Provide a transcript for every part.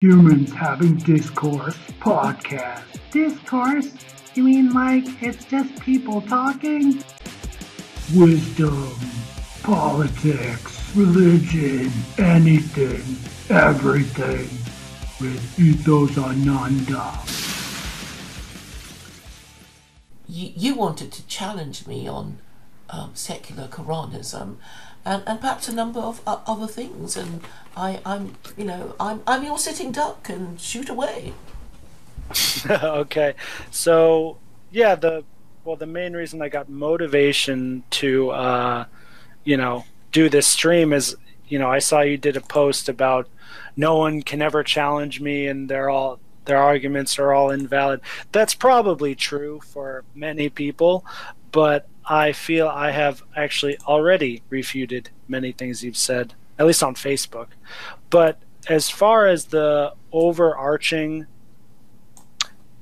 Humans Having Discourse podcast. Discourse? You mean like it's just people talking? Wisdom, politics, religion, anything, everything with Ethos Ananda. You, you wanted to challenge me on um, secular Quranism and, and perhaps a number of uh, other things. And I, I'm, you know, I'm, I'm your sitting duck and shoot away. okay, so yeah, the well, the main reason I got motivation to, uh, you know, do this stream is, you know, I saw you did a post about no one can ever challenge me, and they're all their arguments are all invalid. That's probably true for many people, but I feel I have actually already refuted many things you've said, at least on Facebook. But as far as the overarching,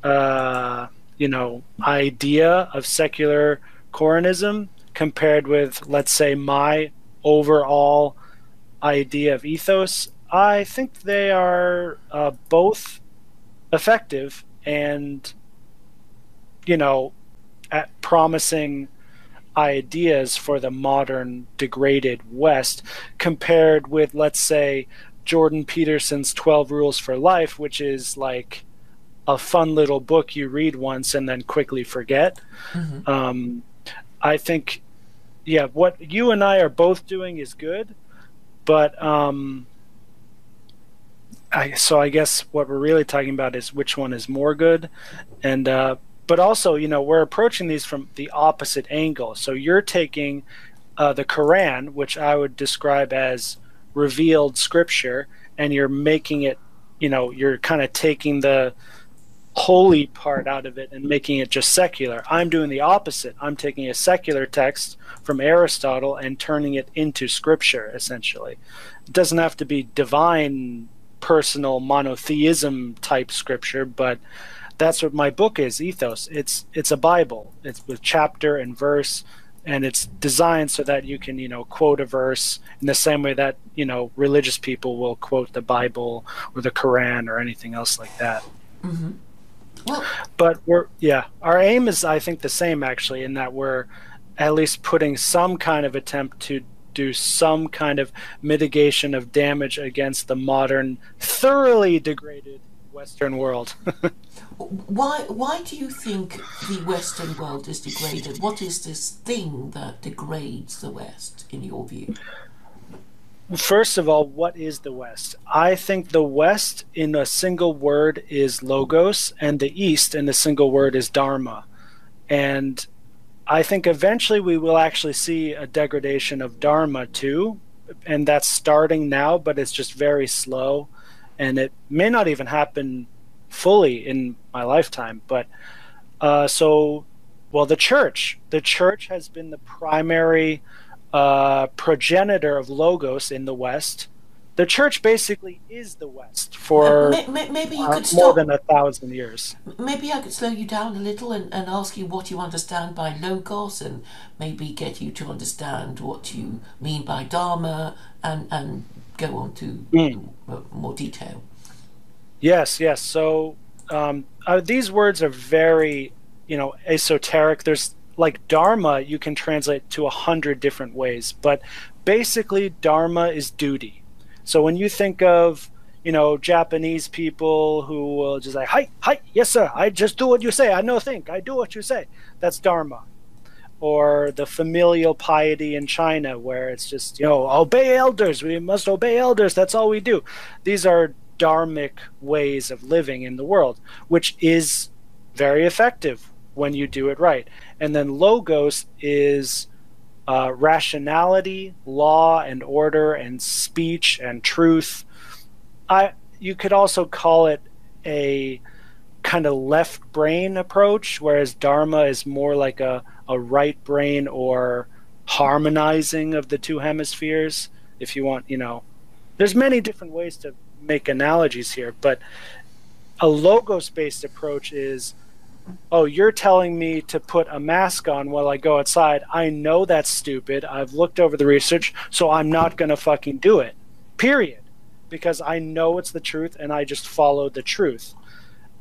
uh, you know, idea of secular Quranism compared with, let's say, my overall idea of ethos, I think they are uh, both effective and, you know, at promising ideas for the modern degraded West compared with, let's say, Jordan Peterson's 12 Rules for Life, which is like a fun little book you read once and then quickly forget. Mm-hmm. Um, I think, yeah, what you and I are both doing is good, but um, I, so I guess what we're really talking about is which one is more good, and uh, but also, you know, we're approaching these from the opposite angle. So you're taking uh, the Quran, which I would describe as revealed scripture, and you're making it, you know, you're kind of taking the holy part out of it and making it just secular. I'm doing the opposite. I'm taking a secular text from Aristotle and turning it into scripture, essentially. It doesn't have to be divine, personal monotheism type scripture, but that's what my book is ethos. It's it's a bible. It's with chapter and verse and it's designed so that you can you know quote a verse in the same way that you know religious people will quote the bible or the quran or anything else like that. Mm-hmm. well, but we're yeah our aim is i think the same actually in that we're at least putting some kind of attempt to do some kind of mitigation of damage against the modern thoroughly degraded western world why why do you think the Western world is degraded? What is this thing that degrades the West, in your view? First of all, what is the West? I think the West, in a single word, is logos, and the East, in a single word, is dharma. And I think eventually we will actually see a degradation of dharma too, and that's starting now, but it's just very slow, and it may not even happen fully in my lifetime. But uh, so, well, the church, the church has been the primary uh, progenitor of logos in the West. The church basically is the West for maybe you uh, could more than a thousand years. Maybe I could slow you down a little and, and ask you what you understand by logos and maybe get you to understand what you mean by dharma and, and go on to mm. more detail. Yes, yes. So um, uh, these words are very, you know, esoteric. There's like dharma, you can translate to a hundred different ways, but basically, dharma is duty. So when you think of, you know, Japanese people who will just like, hi, hi, yes, sir, I just do what you say. I no think, I do what you say. That's dharma. Or the familial piety in China, where it's just, you know, obey elders. We must obey elders. That's all we do. These are dharmic ways of living in the world, which is very effective when you do it right. And then logos is uh, rationality, law and order, and speech and truth. I you could also call it a kind of left brain approach, whereas dharma is more like a, a right brain or harmonizing of the two hemispheres. If you want, you know, there's many different ways to make analogies here, but a logos based approach is oh, you're telling me to put a mask on while I go outside. I know that's stupid. I've looked over the research, so I'm not going to fucking do it. Period. because I know it's the truth and I just follow the truth,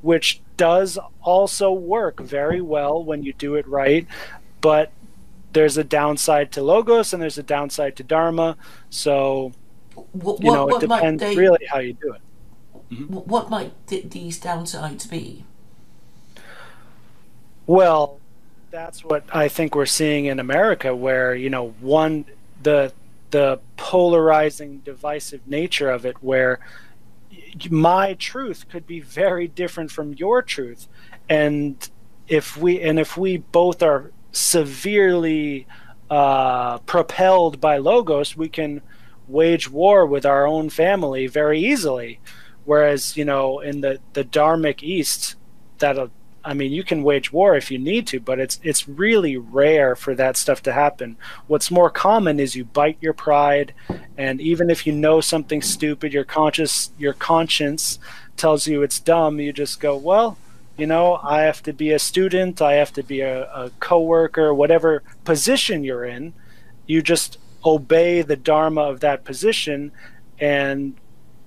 which does also work very well when you do it right. But there's a downside to logos and there's a downside to dharma. So, What, you know, what, it what might depends they, really how you do it. wh- What might th- these downsides be? Well, that's what I think we're seeing in America, where you know one the the polarizing, divisive nature of it, where my truth could be very different from your truth, and if we and if we both are severely uh, propelled by logos, we can wage war with our own family very easily. Whereas you know in the the Dharmic East, that I mean, you can wage war if you need to, but it's it's really rare for that stuff to happen. What's more common is you bite your pride, and even if you know something stupid, your conscious your conscience tells you it's dumb. You just go, well, you know, I have to be a student, I have to be a, a coworker, whatever position you're in. You just obey the dharma of that position, and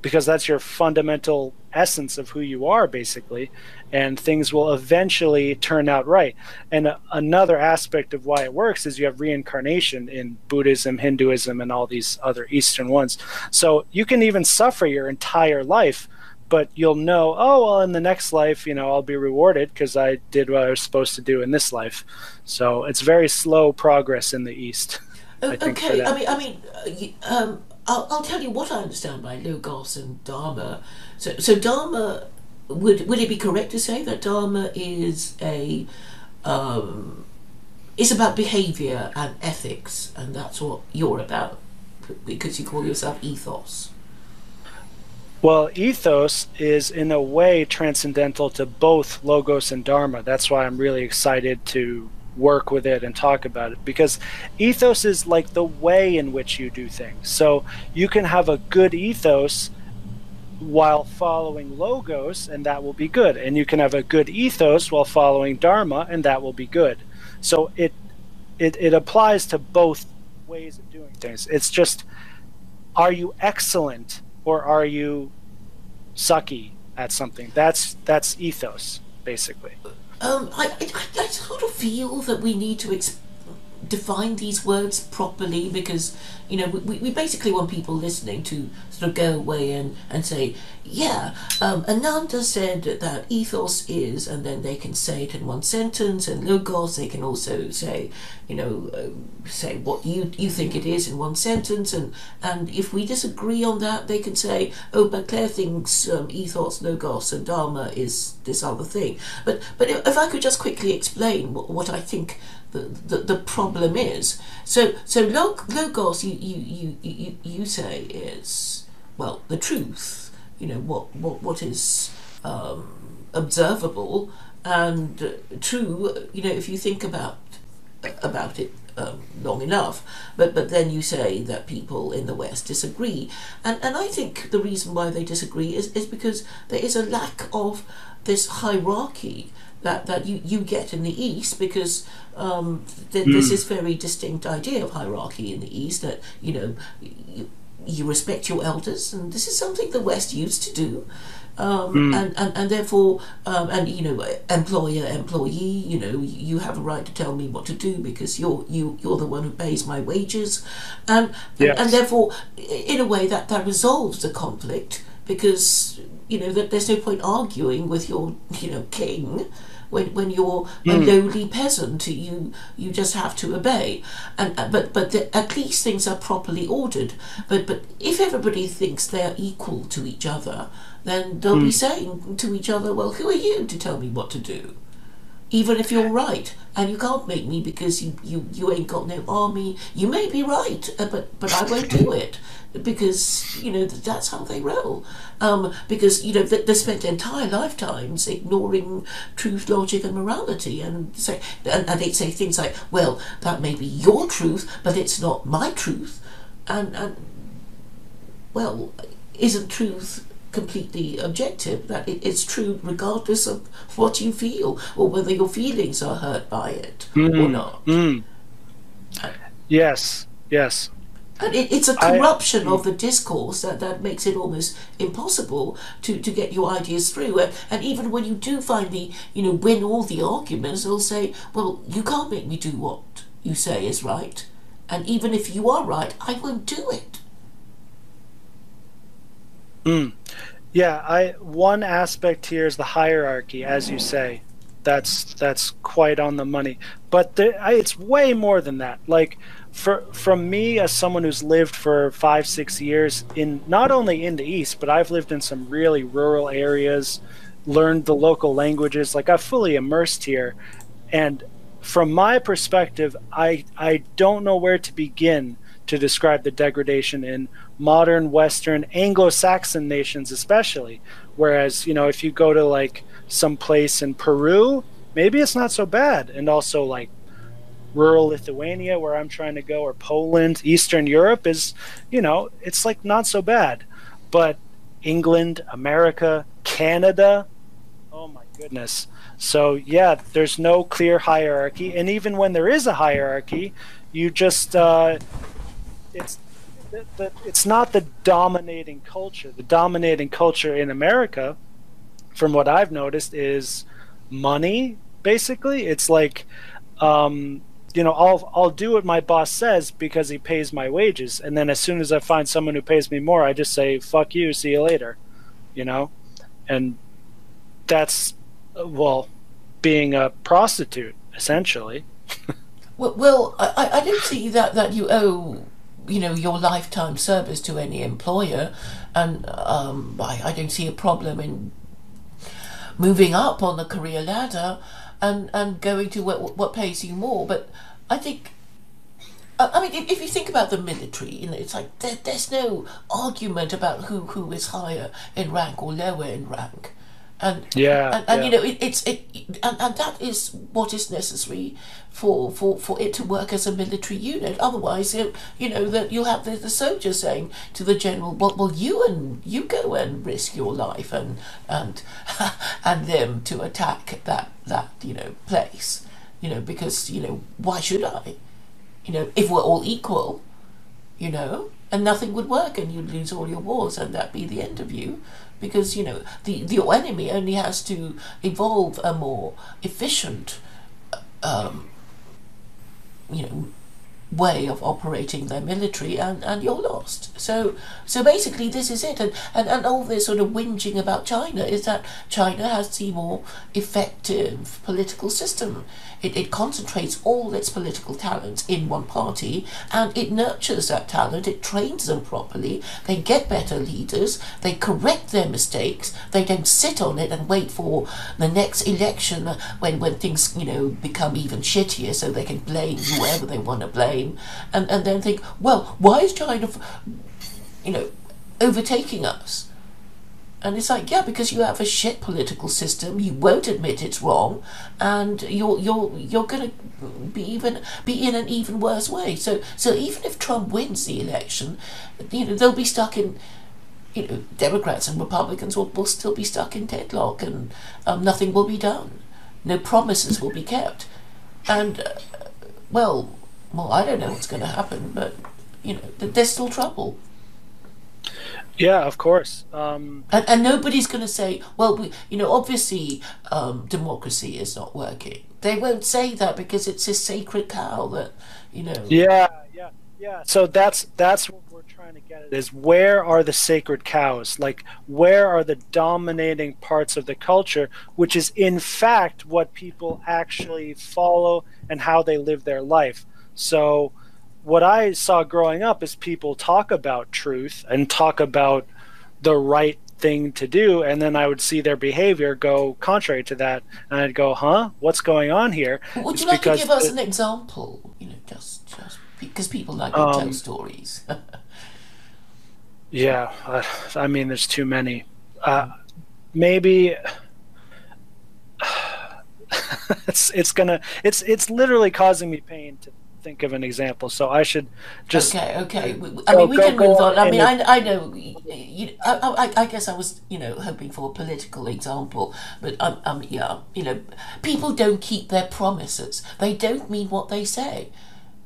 because that's your fundamental essence of who you are basically and things will eventually turn out right. And a- another aspect of why it works is you have reincarnation in buddhism hinduism and all these other eastern ones. So you can even suffer your entire life but you'll know oh well in the next life you know i'll be rewarded because i did what i was supposed to do in this life. So it's very slow progress in the east O- I think for okay, that. I mean, I mean, uh, um, I'll, I'll tell you what I understand by logos and dharma. So, so dharma would would it be correct to say that dharma is a um, is about behavior and ethics, and that's what you're about because you call yourself ethos. Well, ethos is in a way transcendental to both logos and dharma. That's why I'm really excited to work with it and talk about it because ethos is like the way in which you do things. So you can have a good ethos while following logos and that will be good and you can have a good ethos while following dharma and that will be good. So it it, it applies to both ways of doing things. It's just are you excellent or are you sucky at something? That's that's ethos basically. Um, I, I, I sort of feel that we need to ex- define these words properly because, you know, we, we basically want people listening to sort of go away and, and say, yeah, um, Ananda said that ethos is, and then they can say it in one sentence, and logos, they can also say, you know, uh, say what you, you think it is in one sentence, and, and if we disagree on that, they can say, oh, but Claire thinks um, ethos, logos, and dharma is this other thing. But but if I could just quickly explain what, what I think the, the, the problem is. So so log, logos, you, you, you, you, you say is well the truth. You know what what what is um, observable and true. You know if you think about about it um, long enough. But but then you say that people in the West disagree, and and I think the reason why they disagree is is because there is a lack of this hierarchy that that you you get in the East because. Um, th- There's this very distinct idea of hierarchy in the East that you know you, you respect your elders, and this is something the West used to do um, and, and and therefore um, and you know employer employee you know you have a right to tell me what to do because you're you you're the one who pays my wages and Yes. and, and therefore in a way that that resolves the conflict because you know that there's no point arguing with your you know king when, when you're a lowly peasant, you you just have to obey, and uh, but but the, at least things are properly ordered. But but if everybody thinks they're equal to each other, then they'll be saying to each other, "Well, who are you to tell me what to do?" Even if you're right, and you can't make me because you, you, you ain't got no army. You may be right, uh, but but I won't do it because you know that's how they roll. Um, because you know they, they spent entire lifetimes ignoring truth, logic, and morality, and say and, and they say things like, "Well, that may be your truth, but it's not my truth," and and well, isn't truth completely objective? That it, it's true regardless of what you feel or whether your feelings are hurt by it or mm, not. Mm. Uh, yes, yes. And it, it's a corruption mm. of the discourse that, that makes it almost impossible to, to get your ideas through. And, and even when you do finally, you know, win all the arguments, they'll say, well, you can't make me do what you say is right. And even if you are right, I won't do it. Mm. Yeah, I one aspect here is the hierarchy, as you say. That's that's quite on the money. But the, I, it's way more than that. Like for from me as someone who's lived for five six years in not only in the east, but I've lived in some really rural areas, learned the local languages. Like I've fully immersed here, and from my perspective, I I don't know where to begin to describe the degradation in modern Western Anglo-Saxon nations, especially. Whereas, you know, if you go to like some place in Peru, maybe it's not so bad, and also like rural Lithuania, where I'm trying to go, or Poland, Eastern Europe is, you know, it's like not so bad. But England, America, Canada, oh my goodness. So yeah, there's no clear hierarchy, and even when there is a hierarchy, you just uh, it's the, it's not the dominating culture. The dominating culture in America, from what I've noticed, is money. Basically, it's like, um, you know, I'll I'll do what my boss says because he pays my wages, and then as soon as I find someone who pays me more, I just say "fuck you, see you later," you know, and that's well, being a prostitute essentially. Well, well I, I- I don't see that, that you owe, you know, your lifetime service to any employer, and um, I, I don't see a problem in moving up on the career ladder and, and going to what, what pays you more. But I think, I mean, if, if you think about the military, you know, it's like there, there's no argument about who, who is higher in rank or lower in rank. And Yeah, and, and you know it, it's it and, and that is what is necessary for, for, for it to work as a military unit. Otherwise, you, you know that you'll have the, the soldier saying to the general, "Well, well, you and you go and risk your life and and and them to attack that that you know place, you know because you know why should I, you know if we're all equal, you know, and nothing would work, and you'd lose all your wars, and that'd be the end of you, because you know the the enemy only has to evolve a more efficient, um, you know, way of operating their military, and and you're lost. So so basically, this is it, and and and all this sort of whinging about China is that China has the more effective political system. It, it concentrates all its political talents in one party and it nurtures that talent, it trains them properly, they get better leaders, they correct their mistakes, they don't sit on it and wait for the next election when, when things, you know, become even shittier so they can blame whoever they want to blame and, and then think, well, why is China, you know, overtaking us? And it's like, yeah, because you have a shit political system, you won't admit it's wrong, and you're you're you're gonna be even be in an even worse way. So so even if Trump wins the election, you know they'll be stuck in. You know, Democrats and Republicans will, will still be stuck in deadlock, and um, nothing will be done. No promises will be kept, and uh, well, well, I don't know what's going to happen, but you know, th- there's still trouble. Yeah, of course. Um, And, and nobody's going to say, well, we, you know, obviously um, democracy is not working. They won't say that because it's a sacred cow that, you know. Yeah, yeah, yeah. So that's that's what we're trying to get at is where are the sacred cows? Like where are the dominating parts of the culture, which is in fact what people actually follow and how they live their life. So what I saw growing up is people talk about truth and talk about the right thing to do and then I would see their behavior go contrary to that and I'd go, "Huh? What's going on here?" Would It's you like to give us the- an example? You know, just just because people like to tell Um, stories. Yeah, uh, I mean, there's too many. Uh, maybe it's it's gonna it's it's literally causing me pain to think of an example. So I should just okay, okay. I Go- mean, we can go move on on. I mean, I, I know. You, I, I, I guess I was, you know, hoping for a political example, but um, um, yeah, you know, people don't keep their promises. They don't mean what they say,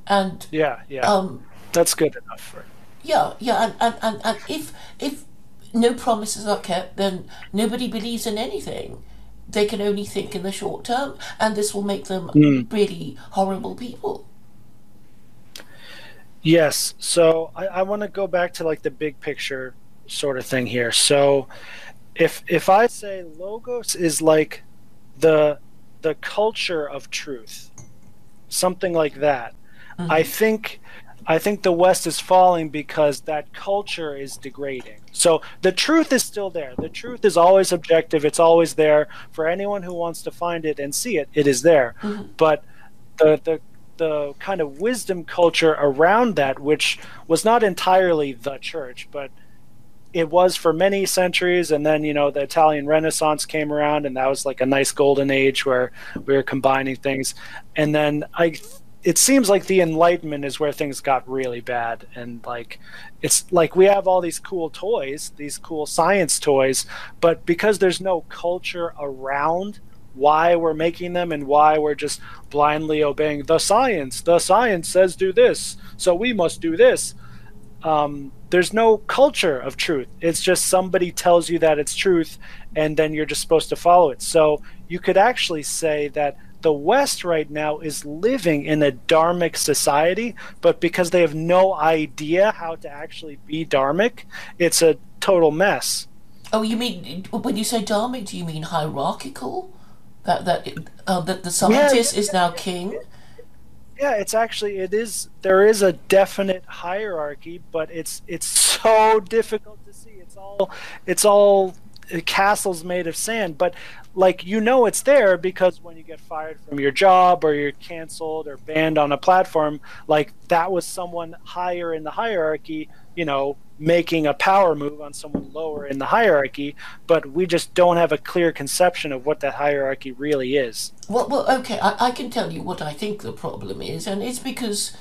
and yeah yeah um, That's good enough for. Yeah, yeah, and, and, and, and if if no promises are kept, then nobody believes in anything. They can only think in the short term, and this will make them really horrible people. Yes. So I, I want to go back to like the big picture sort of thing here. So if if I say logos is like the the culture of truth, something like that, I mm-hmm. think I think the West is falling because that culture is degrading. So the truth is still there. The truth is always objective. It's always there for anyone who wants to find it and see it. It is there. Mm-hmm. But the the the kind of wisdom culture around that, which was not entirely the church, but it was for many centuries. And then you know the italian renaissance came around and that was like a nice golden age where we were combining things. And then i it seems like the enlightenment is where things got really bad. And like it's like we have all these cool toys these cool science toys but because there's no culture around why we're making them and why we're just blindly obeying the science the science says do this so we must do this um, there's no culture of truth. It's just somebody tells you that it's truth, and then you're just supposed to follow it. So you could actually say that the West right now is living in a dharmic society, but because they have no idea how to actually be dharmic, it's a total mess. Oh, you mean when you say dharmic, do you mean hierarchical? That that uh, that the scientist is now king. Yeah, it's actually it is there is a definite hierarchy, but it's it's so difficult to see. It's all it's all castles made of sand, but like you know it's there because when you get fired from your job or you're canceled or banned on a platform, like that was someone higher in the hierarchy, you know, making a power move on someone lower in the hierarchy, but we just don't have a clear conception of what that hierarchy really is. Well, well, okay. I, I can tell you what I think the problem is, and it's because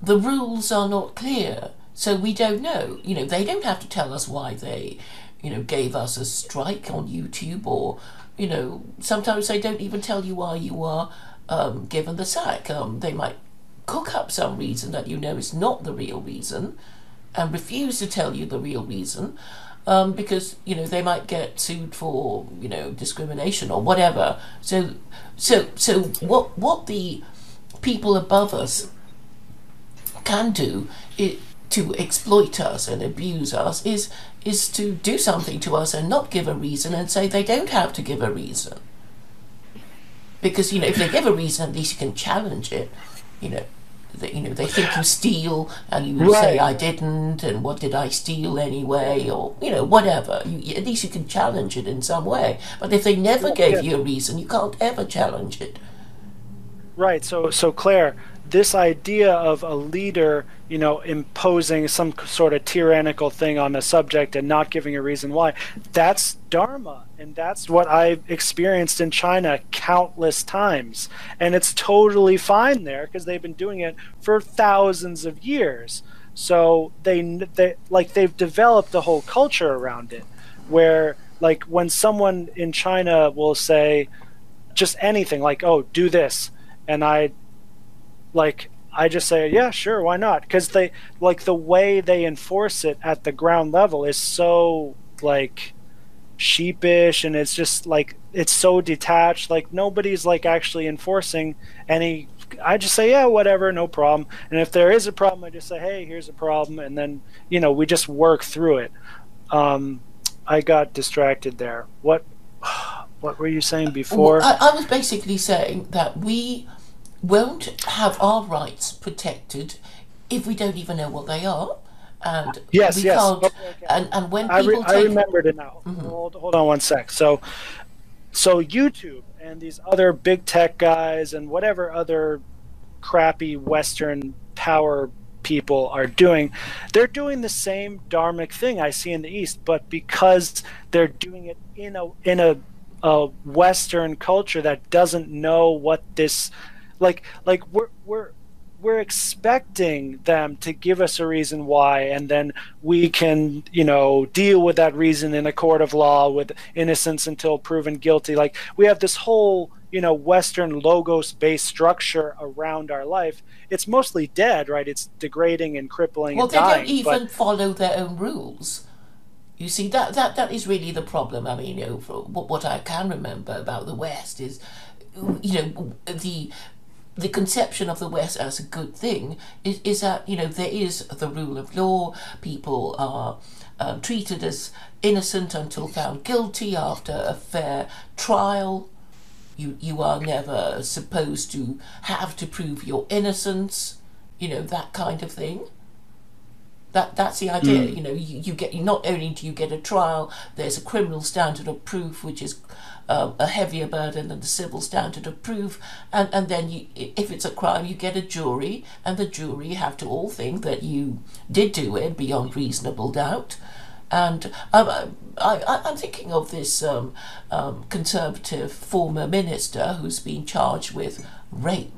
the rules are not clear, so we don't know. You know, they don't have to tell us why they, you know, gave us a strike on YouTube, or you know, sometimes they don't even tell you why you are um, given the sack. Um, they might cook up some reason that you know is not the real reason, and refuse to tell you the real reason. Um, because you know they might get sued for you know discrimination or whatever. So, so, so what what the people above us can do it, to exploit us and abuse us is is to do something to us and not give a reason and say they don't have to give a reason. Because you know if they give a reason, at least you can challenge it. You know, that you know they think you steal and you say I didn't and what did I steal anyway or you know whatever. You, at least you can challenge it in some way. But if they never gave yeah. you a reason, you can't ever challenge it. Right. So, so Claire, this idea of a leader, you know, imposing some sort of tyrannical thing on a subject and not giving a reason why, that's dharma, and that's what I've experienced in China countless times, and it's totally fine there because they've been doing it for thousands of years. So they, they like they've developed a whole culture around it, where like when someone in China will say just anything like, "Oh, do this," and I like I just say, yeah, sure, why not? Because they like the way they enforce it at the ground level is so like sheepish, and it's just like it's so detached. Like nobody's like actually enforcing any. I just say, yeah, whatever, no problem. And if there is a problem, I just say, hey, here's a problem, and then you know we just work through it. Um, I got distracted there. What what were you saying before? Well, I, I was basically saying that we won't have our rights protected if we don't even know what they are. And Yes, yes. can't. Okay, okay. And, and when I, people re- I remembered it now. Mm-hmm. Hold, hold on one sec. So, so YouTube and these other big tech guys and whatever other crappy Western power people are doing, they're doing the same dharmic thing I see in the East, but because they're doing it in a in a, a Western culture that doesn't know what this, like like we're we're we're expecting them to give us a reason why and then we can you know deal with that reason in a court of law with innocence until proven guilty. Like we have this whole you know western logos based structure around our life. It's mostly dead right? It's degrading and crippling well and they dying, don't even but- follow their own rules. You see that that that is really the problem. I mean you know what, what i can remember about the west is you know the the conception of the West as a good thing is, is that you know there is the rule of law. People are um, treated as innocent until found guilty after a fair trial. You you are never supposed to have to prove your innocence. You know that kind of thing. That that's the idea. You know, you, you get not only do you get a trial, there's a criminal standard of proof which is uh, a heavier burden than the civil standard of proof, and and then you, if it's a crime, you get a jury, and the jury have to all think that you did do it beyond reasonable doubt. And um, I, I, I'm thinking of this um, um, conservative former minister who's been charged with rape.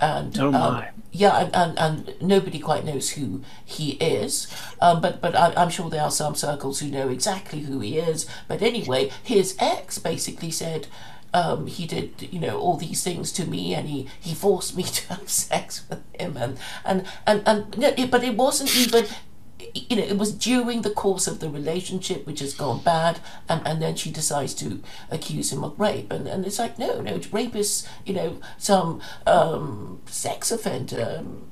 And Oh, um, my. Yeah, and, and, and nobody quite knows who he is. Um, but but I, I'm sure there are some circles who know exactly who he is. But anyway, his ex basically said um, he did you know all these things to me, and he, he forced me to have sex with him, and and and, and but it wasn't even. You know, it was during the course of the relationship which has gone bad, and, and then she decides to accuse him of rape, and, and it's like no, no, rape is you know some um, sex offender um,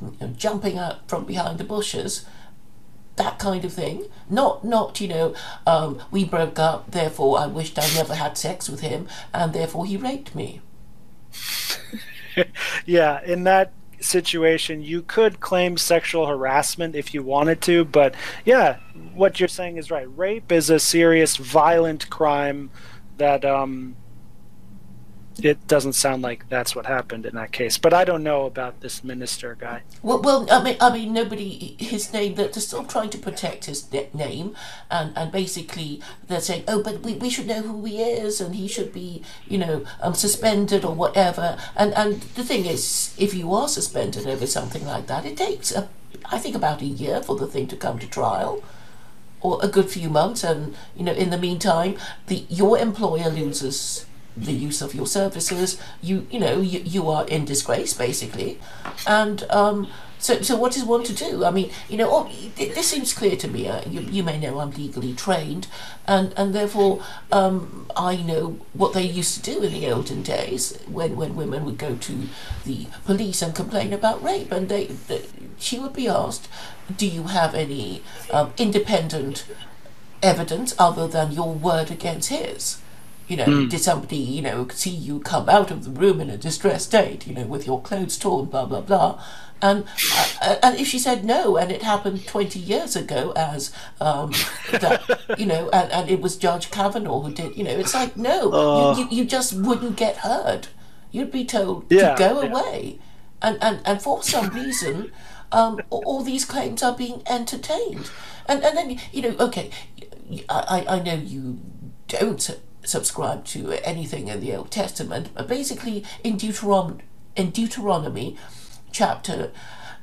you know, jumping out from behind the bushes, that kind of thing. Not, not you know, um, we broke up, therefore I wished I never had sex with him, and therefore he raped me. yeah, in that situation, you could claim sexual harassment if you wanted to, but yeah, what you're saying is right. Rape is a serious, violent crime that um, it doesn't sound like that's what happened in that case. But I don't know about this minister guy. Well, well, I mean, I mean, nobody. His name. They're still trying to protect his name, and and basically they're saying, oh, but we, we should know who he is, and he should be, you know, um, suspended or whatever. And and the thing is, if you are suspended over something like that, it takes, a, I think, about a year for the thing to come to trial. Or a good few months, and you know, in the meantime, the your employer loses the use of your services. You you know you, you are in disgrace basically, and um, so so what is one to do? I mean you know oh, this seems clear to me. Uh, you you may know I'm legally trained, and and therefore um, I know what they used to do in the olden days when when women would go to the police and complain about rape, and they, they she would be asked, do you have any um, independent evidence other than your word against his? You know, did somebody, you know, see you come out of the room in a distressed state, you know, with your clothes torn, blah, blah, blah. And uh, and if she said no, and it happened 20 years ago, as, um, that, you know, and, and it was Judge Kavanaugh who did, you know, it's like, no, you, you, you just wouldn't get heard. You'd be told Yeah, to go yeah. away. And, and, and for some reason, um, all these claims are being entertained. And, and then, you know, okay, I, I know you don't subscribe to anything in the Old Testament, but basically in Deuteronomy, in Deuteronomy chapter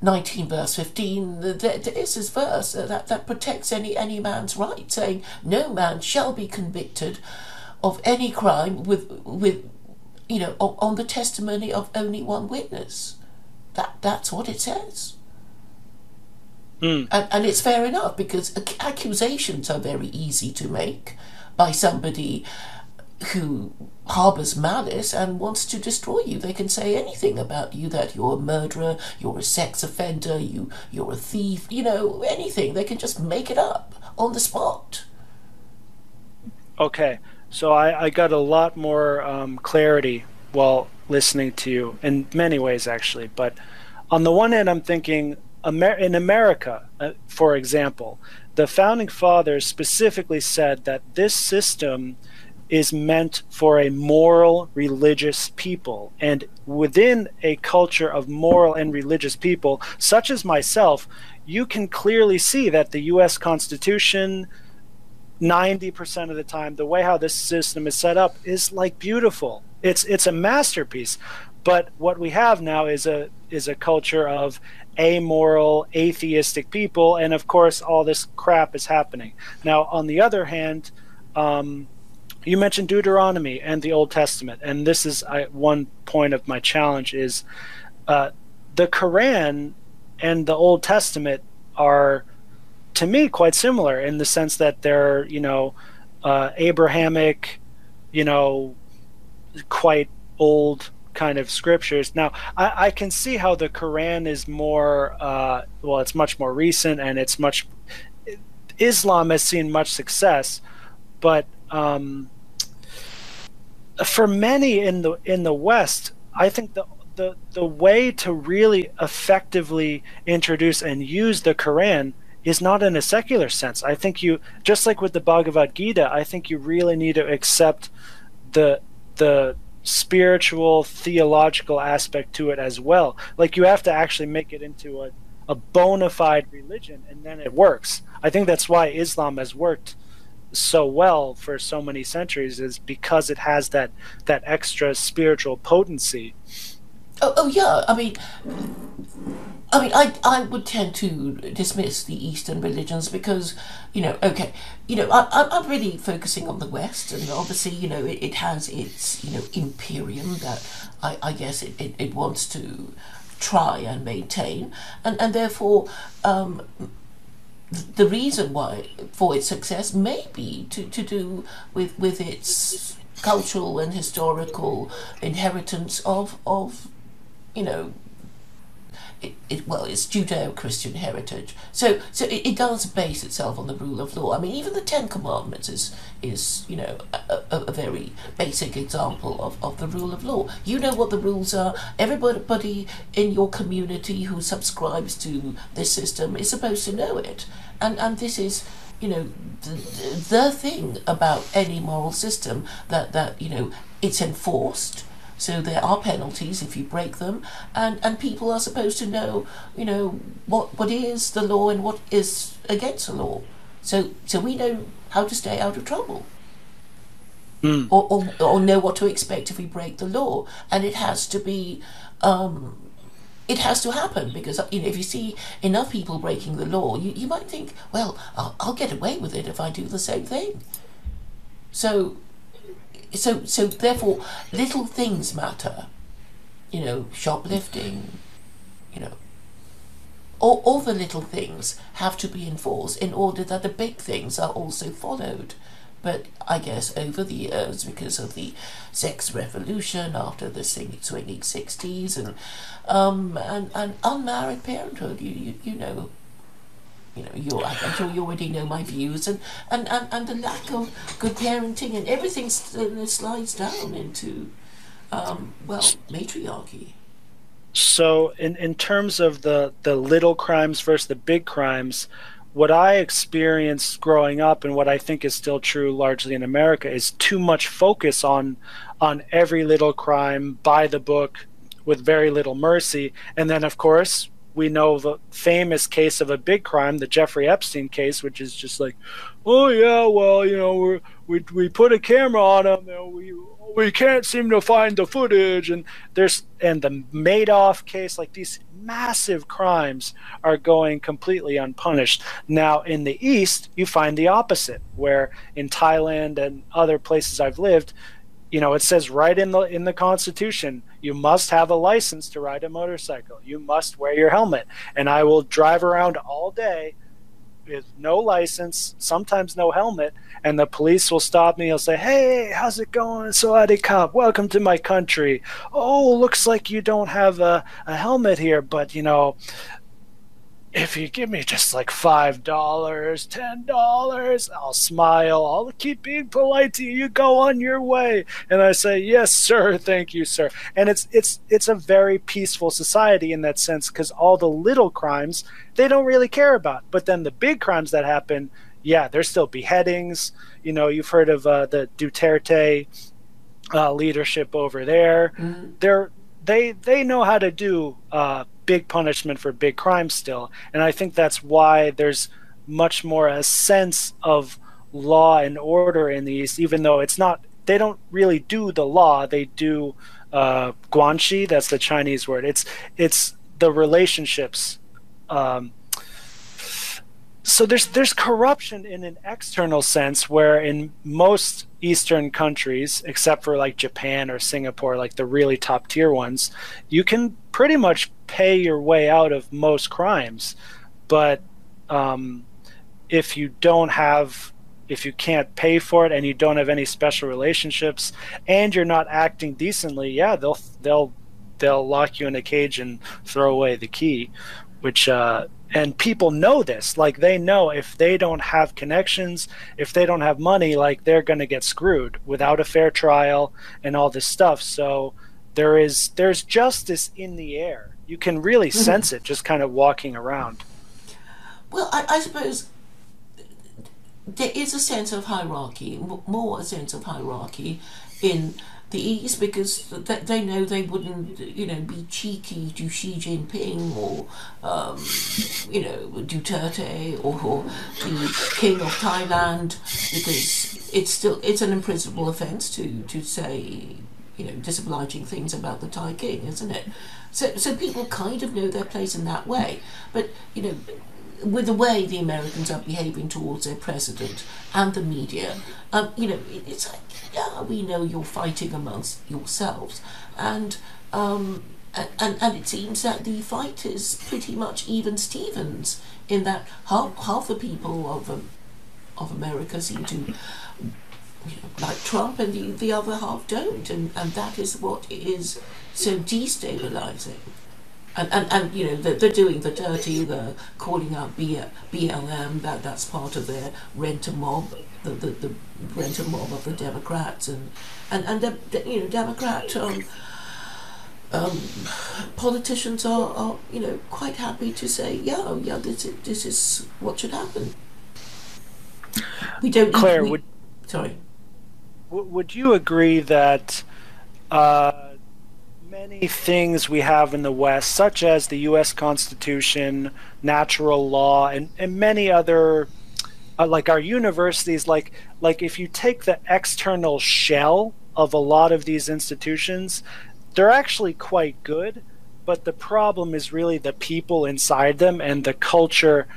19 verse 15 there, there is this verse that, that protects any any man's right saying no man shall be convicted of any crime with with you know on, on the testimony of only one witness. That that's what it says. Hmm. And, and it's fair enough because accusations are very easy to make by somebody who harbors malice and wants to destroy you. They can say anything about you that you're a murderer, you're a sex offender, you you're a thief, you know, anything. They can just make it up on the spot. Okay, so I, I got a lot more um, clarity while listening to you in many ways, actually. But on the one hand, I'm thinking Amer- in America, uh, for example, the founding fathers specifically said that this system is meant for a moral, religious people. And within a culture of moral and religious people, such as myself, you can clearly see that the US Constitution 90% of the time the way how this system is set up is like beautiful it's it's a masterpiece but what we have now is a is a culture of amoral atheistic people and of course all this crap is happening. Now on the other hand um, you mentioned deuteronomy and the old testament and this is I, one point of my challenge is uh, the quran and the old testament are to me quite similar in the sense that they're you know uh, Abrahamic, you know, quite old kind of scriptures. Now I, I can see how the Quran is more uh, well, it's much more recent and it's much Islam has seen much success, but um, for many in the in the West, I think the the the way to really effectively introduce and use the Quran is not in a secular sense. I think you just like with the Bhagavad Gita, I think you really need to accept the the spiritual theological aspect to it as well. Like you have to actually make it into a a bona fide religion and then it works. I think that's why Islam has worked so well for so many centuries is because it has that that extra spiritual potency. Oh, oh yeah. I mean, I mean, I, I would tend to dismiss the Eastern religions because, you know, okay, you know, I, I'm really focusing on the West, and obviously, you know, it, it has its, you know, imperium that I, I guess it, it, it wants to try and maintain, and, and therefore, um, the reason why for its success may be to, to do with, with its cultural and historical inheritance of, of, you know, it, it, well, it's Judeo-Christian heritage. So, so it, it, does base itself on the rule of law. I mean, even the Ten Commandments is, is you know, a, a, a, very basic example of, of the rule of law. You know what the rules are. Everybody in your community who subscribes to this system is supposed to know it. And, and this is, you know, the, the thing about any moral system that, that, you know, it's enforced so there are penalties if you break them, and, and people are supposed to know, you know, what, what is the law and what is against the law. So so we know how to stay out of trouble. Mm. Or, or, or know what to expect if we break the law. And it has to be um, it has to happen because you know if you see enough people breaking the law, you, you might think, well, I'll, I'll get away with it if I do the same thing. So so so therefore little things matter. You know shoplifting you know. All, all the little things have to be enforced in order that the big things are also followed. But I guess over the years, because of the sex revolution after the swinging 60s and um, and, and unmarried parenthood, you, you, you know, you know, you I'm sure you already know my views, and, and, and, and the lack of good parenting and everything slides down into, um, well, matriarchy. So, in, in terms of the, the little crimes versus the big crimes, what I experienced growing up and what I think is still true largely in America is too much focus on on every little crime by the book with very little mercy. And then of course, we know the famous case of a big crime, the Jeffrey Epstein case, which is just like, oh yeah, well, you know, we we we put a camera on him, and we we can't seem to find the footage, and there's and the Madoff case, like these massive crimes are going completely unpunished. Now in the East, you find the opposite, where in Thailand and other places I've lived, you know, it says right in the in the Constitution, you must have a license to ride a motorcycle. You must wear your helmet. And I will drive around all day with no license, sometimes no helmet, and the police will stop me. He'll say, "Hey, how's it going, Sawadee Cop? Welcome to my country. Oh, looks like you don't have a, a helmet here, but you know, if you give me just like five dollars, ten dollars, I'll smile. I'll keep being polite to you. You go on your way, and I say, "Yes, sir. Thank you, sir." And it's it's it's a very peaceful society in that sense because all the little crimes they don't really care about, but then the big crimes that happen, yeah, there's still beheadings. You know, you've heard of uh, the Duterte uh, leadership over there. Mm-hmm. They're they they know how to do uh, big punishment for big crimes still, and I think that's why there's much more a sense of law and order in the East, even though it's not. They don't really do the law. They do uh, guanxi. That's the Chinese word. It's it's the relationships. Um, so there's there's corruption in an external sense where in most eastern countries except for like Japan or Singapore like the really top tier ones you can pretty much pay your way out of most crimes. But um, if you don't have if you can't pay for it and you don't have any special relationships and you're not acting decently yeah they'll they'll they'll lock you in a cage and throw away the key which uh, and people know this. Like they know if they don't have connections if they don't have money like they're going to get screwed without a fair trial and all this stuff. So there is there's justice in the air. You can really mm-hmm. sense it just kind of walking around. Well I, I suppose there is a sense of hierarchy more a sense of hierarchy in the East because they know they wouldn't, you know, be cheeky to Xi Jinping or, um, you know, Duterte or, or the King of Thailand because it's still it's an imprisonable offence to to say, you know, disobliging things about the Thai King, isn't it? So so people kind of know their place in that way, but you know with the way the Americans are behaving towards their president and the media, um, you know, it's like, yeah, we know you're fighting amongst yourselves, and um, and and it seems that the fight is pretty much even Stevens in that half half the people of um, of America seem to. You know, like Trump and the, the other half don't and, and that is what is so destabilizing and, and, and you know they're, they're doing the dirty, they're calling out B, BLM. That that's part of their rent a mob, the, the, the rent a mob of the Democrats, and and and the, you know Democrat um, um, politicians are, are you know quite happy to say yeah yeah this is, this is what should happen. We don't. Claire, we, would sorry. would you agree that? Uh, many things we have in the West, such as the U.S. Constitution, natural law, and, and many other, uh, like our universities, like like if you take the external shell of a lot of these institutions, they're actually quite good, but the problem is really the people inside them and the culture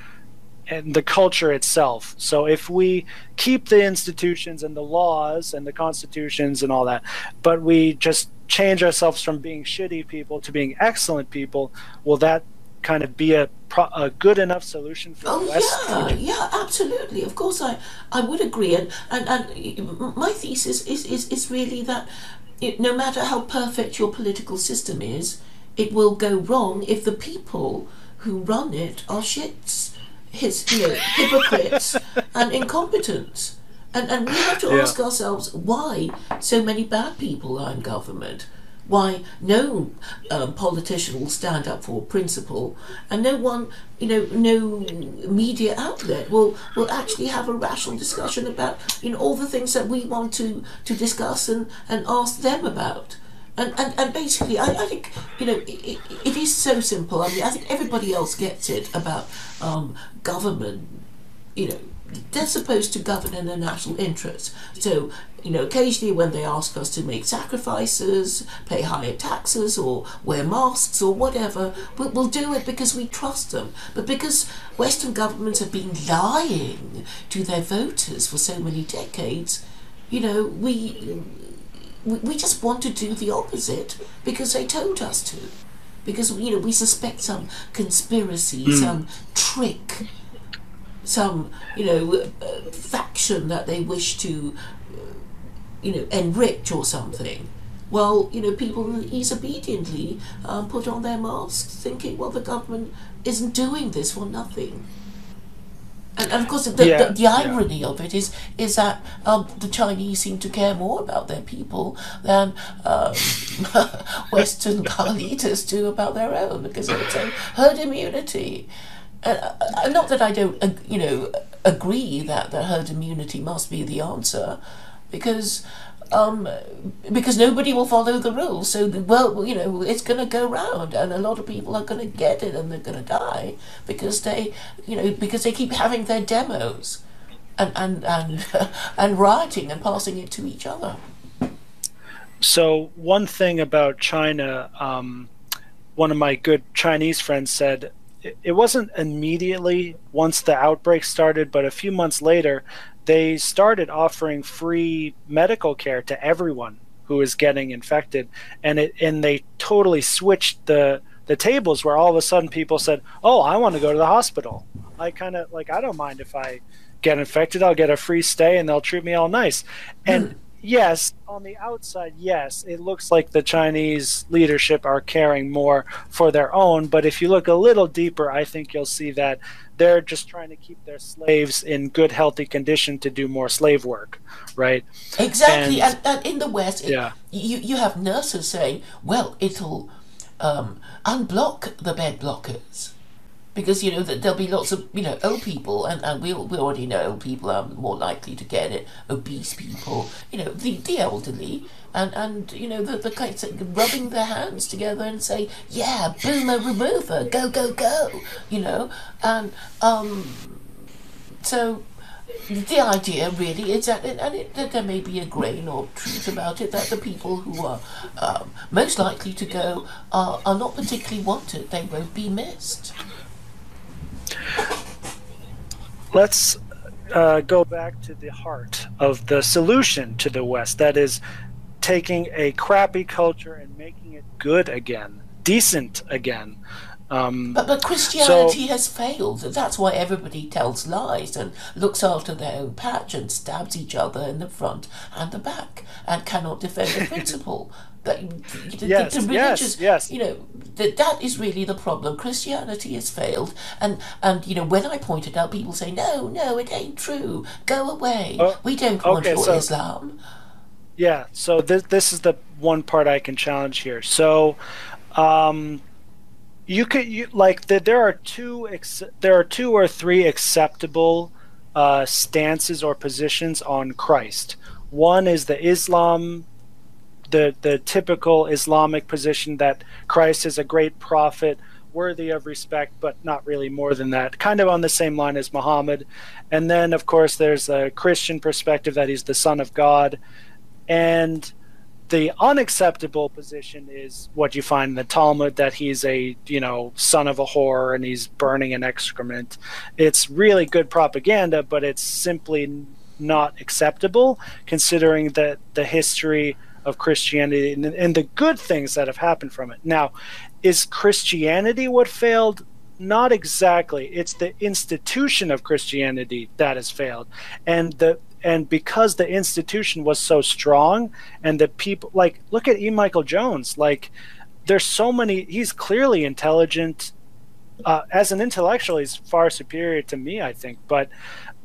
and the culture itself. So if we keep the institutions and the laws and the constitutions and all that, but we just change ourselves from being shitty people to being excellent people, will that kind of be a, pro- a good enough solution for oh, the West? Yeah, yeah, absolutely. Of course, I, I would agree. And, and, and my thesis is, is, is really that it, no matter how perfect your political system is, it will go wrong if the people who run it are shits, his, you know, hypocrites and incompetent. And, and we have to yeah. ask ourselves why so many bad people are in government. Why no um, politician will stand up for principle, and no one, you know, no media outlet will will actually have a rational discussion about you know all the things that we want to to discuss and and ask them about. And, and, and basically, I, I think, you know, it, it is so simple. I mean, I think everybody else gets it about um, government, you know, they're supposed to govern in the national interest. So, you know, occasionally when they ask us to make sacrifices, pay higher taxes, or wear masks, or whatever, we'll, do it because we trust them. But because Western governments have been lying to their voters for so many decades, you know, we we just want to do the opposite because they told us to. Because you know we suspect some conspiracy, mm. some trick some, you know, uh, faction that they wish to, uh, you know, enrich or something. Well, you know, people disobediently um, put on their masks, thinking, well, the government isn't doing this for nothing. And, and of course, the, yeah, the, the irony yeah. of it is is that um, the Chinese seem to care more about their people than um, Western leaders do about their own because it's a herd immunity. Uh, uh, not that I don't, uh, you know, agree that the herd immunity must be the answer, because um, because nobody will follow the rules. So, well, you know, it's going to go round, and a lot of people are going to get it, and they're going to die because they, you know, because they keep having their demos, and and and, and rioting and passing it to each other. So one thing about China, um, one of my good Chinese friends said it, wasn't immediately once the outbreak started, but a few months later, they started offering free medical care to everyone who is getting infected, and it and they totally switched the the tables where all of a sudden people said, "Oh, I want to go to the hospital." I kind of like I don't mind if I get infected, I'll get a free stay and they'll treat me all nice. And. yes, on the outside, yes, it looks like the Chinese leadership are caring more for their own, but if you look a little deeper, I think you'll see that they're just trying to keep their slaves in good healthy condition to do more slave work right? Exactly and, and, and in the west it, yeah. you, you have nurses saying well it'll um, unblock the bed blockers because you know that there'll be lots of you know old people and, and we, we already know old people are more likely to get it obese people you know the, the elderly and and you know the the kind of rubbing their hands together and say yeah boomer remover go go go you know and um so the idea really is that, and it, that there may be a grain or truth about it, that the people who are um, most likely to go are, are not particularly wanted. They won't be missed. Let's uh, go back to the heart of the solution to the West. That is taking a crappy culture and making it good again, decent again. Um, but, but Christianity so, has failed. That's why everybody tells lies and looks after their own patch and stabs each other in the front and the back and cannot defend the principle. That the, yes, the, the religious, yes, yes. you know, that that is really the problem. Christianity has failed, and and you know, when I point it out, people say, "No, no, it ain't true. Go away. Uh, we don't want okay, your so, Islam." Yeah. So this this is the one part I can challenge here. So, um, you could you, like the, there are two ex- there are two or three acceptable uh, stances or positions on Christ. One is the Islam the the typical Islamic position that Christ is a great prophet, worthy of respect, but not really more than that. Kind of on the same line as Muhammad. And then, of course, there's a Christian perspective that he's the Son of God, and the unacceptable position is what you find in the Talmud that he's a you know son of a whore and he's burning an excrement. It's really good propaganda, but it's simply not acceptable considering that the history of Christianity and, and the good things that have happened from it. Now, is Christianity what failed? Not exactly. It's the institution of Christianity that has failed, and the and because the institution was so strong, and the people like look at E. Michael Jones. Like, there's so many. He's clearly intelligent. Uh, as an intellectual, he's far superior to me, I think. But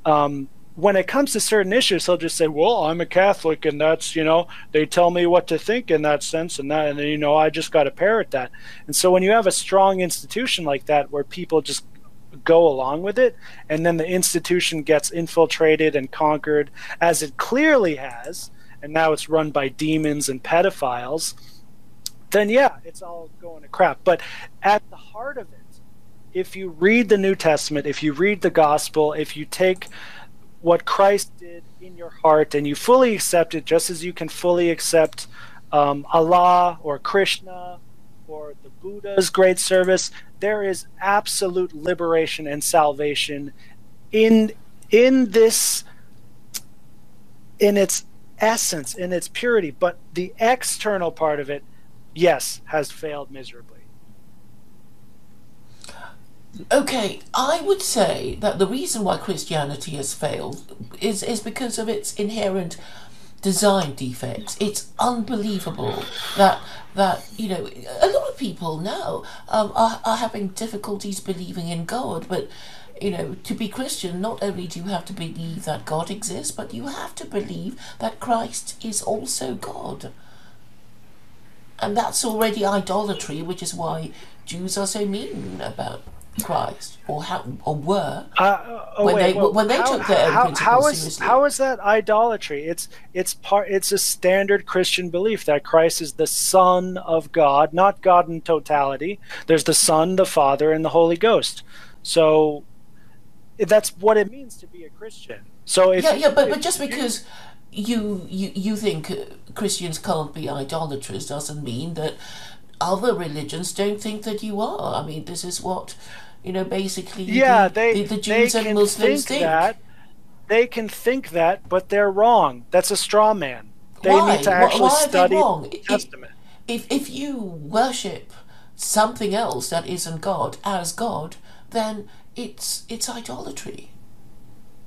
um, when it comes to certain issues, he'll just say, "Well, I'm a Catholic, and that's you know they tell me what to think in that sense, and that, and you know I just got to parrot that." And so when you have a strong institution like that, where people just go along with it, and then the institution gets infiltrated and conquered, as it clearly has, and now it's run by demons and pedophiles, then yeah, it's all going to crap. But at the heart of it, if you read the New Testament, if you read the Gospel, if you take what Christ did in your heart and you fully accept it, just as you can fully accept um, Allah or Krishna or the Buddha's great service, there is absolute liberation and salvation in in this in its essence, in its purity. But the external part of it, yes, has failed miserably. Okay, I would say that the reason why Christianity has failed is is because of its inherent design defects. It's unbelievable that that you know a lot of people now um, are are having difficulties believing in God, but you know to be Christian, not only do you have to believe that God exists, but you have to believe that Christ is also God. And that's already idolatry, which is why Jews are so mean about Christ or how or were uh, oh, when wait, they well, when they how, took their how, how is, seriously. How is that idolatry? It's it's part it's a standard Christian belief that Christ is the Son of God, not God in totality. There's the Son, the Father, and the Holy Ghost. So that's what it means to be a Christian. So if Yeah, yeah, but, but just because you, you you think uh, Christians can't be idolaters doesn't mean that other religions don't think that you are. I mean, this is what you know. Basically, yeah, the, they the, the they Jews and can Muslims think that they can think that, but they're wrong. That's a straw man. They Why? need to Why- actually why are they study wrong? the If- Testament. If if you worship something else that isn't God as God, then it's it's idolatry,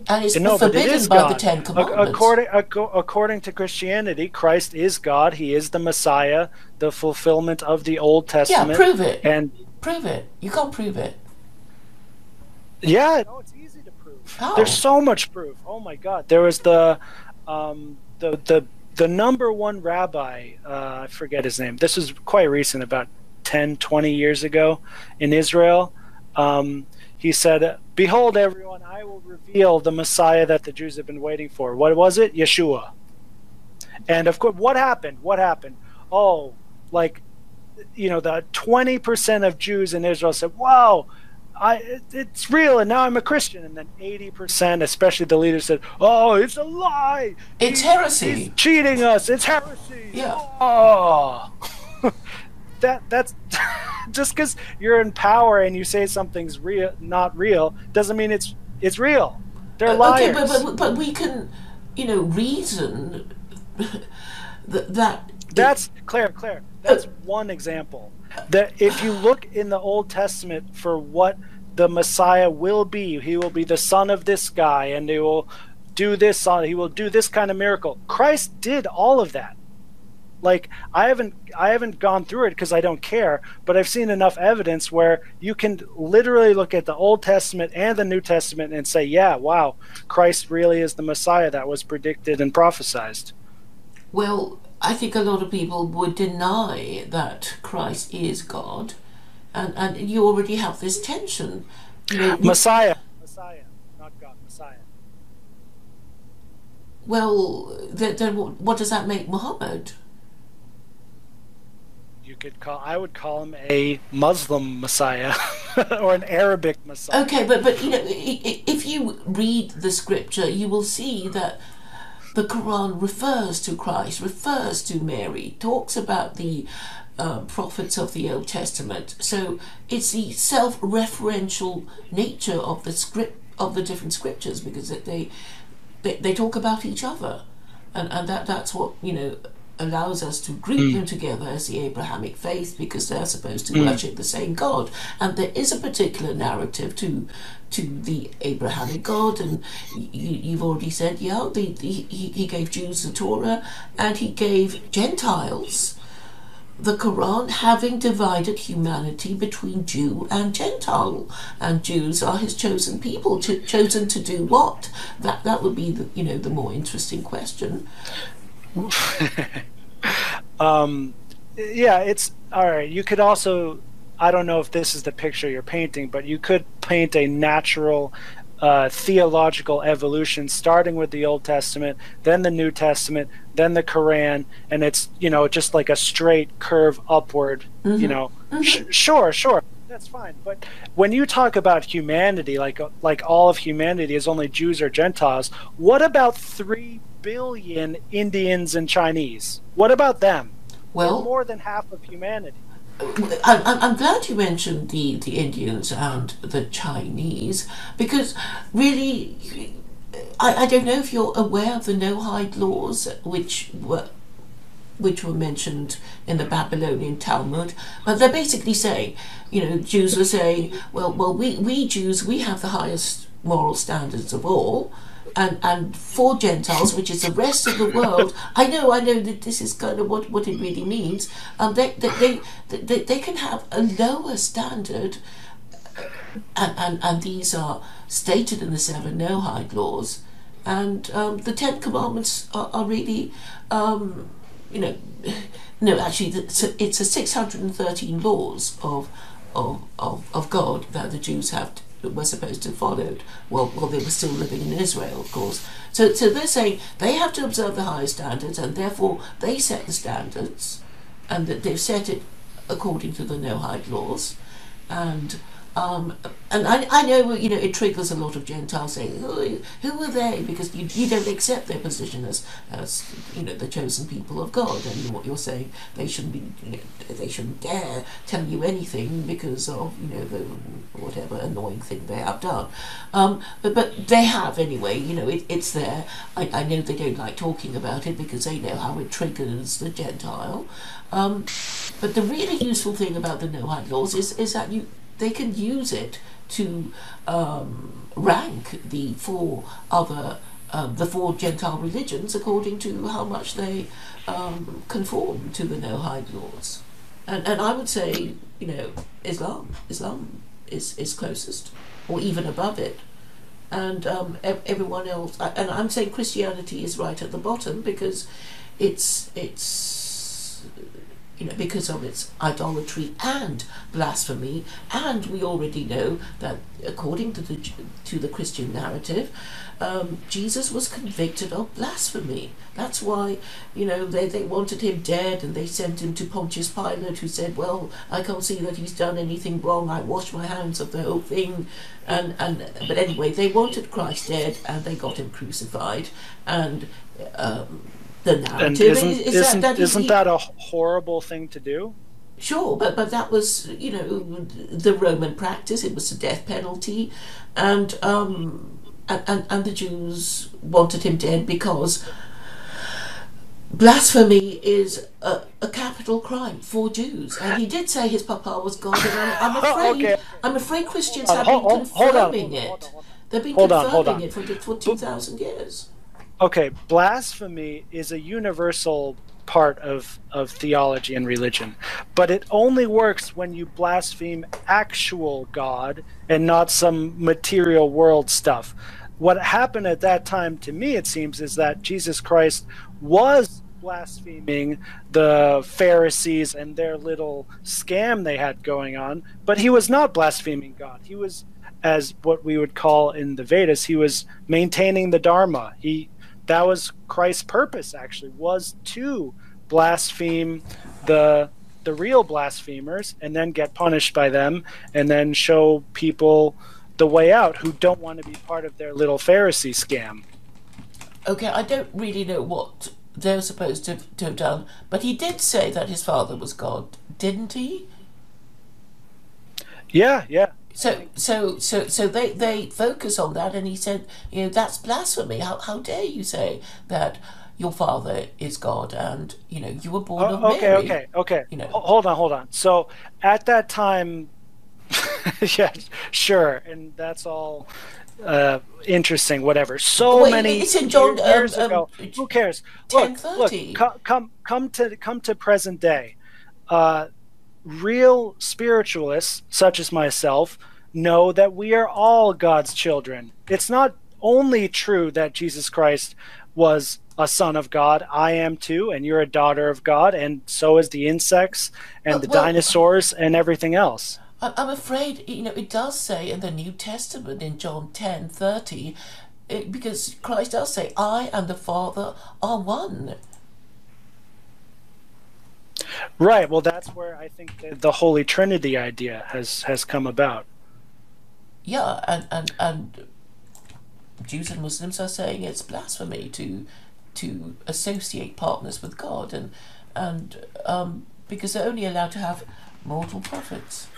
and it's No, forbidden is by God. the Ten Commandments. According, ac- according to Christianity, Christ is God. He is the Messiah, the fulfillment of the Old Testament. yeah, prove it. And Prove it. You can't prove it. Yeah, no, it's easy to prove. How? There's so much proof. Oh my God! There was the, um, the the the number one rabbi. Uh, I forget his name. This was quite recent, about 10, 20 years ago, in Israel. Um, he said, "Behold, everyone, I will reveal the Messiah that the Jews have been waiting for." What was it? Yeshua. And of course, what happened? What happened? Oh, like, you know, the twenty percent of Jews in Israel said, "Wow." I, it's real, and now I'm a Christian. And then 80%, especially the leaders, said, "Oh, it's a lie. It's He- heresy." He's cheating us. It's heresy." Yeah. Oh, that that's just because you're in power and you say something's real, not real, doesn't mean it's it's real. They're liars. Okay, but, but but we can, you know, reason that that That's Claire, Claire. That's one example. That if you look in the Old Testament for what the Messiah will be, he will be the son of this guy, and he will do this on. He will do this kind of miracle. Christ did all of that. Like I haven't, I haven't gone through it because I don't care. But I've seen enough evidence where you can literally look at the Old Testament and the New Testament and say, "Yeah, wow, Christ really is the Messiah that was predicted and prophesied." Well, I think a lot of people would deny that Christ is God, and and you already have this tension. You know, Messiah, Messiah, not God, Messiah. well, then, then what, what does that make Muhammad? You could call. I would call him a Muslim Messiah or an Arabic Messiah. Okay, but but you know, i- i- if you read the scripture, you will see that the Quran refers to Christ, refers to Mary, talks about the uh, prophets of the Old Testament. So it's the self-referential nature of the script of the different scriptures because they they, they talk about each other, and and that that's what you know allows us to group mm. them together as the Abrahamic faith because they're supposed to mm. worship the same God, and there is a particular narrative to to the Abrahamic God, and you, you've already said, yeah, the, the, he, he gave Jews the Torah, and he gave Gentiles the Quran having divided humanity between Jew and Gentile, and Jews are his chosen people, cho- chosen to do what? That that would be the you know the more interesting question. Um, yeah, it's all right. You could also. I don't know if this is the picture you're painting, but you could paint a natural uh, theological evolution, starting with the Old Testament, then the New Testament, then the Quran, and it's you know just like a straight curve upward. You know, Sh- sure, sure, that's fine. But when you talk about humanity, like like all of humanity is only Jews or Gentiles, what about three billion Indians and Chinese? What about them? Well, More than half of humanity. I'm, I'm I'm glad you mentioned the, the Indians and the Chinese because really, I, I don't know if you're aware of the Noahide laws which were which were mentioned in the Babylonian Talmud, but they're basically saying, you know, Jews were saying, well, well, we, we Jews we have the highest moral standards of all. And, and for Gentiles, which is the rest of the world, I know, I know that this is kind of what, what it really means. Um, they, they, they, they, they can have a lower standard and, and, and these are stated in the seven Noahide laws and um, the ten commandments are, are really um, you know no actually it's a, it's a 613 laws of, of, of, of god that the jews have to, were supposed to follow. While, while they were still living in israel of course. So, so they're saying they have to observe the highest standards and therefore they set the standards and that they've set it according to the Noahide laws. And Um, and I, I know you know it triggers a lot of Gentiles saying, who, are they? Because you, you don't accept their position as, as you know the chosen people of God, and what you're saying they shouldn't be you know, they shouldn't dare tell you anything because of you know the whatever annoying thing they have done. Um, but but they have anyway. You know it, it's there. I, I know they don't like talking about it because they know how it triggers the Gentile. Um, but the really useful thing about the Noahide laws is is that you they can use it to um, rank the four other um, the four Gentile religions according to how much they um, conform to the Noahide laws. And, and I would say, you know, Islam, Islam is, is closest, or even above it. And um, everyone else, and I'm saying Christianity is right at the bottom because it's it's you know, because of its idolatry and blasphemy. And we already know that, according to the to the Christian narrative, um, Jesus was convicted of blasphemy. That's why, you know, they, they wanted him dead and they sent him to Pontius Pilate, who said, Well, I can't see that he's done anything wrong. I wash my hands of the whole thing. And, and But anyway, they wanted Christ dead and they got him crucified. And um, the narrative. And isn't, is, is isn't, that, that isn't he, that a horrible thing to do? Sure, but but that was you know the Roman practice. It was the death penalty, and um and, and, and the Jews wanted him dead because blasphemy is a, a, capital crime for Jews, and he did say his papa was God. And I'm, I'm afraid okay. I'm afraid Christians have been confirming it. They've been confirming it for, for two thousand years okay, blasphemy is a universal part of, of theology and religion, but it only works when you blaspheme actual God and not some material world stuff. What happened at that time, to me, it seems, is that Jesus Christ was blaspheming the Pharisees and their little scam they had going on, but he was not blaspheming God. He was, as what we would call in the Vedas, he was maintaining the Dharma. He that was Christ's purpose actually was to blaspheme the the real blasphemers and then get punished by them and then show people the way out who don't want to be part of their little Pharisee scam. Okay, I don't really know what they're supposed to, to have done, but he did say that his father was God, didn't he? Yeah, yeah. So, so, so, so they, they focus on that, and he said, you know, that's blasphemy. How, how dare you say that your father is God, and you know, you were born oh, of okay, Mary. Okay, okay, okay. You know, hold on, hold on. So at that time, yeah, sure, and that's all uh, interesting, whatever. So Wait, many it's in John, years um, ago. Um, Who cares? Look, look, come, come, come to come to present day. Uh, real spiritualists, such as myself, know that we are all God's children. It's not only true that Jesus Christ was a son of God. I am too, and you're a daughter of God, and so is the insects and well, the well, dinosaurs and everything else. I'm afraid, you know, it does say in the New Testament in John 10 30, it, because Christ does say, I and the Father are one. Right. Well, that's where I think the, the Holy Trinity idea has has come about. Yeah, and and and Jews and Muslims are saying it's blasphemy to to associate partners with God, and and um, because they're only allowed to have mortal prophets.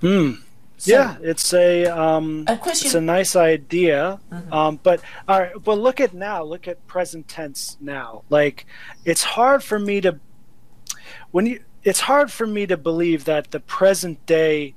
Hmm. So, yeah, it's a um, Christian, it's a nice idea, mm-hmm. um, but all right. But look at now. Look at present tense now. Like, it's hard for me to when you. It's hard for me to believe that the present day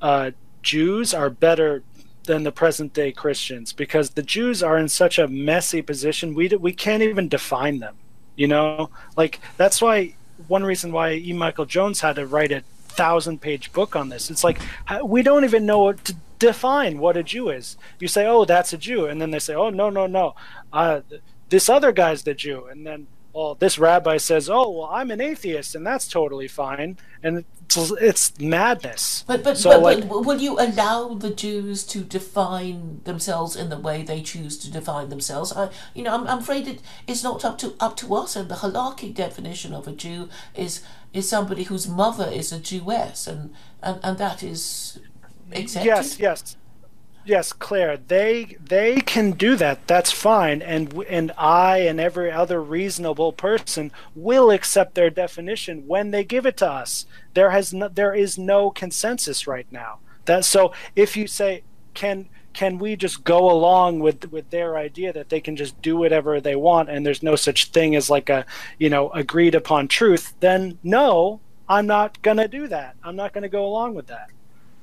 uh, Jews are better than the present day Christians because the Jews are in such a messy position. We we can't even define them. You know, like that's why one reason why E. Michael Jones had to write a thousand page book on this. It's like we don't even know to define what a Jew is. You say, "Oh, that's a Jew," and then they say, "Oh, no, no, no, uh, this other guy's the Jew," and then well, this rabbi says, "Oh, well, I'm an atheist, and that's totally fine," and it's, it's madness. But but, So, but, like- but will you allow the Jews to define themselves in the way they choose to define themselves? I, you know, I'm, I'm afraid it, it's not up to up to us. And the halakhic definition of a Jew is is somebody whose mother is a Jewess, and and, and that is accepted. Yes, yes, yes, Claire. They they can do that. That's fine, and and I and every other reasonable person will accept their definition when they give it to us. There has no, there is no consensus right now. That so if you say can can we just go along with with their idea that they can just do whatever they want and there's no such thing as like a you know agreed upon truth then no i'm not going to do that i'm not going to go along with that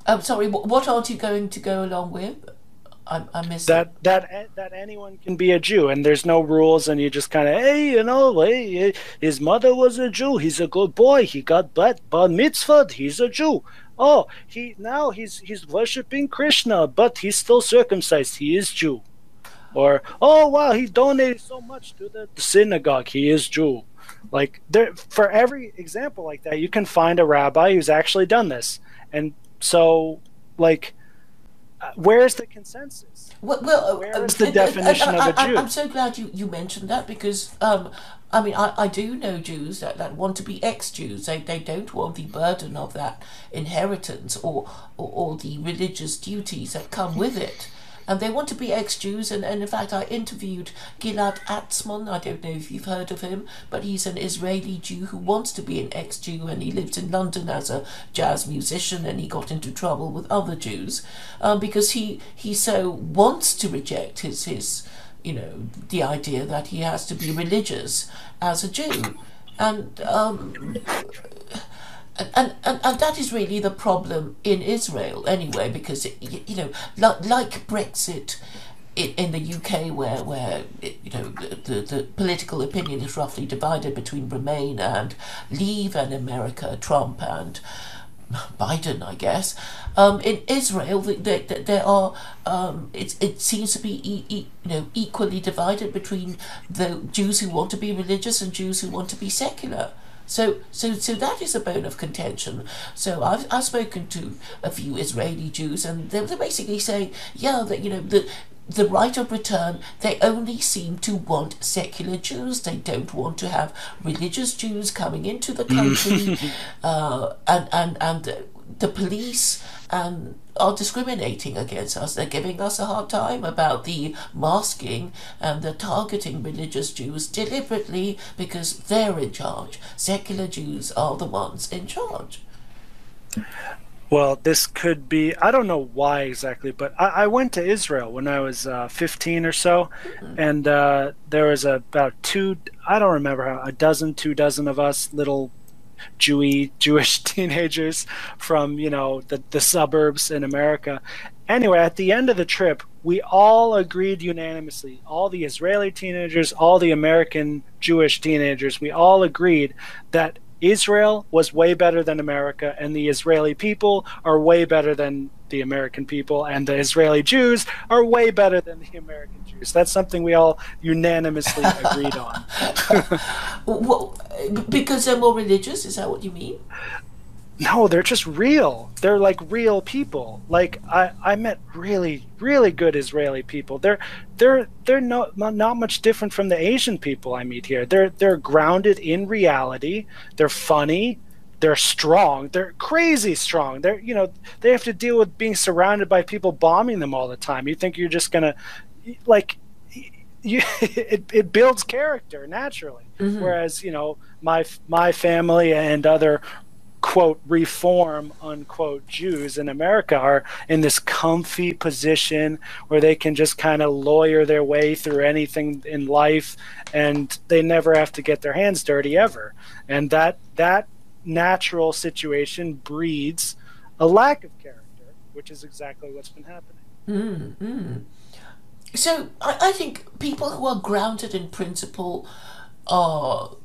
I'm sorry. What, what aren't you going to go along with? I, I missed that that that anyone can be a Jew and there's no rules and you just kind of hey you know hey his mother was a Jew he's a good boy he got bat bar mitzvah he's a Jew oh he now he's he's worshiping Krishna but he's still circumcised he is Jew or oh wow he donated so much to the synagogue he is Jew like there for every example like that you can find a rabbi who's actually done this and so like uh, where's the consensus Well, well Where uh, the uh, definition uh, of a I- I- Jew? I'm so glad you, you mentioned that because, um, I mean, I, I do know Jews that, that want to be ex-Jews. They, they don't want the burden of that inheritance or, or, or the religious duties that come with it. And they want to be ex-Jews, and, and in fact, I interviewed Gilad Atzmon. I don't know if you've heard of him, but he's an Israeli Jew who wants to be an ex-Jew, and he lives in London as a jazz musician, and he got into trouble with other Jews um, because he he so wants to reject his his you know the idea that he has to be religious as a Jew, and um, and, and, and, that is really the problem in Israel anyway, because it, you know, like, like Brexit in, in the UK, where where you know the, the, political opinion is roughly divided between Remain and Leave, and America, Trump and Biden, I guess. Um, in Israel, the, the, the, there are um, it, it seems to be e- e- you know equally divided between the Jews who want to be religious and Jews who want to be secular. So, so, so that is a bone of contention. So I've, I've spoken to a few Israeli Jews, and they're, they're basically saying, yeah, that you know the the right of return. They only seem to want secular Jews. They don't want to have religious Jews coming into the country, uh, and and and the police and are discriminating against us. They're giving us a hard time about the masking and the targeting religious Jews deliberately because they're in charge. Secular Jews are the ones in charge. Well, this could be, I don't know why exactly, but I, I went to Israel when I was uh, 15 or so, and uh, there was about two, I don't remember how, a dozen, two dozen of us little Jewy, Jewish teenagers from, you know, the, the suburbs in America. Anyway, at the end of the trip, we all agreed unanimously, all the Israeli teenagers, all the American Jewish teenagers, we all agreed that Israel was way better than America, and the Israeli people are way better than the American people, and the Israeli Jews are way better than the American Jews. That's something we all unanimously agreed on. Well, because they're more religious, is that what you mean? No, they're just real. They're like real people. Like I, I met really, really good Israeli people. They're they're they're no, not not much different from the Asian people I meet here. They're they're grounded in reality. They're funny. They're strong. They're crazy strong. They're you know they have to deal with being surrounded by people bombing them all the time. You think you're just gonna like you it, it builds character naturally. Mm-hmm. Whereas you know my my family and other quote reform unquote Jews in America are in this comfy position where they can just kind of lawyer their way through anything in life and they never have to get their hands dirty ever and that that natural situation breeds a lack of character which is exactly what's been happening mm-hmm. So I, I think people who are grounded in principle are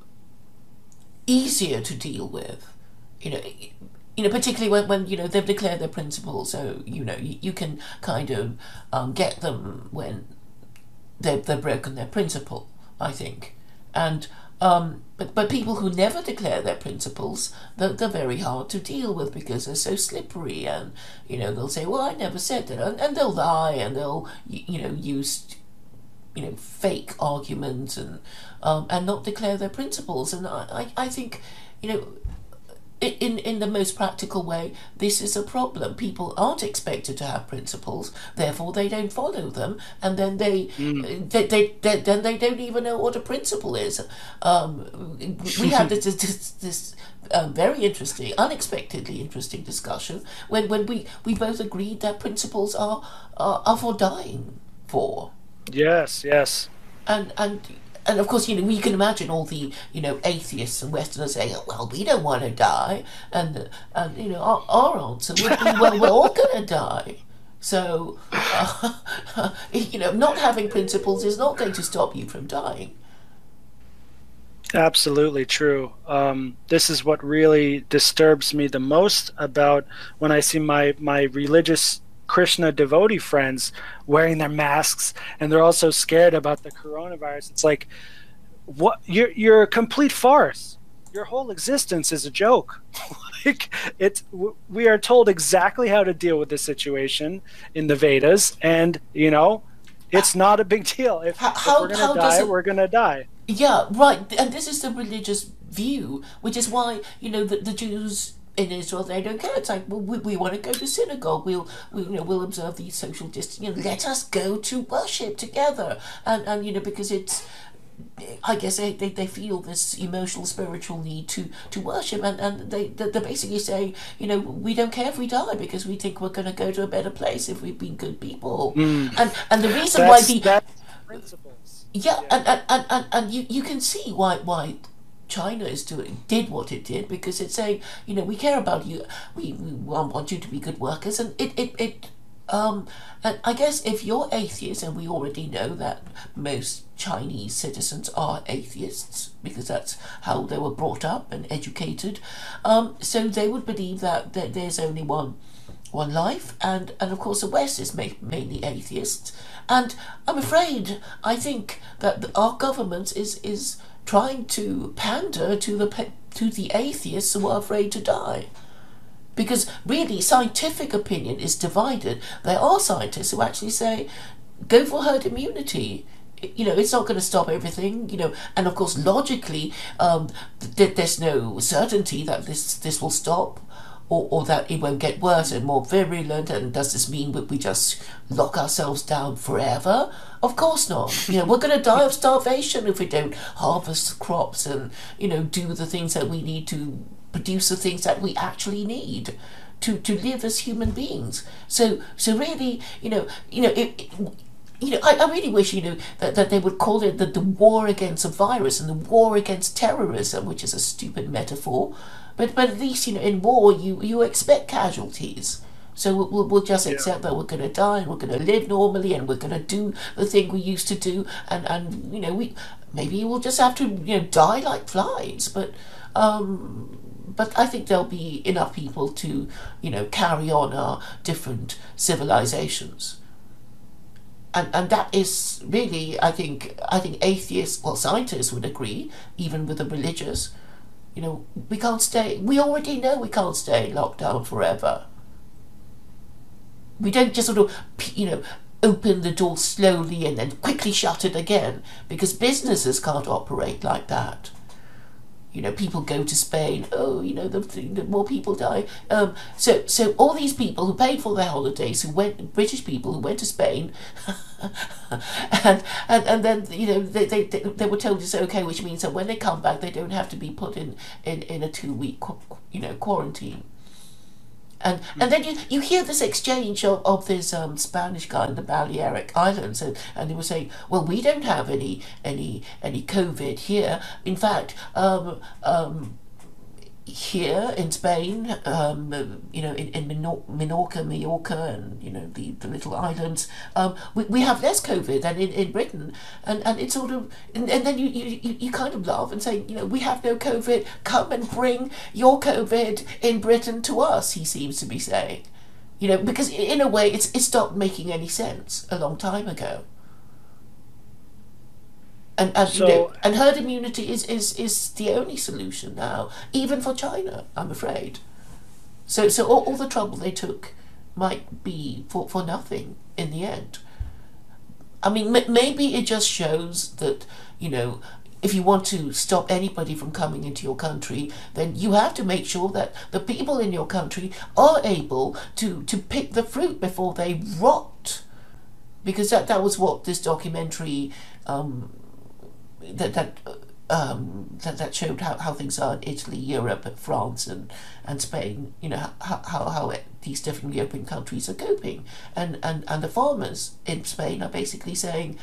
easier to deal with. You know, you know, particularly when, when you know they've declared their principles, so you know you, you can kind of um, get them when they've they've broken their principle. I think, and Um, but, but people who never declare their principles, they're, they're very hard to deal with because they're so slippery. And, you know, they'll say, well, I never said that. And, and they'll lie and they'll, you know, use, you know, fake arguments and, um, and not declare their principles. And I, I, I think, you know, in in the most practical way, this is a problem. People aren't expected to have principles, therefore they don't follow them, and then they, mm. they, they, they, then they don't even know what a principle is. Um, we had this this, this um, very interesting, unexpectedly interesting discussion when when we we both agreed that principles are are, are for dying for. Yes, yes. And and and of course, you know, you can imagine all the, you know, atheists and Westerners saying, well, we don't want to die. And, and you know, our, our answer would be, well, we're all going to die. So, uh, you know, not having principles is not going to stop you from dying. Absolutely true. Um, this is what really disturbs me the most about when I see my, my religious Krishna devotee friends wearing their masks and they're also scared about the coronavirus. It's like what you're you're a complete farce. Your whole existence is a joke. like it's we are told exactly how to deal with this situation in the Vedas and you know it's not a big deal. If, how, if we're gonna die, it, we're gonna die. Yeah, right. And this is the religious view, which is why you know the, the Jews in Israel, they don't care. It's like, well, we, we want to go to synagogue. We'll, we, you know, we'll observe the social distance. You know, let us go to worship together. And, and you know, because it's, I guess they, they, they feel this emotional, spiritual need to, to worship. And, and they, they basically say, you know, we don't care if we die because we think we're going to go to a better place if we've been good people. Mm. And, and the reason that's, why the... principles. Yeah, yeah. And, and, and, and, and you, you can see why, why China is doing did what it did because it's saying, you know, we care about you, we, we want you to be good workers, and it it it. Um, and I guess if you're atheist, and we already know that most Chinese citizens are atheists because that's how they were brought up and educated, um, so they would believe that, that there's only one one life, and, and of course the West is ma- mainly atheists, and I'm afraid I think that our government is is trying to pander to the to the atheists who are afraid to die. Because really, scientific opinion is divided. There are scientists who actually say, go for herd immunity. You know, it's not going to stop everything. You know, and of course, logically, um, th- there's no certainty that this this will stop or, or that it won't get worse and more virulent? And does this mean that we just lock ourselves down forever? Of course not. You know, we're going to die of starvation if we don't harvest crops and, you know, do the things that we need to produce the things that we actually need to, to live as human beings. So, so really, you know, you know, it, it you know, I, I really wish, you know, that, that they would call it the, the war against a virus and the war against terrorism, which is a stupid metaphor. But but at least you know in war you you expect casualties. So we'll, we'll just accept yeah. that we're going to die and we're going to live normally and we're going to do the thing we used to do and and you know we maybe we'll just have to you know die like flies. But um, but I think there'll be enough people to you know carry on our different civilizations. And, and that is really, I think, I think atheists, well, scientists would agree, even with the religious, you know, we can't stay. We already know we can't stay locked down forever. We don't just sort of, you know, open the door slowly and then quickly shut it again because businesses can't operate like that you know, people go to Spain. Oh, you know, the, the more people die. Um, so, so all these people who paid for their holidays, who went, British people who went to Spain, and, and and then you know they, they they were told it's okay, which means that when they come back, they don't have to be put in in, in a two week you know quarantine. And and then you, you hear this exchange of, of this um, Spanish guy in the Balearic Islands, and, and they were saying, well, we don't have any any any COVID here. In fact, um, um, here in Spain, um, you know, in, in Minorca, Mallorca, and you know the, the little islands, um, we, we have less COVID than in, in Britain, and, and it's sort of, and, and then you, you, you kind of laugh and say, you know, we have no COVID. Come and bring your COVID in Britain to us. He seems to be saying, you know, because in a way, it's it stopped making any sense a long time ago And and So- you know, and herd immunity is, is is the only solution now, even for China. I'm afraid. So so all, all the trouble they took might be for, for nothing in the end. I mean, m- maybe it just shows that, you know, if you want to stop anybody from coming into your country, then you have to make sure that the people in your country are able to, to pick the fruit before they rot. Because that, that was what this documentary um, that that um, that, that showed how, how things are in Italy, Europe, France, and, and Spain. You know how, how, how these different European countries are coping, and, and, and the farmers in Spain are basically saying.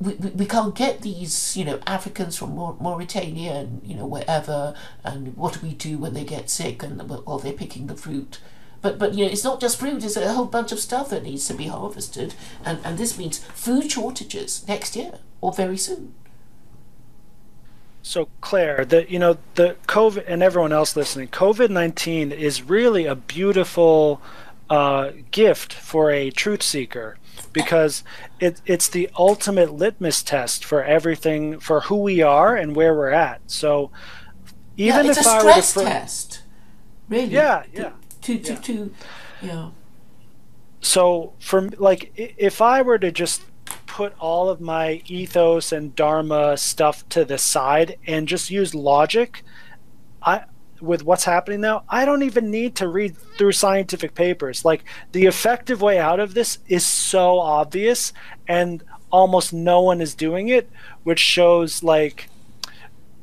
We, we, we can't get these you know Africans from Mauritania and you know wherever and what do we do when they get sick and while they're picking the fruit but but you know it's not just fruit it's a whole bunch of stuff that needs to be harvested. And and this means food shortages next year or very soon. So Claire, the you know the COVID and everyone else listening, COVID nineteen is really a beautiful uh, gift for a truth seeker. Because it, it's the ultimate litmus test for everything for who we are and where we're at. So even yeah, if I were to fr- test really. Yeah, yeah, to to, yeah. to yeah so from like if i were to just put all of my ethos and dharma stuff to the side and just use logic i with what's happening now i don't even need to read through scientific papers like the effective way out of this is so obvious and almost no one is doing it which shows like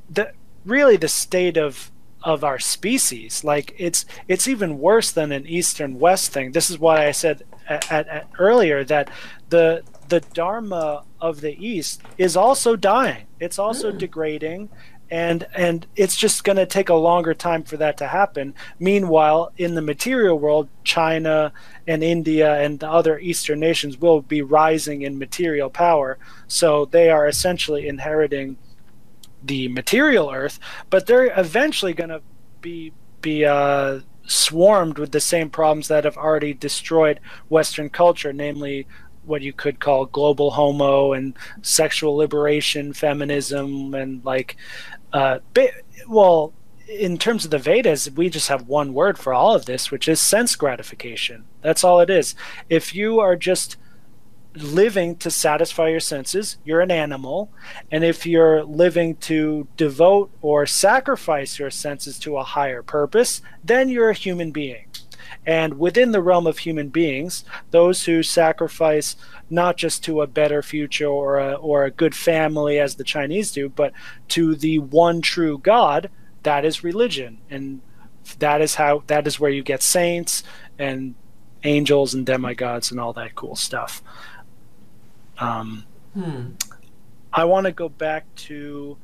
the really the state of of our species. Like it's it's even worse than an east and west thing. This is why i said at, at, at earlier that the the dharma of the east is also dying. It's also hmm. degrading and and it's just going to take a longer time for that to happen. Meanwhile in the material world china and india and the other eastern nations will be rising in material power. So they are essentially inheriting the material Earth, but they're eventually going to be be uh, swarmed with the same problems that have already destroyed Western culture, namely what you could call global homo and sexual liberation, feminism, and like, uh, well, in terms of the Vedas, we just have one word for all of this, which is sense gratification. That's all it is. If you are just living to satisfy your senses, you're an animal. And if you're living to devote or sacrifice your senses to a higher purpose, then you're a human being. And within the realm of human beings, those who sacrifice not just to a better future or a, or a good family, as the Chinese do, but to the one true God, that is religion. And that is how that is where you get saints and angels and demigods and all that cool stuff. Um, hmm. I want to go back to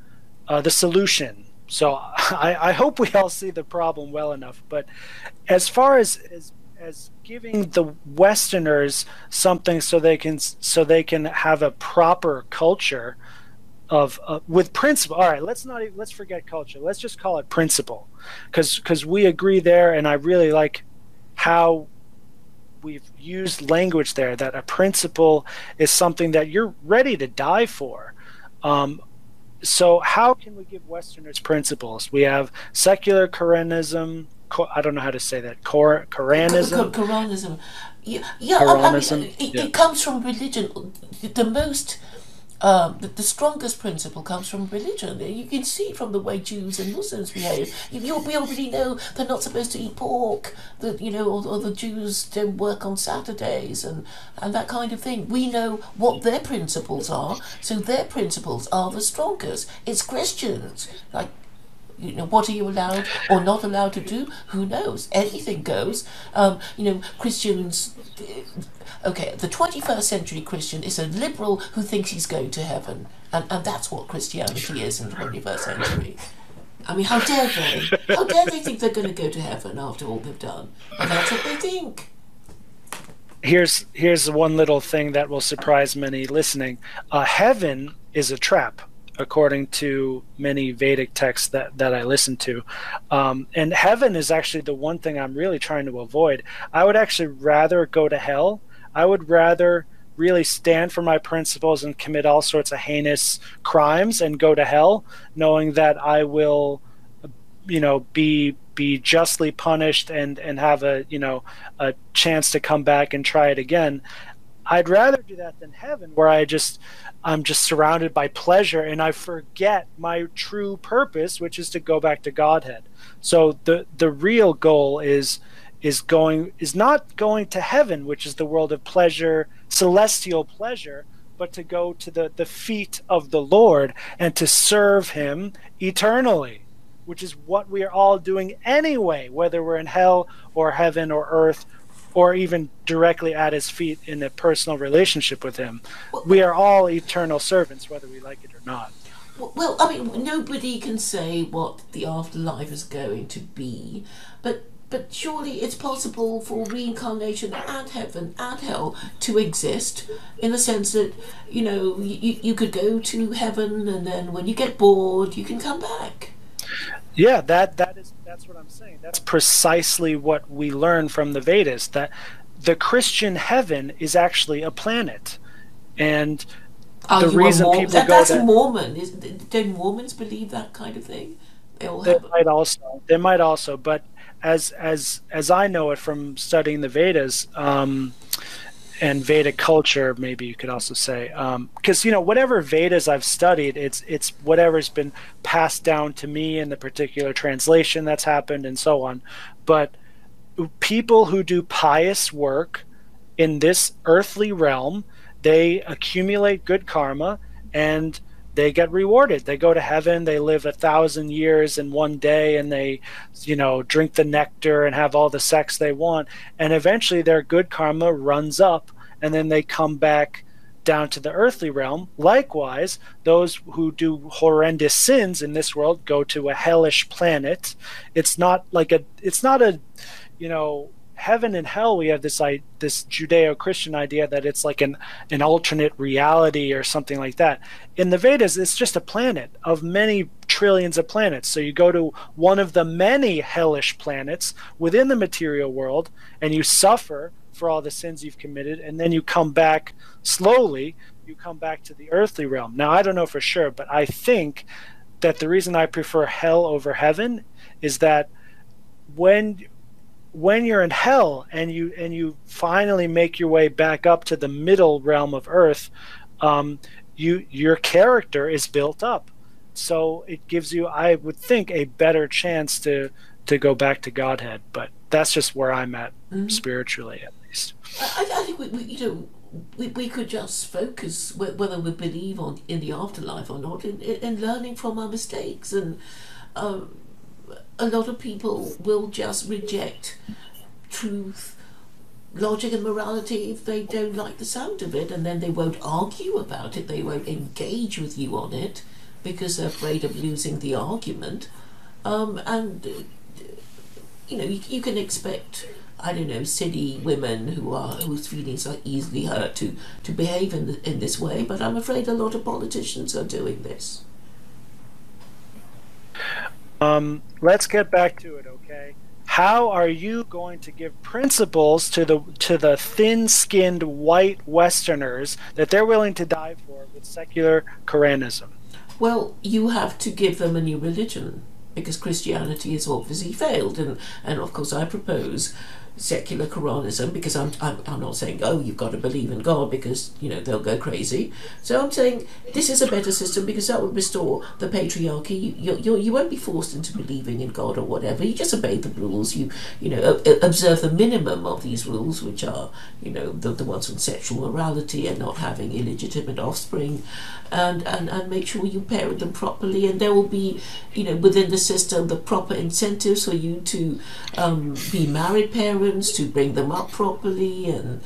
uh, the solution. So I, I hope we all see the problem well enough. But as far as, as as giving the Westerners something so they can so they can have a proper culture of uh, with principle. All right, let's not let's forget culture. Let's just call it principle, because because we agree there, and I really like how we've used language there that a principle is something that you're ready to die for. Um, so how can we give Westerners principles? We have secular Quranism. I don't know how to say that. Cor- Quranism. Qu- Quranism. Yeah, yeah I- I mean, it, yeah. it comes from religion. The most, um, the, the strongest principle comes from religion. You can see from the way Jews and Muslims behave. You, you we already know they're not supposed to eat pork. That you know, or, or the Jews don't work on Saturdays and and that kind of thing. We know what their principles are, so their principles are the strongest. It's Christians like you know, what are you allowed or not allowed to do? Who knows? Anything goes. Um, you know, Christians. Okay, the 21st century Christian is a liberal who thinks he's going to heaven, and, and that's what Christianity is in the 21st century. I mean, how dare they? How dare they think they're going to go to heaven after all they've done? And that's what they think. Here's here's one little thing that will surprise many listening. Uh, heaven is a trap, according to many Vedic texts that, that I listen to. Um, and heaven is actually the one thing I'm really trying to avoid. I would actually rather go to hell. I would rather really stand for my principles and commit all sorts of heinous crimes and go to hell, knowing that I will, you know, be be justly punished and and have a you know a chance to come back and try it again. I'd rather do that than heaven, where I just I'm just surrounded by pleasure and I forget my true purpose, which is to go back to Godhead. So the the real goal is is going is not going to heaven, which is the world of pleasure, celestial pleasure, but to go to the, the feet of the Lord and to serve him eternally, which is what we are all doing anyway, whether we're in hell or heaven or earth or even directly at his feet in a personal relationship with him. We are all eternal servants, whether we like it or not. Well, I mean, nobody can say what the afterlife is going to be, but but surely it's possible for reincarnation and heaven and hell to exist in the sense that you know you, you could go to heaven and then when you get bored you can come back yeah that that is that's what i'm saying. That's precisely what we learn from the vedas that the christian heaven is actually a planet. And Are the reason Mor- people that, go that's there mormon. Is, don't mormons believe that kind of thing? They all they have might also they might also but as as as i know it from studying the vedas um and Vedic culture, maybe you could also say, um, because you know whatever Vedas I've studied, it's it's whatever's been passed down to me in the particular translation that's happened and so on. But people who do pious work in this earthly realm, they accumulate good karma and they get rewarded. They go to heaven, they live a thousand years in one day, and they, you know, drink the nectar and have all the sex they want. And eventually their good karma runs up, and then they come back down to the earthly realm. Likewise, those who do horrendous sins in this world go to a hellish planet. It's not like a, it's not a, you know, heaven and hell we have this I, this judeo-christian idea that it's like an an alternate reality or something like that. In the vedas it's just a planet of many trillions of planets. So you go to one of the many hellish planets within the material world and you suffer for all the sins you've committed and then you come back slowly you come back to the earthly realm. Now i don't know for sure but i think that the reason i prefer hell over heaven is that when when you're in hell and you and you finally make your way back up to the middle realm of earth um, you your character is built up so it gives you i would think a better chance to to go back to godhead but that's just where i'm at Mm-hmm. spiritually at least I, I think we, we, you know, we, we could just focus whether we believe on in the afterlife or not, in, in, in learning from our mistakes. And um, a lot of people will just reject truth, logic, and morality if they don't like the sound of it, and then they won't argue about it. They won't engage with you on it because they're afraid of losing the argument. Um, and uh, you know, you, you can expect. I don't know, silly women who are whose feelings are easily hurt to to behave in the, in this way. But I'm afraid a lot of politicians are doing this. Um, let's get back to it okay how are you going to give principles to the to the thin-skinned white westerners that they're willing to die for with secular Quranism? Well, you have to give them a new religion because Christianity has obviously failed, and and of course I propose secular Quranism because I'm, I'm I'm not saying oh you've got to believe in God because you know they'll go crazy. So I'm saying this is a better system because that would restore the patriarchy. You you you, you won't be forced into believing in God or whatever. You just obey the rules. You you know observe the minimum of these rules, which are you know the the ones on sexual morality and not having illegitimate offspring, and and and make sure you parent them properly. And there will be you know within the system the proper incentives for you to um, be married parents to bring them up properly and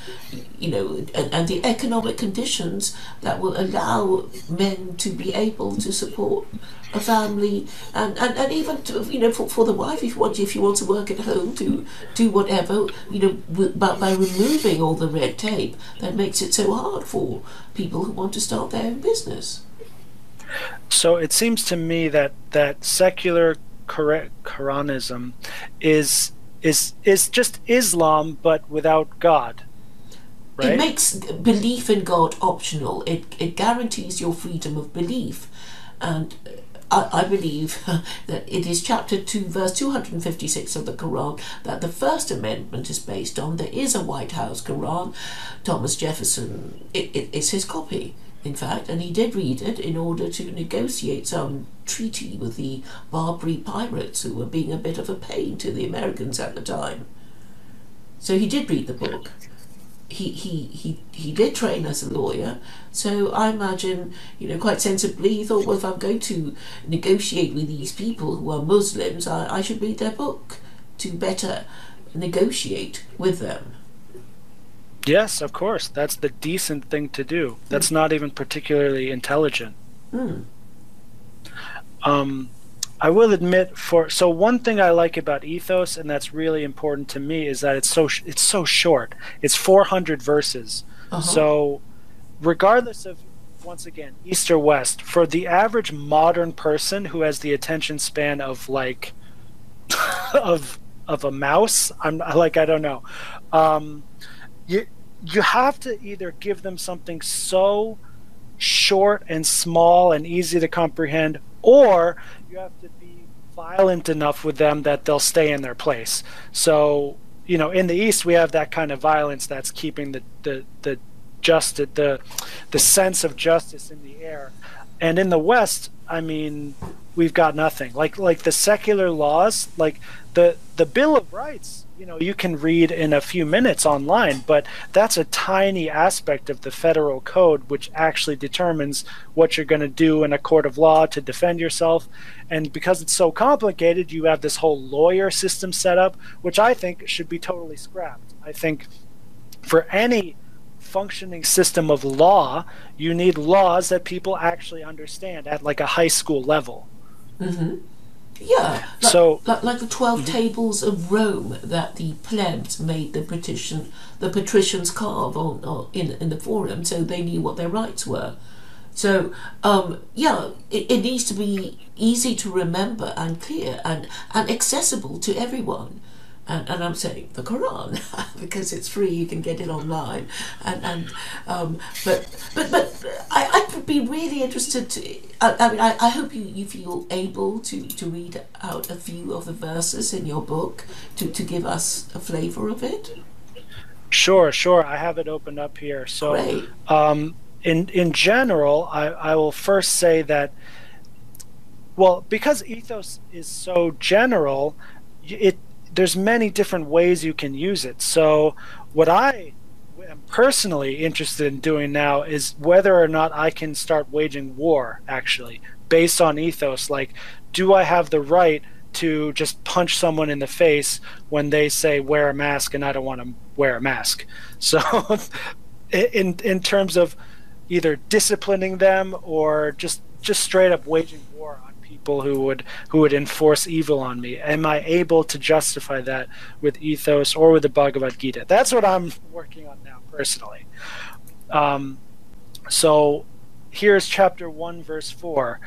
you know and, and the economic conditions that will allow men to be able to support a family and, and, and even to, you know for, for the wife if you want if you want to work at home to do whatever you know but by removing all the red tape that makes it so hard for people who want to start their own business So it seems to me that that secular Qur- Quranism is is is just Islam but without God. right? It makes belief in God optional. It it guarantees your freedom of belief, and I, believe that it is chapter 2, verse 256 of the Quran that the First Amendment is based on. There is a White House Quran. Thomas Jefferson, it, it, it's his copy, in fact, and he did read it in order to negotiate some treaty with the Barbary pirates who were being a bit of a pain to the Americans at the time. So he did read the book he, he, he, he did train as a lawyer, so I imagine, you know, quite sensibly, he thought, well, if I'm going to negotiate with these people who are Muslims, I, I should read their book to better negotiate with them. Yes, of course. That's the decent thing to do. That's not even particularly intelligent. Mm. Um, I will admit for so one thing I like about Ethos and that's really important to me is that it's so sh- it's so short. It's 400 verses. Uh-huh. So regardless of once again east or west for the average modern person who has the attention span of like of of a mouse, I'm like I don't know. Um, you you have to either give them something so short and small and easy to comprehend or you have to violent enough with them that they'll stay in their place. So, you know, in the East, we have that kind of violence that's keeping the the the just the the sense of justice in the air. And in the West, I mean, we've got nothing. Like like the secular laws, like the the Bill of Rights you know you can read in a few minutes online but that's a tiny aspect of the federal code which actually determines what you're going to do in a court of law to defend yourself. And because it's so complicated you have this whole lawyer system set up which i think should be totally scrapped. I think for any functioning system of law you need laws that people actually understand at like a high school level. Mm-hmm. Yeah, like, so like, like the 12 mm-hmm. tables of Rome that the plebs made the patrician the patricians carve on, on in in the forum, so they knew what their rights were. So um, yeah, it, it needs to be easy to remember and clear and and accessible to everyone and, and I'm saying the Quran because it's free. You can get it online, and and um, but but but I I would be really interested to. I, I mean, I, I hope you, you feel able to, to read out a few of the verses in your book to, to give us a flavor of it. Sure, sure. I have it opened up here. So, um, in in general, I, I will first say that. Well, because ethos is so general, it there's many different ways you can use it. So what I am personally interested in doing now is whether or not I can start waging war actually based on ethos like do I have the right to just punch someone in the face when they say wear a mask and I don't want to wear a mask. So in in terms of either disciplining them or just just straight up waging war people who would who would enforce evil on me? Am I able to justify that with ethos or with the Bhagavad Gita? That's what I'm working on now personally. Um, so here's chapter 1 verse 4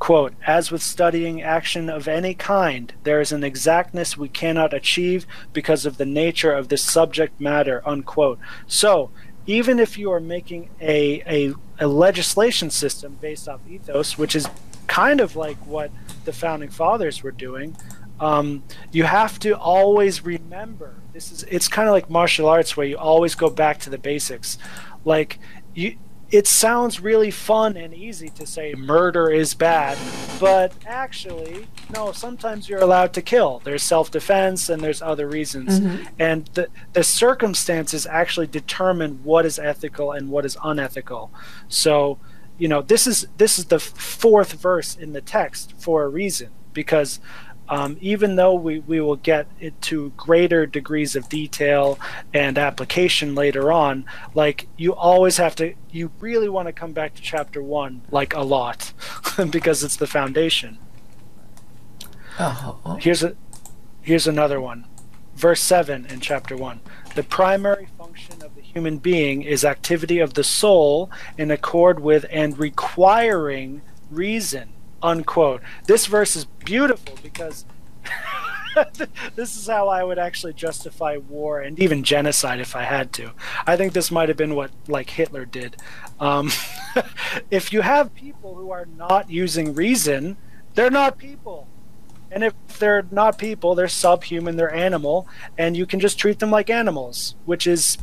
quote as with studying action of any kind there is an exactness we cannot achieve because of the nature of this subject matter unquote so even if you are making a, a, a legislation system based off ethos which is kind of like what the founding fathers were doing. Um, you have to always remember this is it's kind of like martial arts where you always go back to the basics. Like you it sounds really fun and easy to say murder is bad, but actually, no, sometimes you're allowed to kill. There's self defense and there's other reasons. Mm-hmm. And the, the circumstances actually determine what is ethical and what is unethical. So, you know this is this is the fourth verse in the text for a reason because um, even though we, we will get into greater degrees of detail and application later on like you always have to you really want to come back to chapter one like a lot because it's the foundation. Uh-huh. here's a here's another one. Verse 7 in chapter 1 the primary function of the human being is activity of the soul in accord with and requiring reason unquote this verse is beautiful because this is how I would actually justify war and even genocide if I had to. I think this might have been what like Hitler did. Um, if you have people who are not using reason, they're not people. And if they're not people, they're subhuman, they're animal, and you can just treat them like animals, which is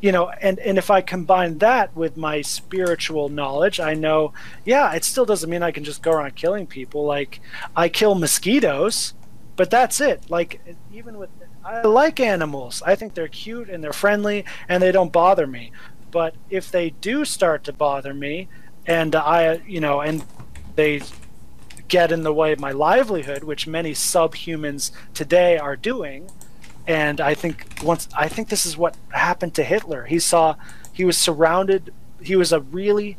you know and and if i combine that with my spiritual knowledge i know yeah it still doesn't mean i can just go around killing people. Like i kill mosquitoes but that's it. Like even with i like animals. I think they're cute and they're friendly and they don't bother me. But if they do start to bother me and i you know and they get in the way of my livelihood which many subhumans today are doing and I think once I think this is what happened to Hitler. He saw he was surrounded. He was a really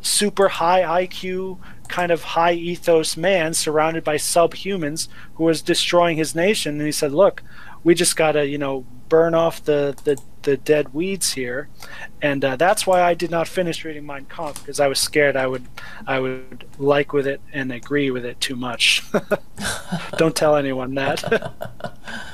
super high IQ, kind of high ethos man surrounded by subhumans who was destroying his nation. And he said, "Look, we just gotta you know burn off the the, the dead weeds here." And uh, that's why I did not finish reading Mein Kampf because I was scared I would I would like with it and agree with it too much. Don't tell anyone that.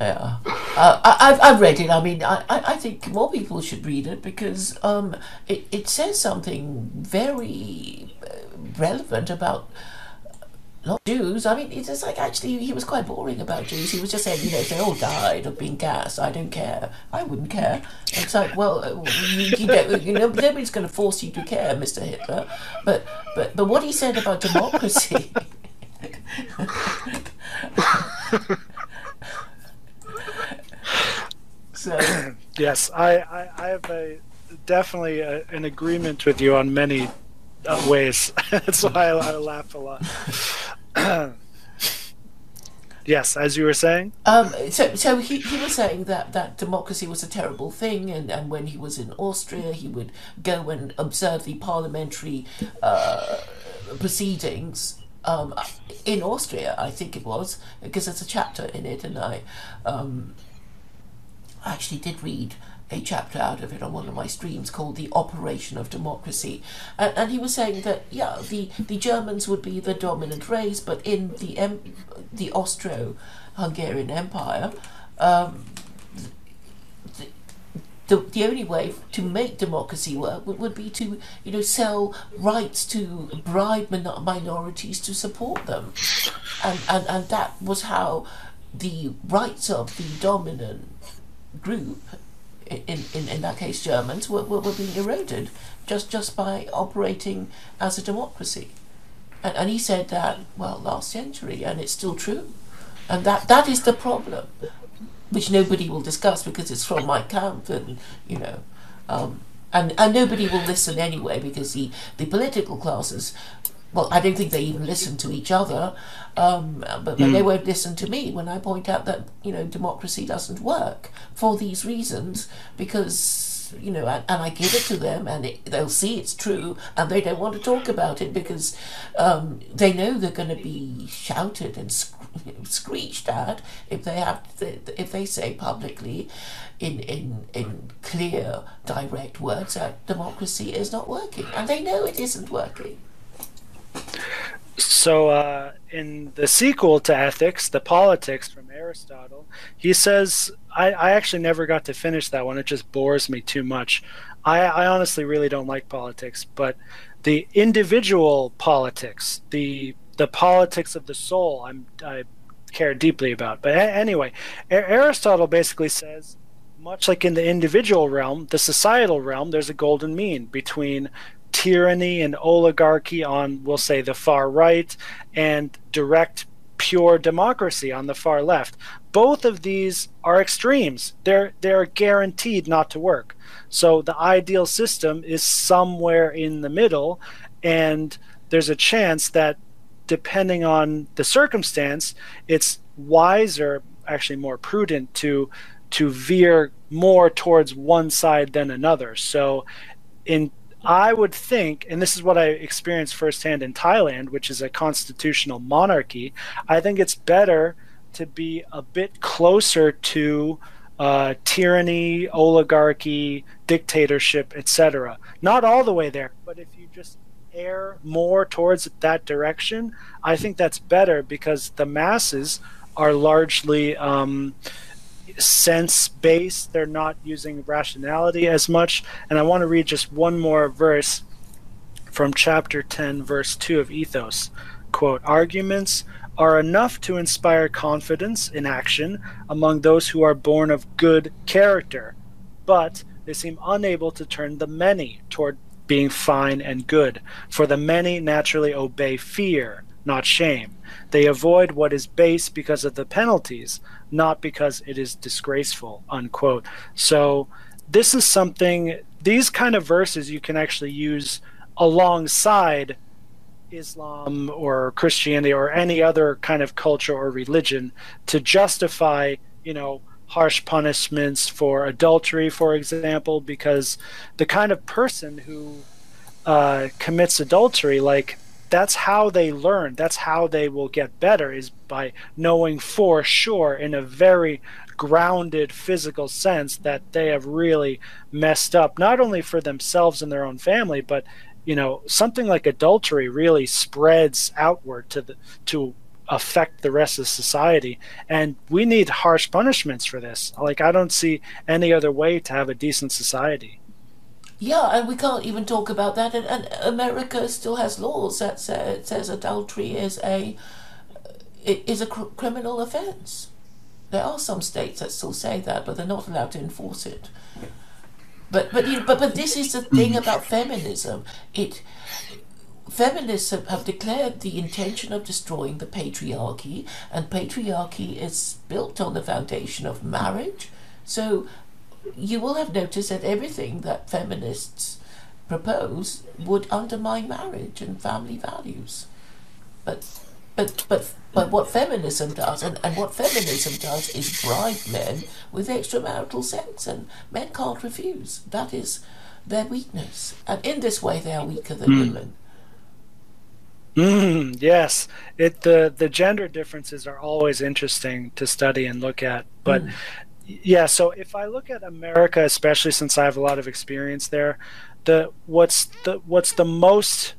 Yeah, uh, I, have I've read it. I mean, I, I think more people should read it because um, it, it says something very uh, relevant about not Jews. I mean, it's just like actually he was quite boring about Jews. He was just saying, you know, if they all died of being gassed, I don't care. I wouldn't care. It's like, well, uh, you, you know, you know, nobody's going to force you to care, Mr. Hitler. But but but what he said about democracy. So yes, I, I, I have a definitely a, an agreement with you on many uh, ways. That's why I, I, laugh a lot. yes, as you were saying. Um, so so he, he was saying that, that democracy was a terrible thing, and, and when he was in Austria, he would go and observe the parliamentary uh, proceedings um, in Austria, I think it was, because there's a chapter in it, and I. Um, I actually did read a chapter out of it on one of my streams called The Operation of Democracy. And, and he was saying that, yeah, the, the Germans would be the dominant race, but in the, em- the Austro Hungarian Empire, um, the, the, only way to make democracy work would, would be to, you know, sell rights to bribe min- minorities to support them. And, and, and that was how the rights of the dominant group, in, in, in that case Germans, were, were, were being eroded just, just by operating as a democracy. And, and he said that, well, last century, and it's still true. And that, that is the problem, which nobody will discuss because it's from Mein Kampf and, you know, um, and, and nobody will listen anyway because the, the political classes well, I don't think they even listen to each other, um, but, mm. they won't listen to me when I point out that you know democracy doesn't work for these reasons because you know, and, and I give it to them, and it, they'll see it's true, and they don't want to talk about it because um, they know they're going to be shouted and sc- screeched at if they have to, if they say publicly in, in in clear direct words that democracy is not working, and they know it isn't working. So, uh, in the sequel to Ethics, the Politics from Aristotle, he says, I, I actually never got to finish that one. It just bores me too much. I, I honestly really don't like politics, but the individual politics, the the politics of the soul, I'm, I care deeply about. But anyway, Aristotle basically says, much like in the individual realm, the societal realm, there's a golden mean between tyranny and oligarchy on, we'll say, the far right, and direct pure democracy on the far left. Both of these are extremes. They're they're guaranteed not to work. So the ideal system is somewhere in the middle, and there's a chance that depending on the circumstance, it's wiser, actually more prudent to to veer more towards one side than another. So in I would think, and this is what I experienced firsthand in Thailand, which is a constitutional monarchy, I think it's better to be a bit closer to uh, tyranny, oligarchy, dictatorship, etc. Not all the way there, but if you just err more towards that direction, I think that's better because the masses are largely um, sense based. They're not using rationality as much. And I want to read just one more verse from chapter 10, verse 2 of Ethos. Quote, arguments are enough to inspire confidence in action among those who are born of good character, but they seem unable to turn the many toward being fine and good, for the many naturally obey fear, not shame. They avoid what is base because of the penalties, not because it is disgraceful. Unquote. So this is something. These kind of verses you can actually use alongside Islam or Christianity or any other kind of culture or religion to justify, you know, harsh punishments for adultery, for example, because the kind of person who uh, commits adultery, like that's how they learn. That's how they will get better is by knowing for sure in a very grounded physical sense that they have really messed up, not only for themselves and their own family, but you know something like adultery really spreads outward to the to affect the rest of society. And we need harsh punishments for this. Like i don't see any other way to have a decent society yeah and we can't even talk about that and, and america still has laws that say, says adultery is a is a cr- criminal offense there are some states that still say that but they're not allowed to enforce it but but you, but but this is the thing about feminism. It feminists have, have declared the intention of destroying the patriarchy, and patriarchy is built on the foundation of marriage. So you will have noticed that everything that feminists propose would undermine marriage and family values. But but but but what feminism does, and, and what feminism does, is bribe men with extramarital sex, and men can't refuse. That is their weakness, and in this way, they are weaker than mm. women. Mm, yes, it the the gender differences are always interesting to study and look at, but. Mm. Yeah, so if I look at America, especially since I have a lot of experience there, the what's the what's the most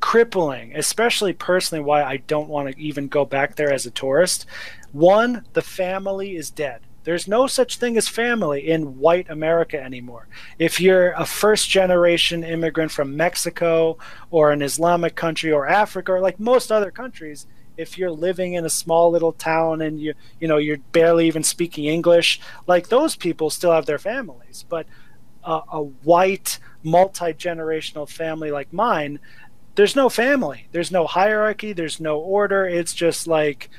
crippling, especially personally, why I don't want to even go back there as a tourist. One, the family is dead. There's no such thing as family in white America anymore. If you're a first generation immigrant from Mexico or an Islamic country or Africa or like most other countries, if you're living in a small little town and you you know you're barely even speaking English, like those people still have their families. But uh, a white multi-generational family like mine there's no family. There's no hierarchy. There's no order. It's just like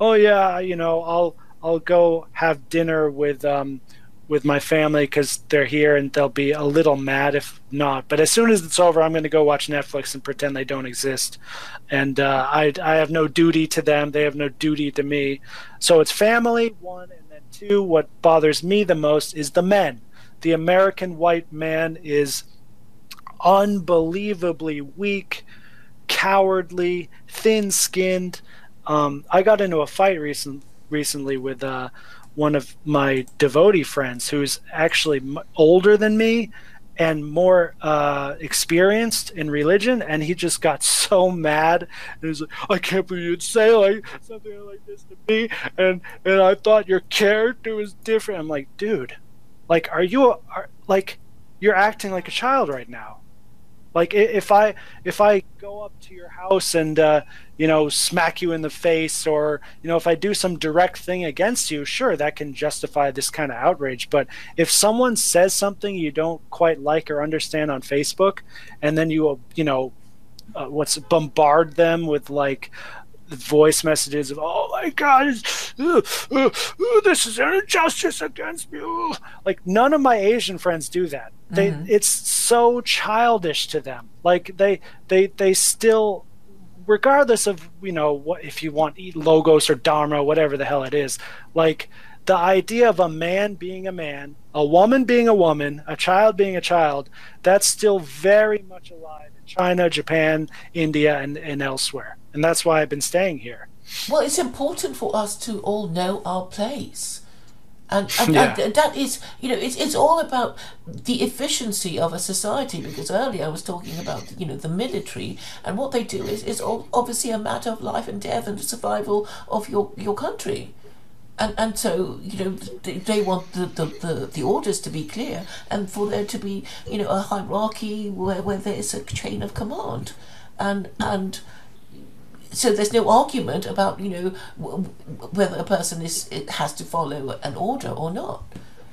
oh yeah you know i'll i'll go have dinner with um with my family because they're here and they'll be a little mad if not. But as soon as it's over i'm going to go watch netflix and pretend they don't exist. And uh, I, I have no duty to them. They have no duty to me. So it's family one and then two. What bothers me the most is the men. The american white man is unbelievably weak, cowardly, thin skinned. Um, I got into a fight recent, recently with uh, one of my devotee friends who's actually older than me and more uh, experienced in religion, and he just got so mad. He was like, "I can't believe you'd say like something like this to me," and and I thought your character was different. I'm like, dude, like, are you are, like you're acting like a child right now? Like if I if I go up to your house and uh, you know smack you in the face, or you know if I do some direct thing against you, sure that can justify this kind of outrage. But if someone says something you don't quite like or understand on Facebook, and then you you know uh, what's bombard them with like voice messages of "Oh my God, uh, uh, uh, this is an injustice against me." Like none of my Asian friends do that. They mm-hmm. it's so childish to them. Like they they they still, regardless of you know what if you want logos or dharma, whatever the hell it is, like the idea of a man being a man, a woman being a woman, a child being a child, that's still very much alive in China, Japan, India, and, and elsewhere and that's why I've been staying here. Well, it's important for us to all know our place. And, and, Yeah. and that is, you know, it's, it's all about the efficiency of a society because earlier I was talking about, you know, the military and what they do is, is ob- obviously a matter of life and death and the survival of your, your country. And, and so, you know, they, they want the, the, the, the orders to be clear and for there to be, you know, a hierarchy where, where there's a chain of command. And, and, so there's no argument about you know whether a person is has to follow an order or not.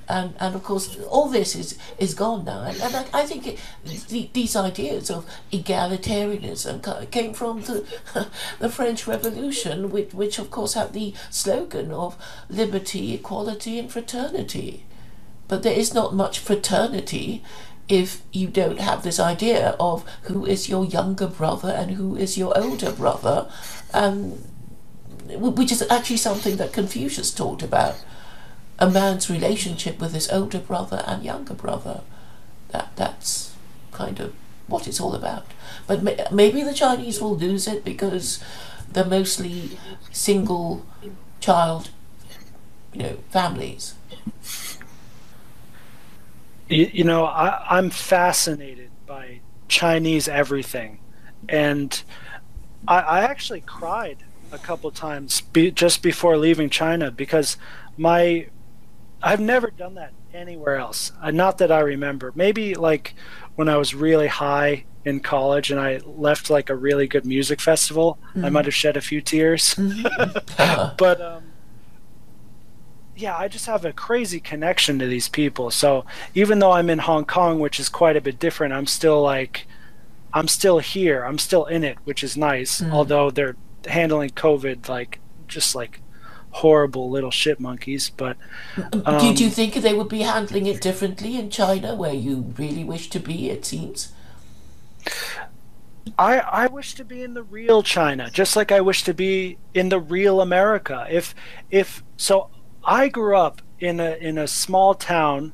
And and of course all this is is gone now. And, and I, I think it, the, these ideas of egalitarianism came from the the French Revolution which which of course had the slogan of liberty equality and fraternity. But there is not much fraternity if you don't have this idea of who is your younger brother and who is your older brother, um, which is actually something that Confucius talked about. A man's relationship with his older brother and younger brother. That that's kind of what it's all about. But ma- maybe the Chinese will lose it because they're mostly single child, you know, families. You, you know I, i'm fascinated by chinese everything. And i, I actually cried a couple times be, just before leaving china because my i've never done that anywhere else. Uh, not that i remember. Maybe like when i was really high in college and i left like a really good music festival i might have shed a few tears. But um yeah, I just have a crazy connection to these people. So even though I'm in Hong Kong, which is quite a bit different, I'm still like, I'm still here. I'm still in it, which is nice. Although they're handling COVID like just like horrible little shit monkeys. But um, do, do you think they would be handling it differently in China, where you really wish to be? It seems. I I wish to be in the real China, just like I wish to be in the real America. If if so, I grew up in a in a small town,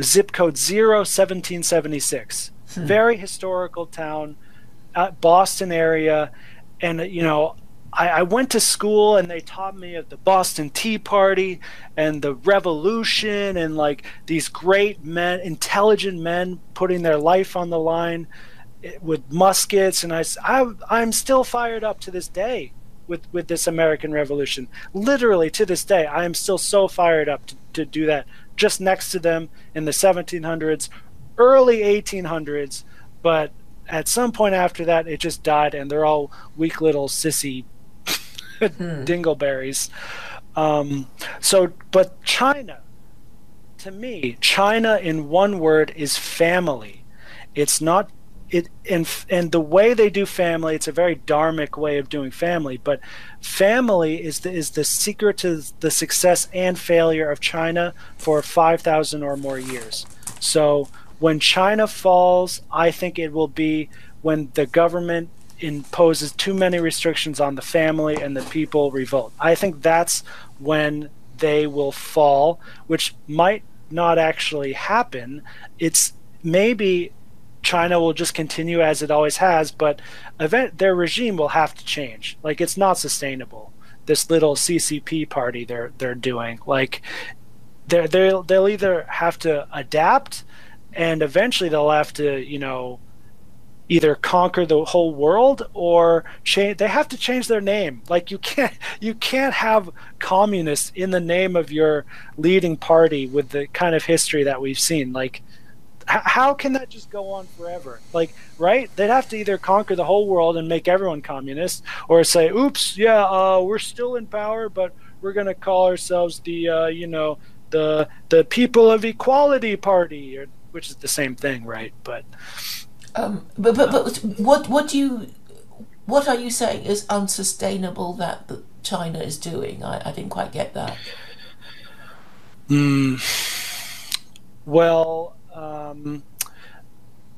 zip code zero seventeen seventy six. Very historical town, uh, Boston area, and you know. I, I went to school and they taught me of the Boston Tea Party and the Revolution and like these great men, intelligent men putting their life on the line with muskets and I, I i'm still fired up to this day with with this american revolution. Literally to this day i am still so fired up to, to do that. Just next to them in the 1700s early 1800s but at some point after that it just died and they're all weak little sissy dingleberries. Um, so but china to me china in one word is family. It's not it and and the way they do family it's a very dharmic way of doing family but family is the is the secret to the success and failure of china for 5000 or more years. So when china falls i think it will be when the government imposes too many restrictions on the family and the people revolt. I think that's when they will fall which might not actually happen. It's maybe China will just continue as it always has, but event their regime will have to change. Like it's not sustainable. This little CCP party they're they're doing, like they they they'll either have to adapt, and eventually they'll have to you know either conquer the whole world or change they have to change their name like you can't you can't have communists in the name of your leading party with the kind of history that we've seen like how can that just go on forever? Like, right? They'd have to either conquer the whole world and make everyone communist, or say, "Oops, yeah, uh, we're still in power, but we're gonna call ourselves the, uh, you know, the the People of Equality Party," or, which is the same thing, right? But Um, but, but but what what do you what are you saying is unsustainable that China is doing? I, I didn't quite get that. well, um,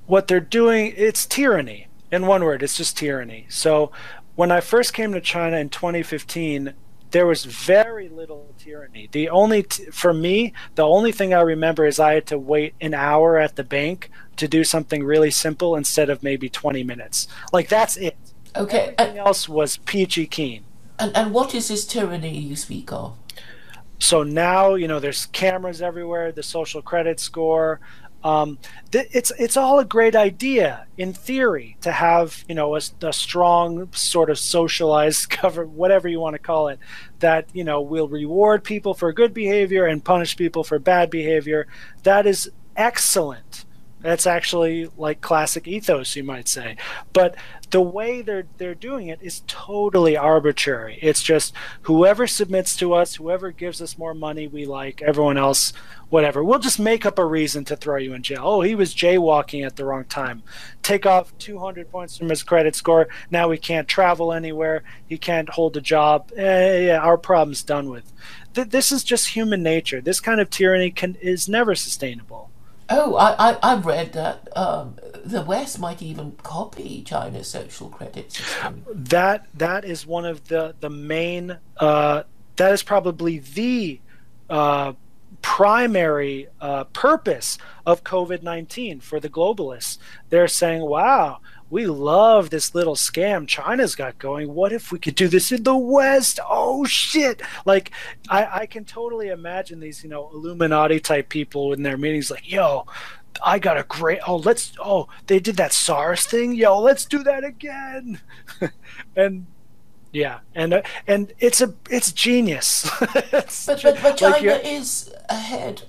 what they're doing, it's tyranny. In one word, it's just tyranny. So when I first came to China in 2015, there was very little tyranny. The only, t- for me, the only thing I remember is I had to wait an hour at the bank to do something really simple instead of maybe 20 minutes. Like that's it. Okay, Everything and, else was peachy keen. and and what is this tyranny you speak of? so now you know there's cameras everywhere the social credit score um, th- it's it's all a great idea in theory to have you know a, a strong sort of socialized cover whatever you want to call it that you know will reward people for good behavior and punish people for bad behavior. That is excellent that's actually like classic ethos, you might say. But the way they're they're doing it is totally arbitrary. It's just whoever submits to us, whoever gives us more money, we like. Everyone else, whatever. We'll just make up a reason to throw you in jail. Oh, he was jaywalking at the wrong time. Take off 200 points from his credit score. Now he can't travel anywhere. He can't hold a job. Eh, yeah, our problem's done with. Th- this is just human nature. This kind of tyranny can is never sustainable. Oh, I, I, I've read that um, the West might even copy China's social credit system. That that is one of the the main. Uh, that is probably the uh, primary uh, purpose of COVID nineteen for the globalists. They're saying, "Wow, we love this little scam China's got going. What if we could do this in the West? Oh shit! Like I, I can totally imagine these, you know, Illuminati type people in their meetings, like, yo, I got a great. Oh, let's. Oh, they did that SARS thing. Yo, let's do that again. and yeah, and uh, and it's a it's genius. it's but, but but China like is ahead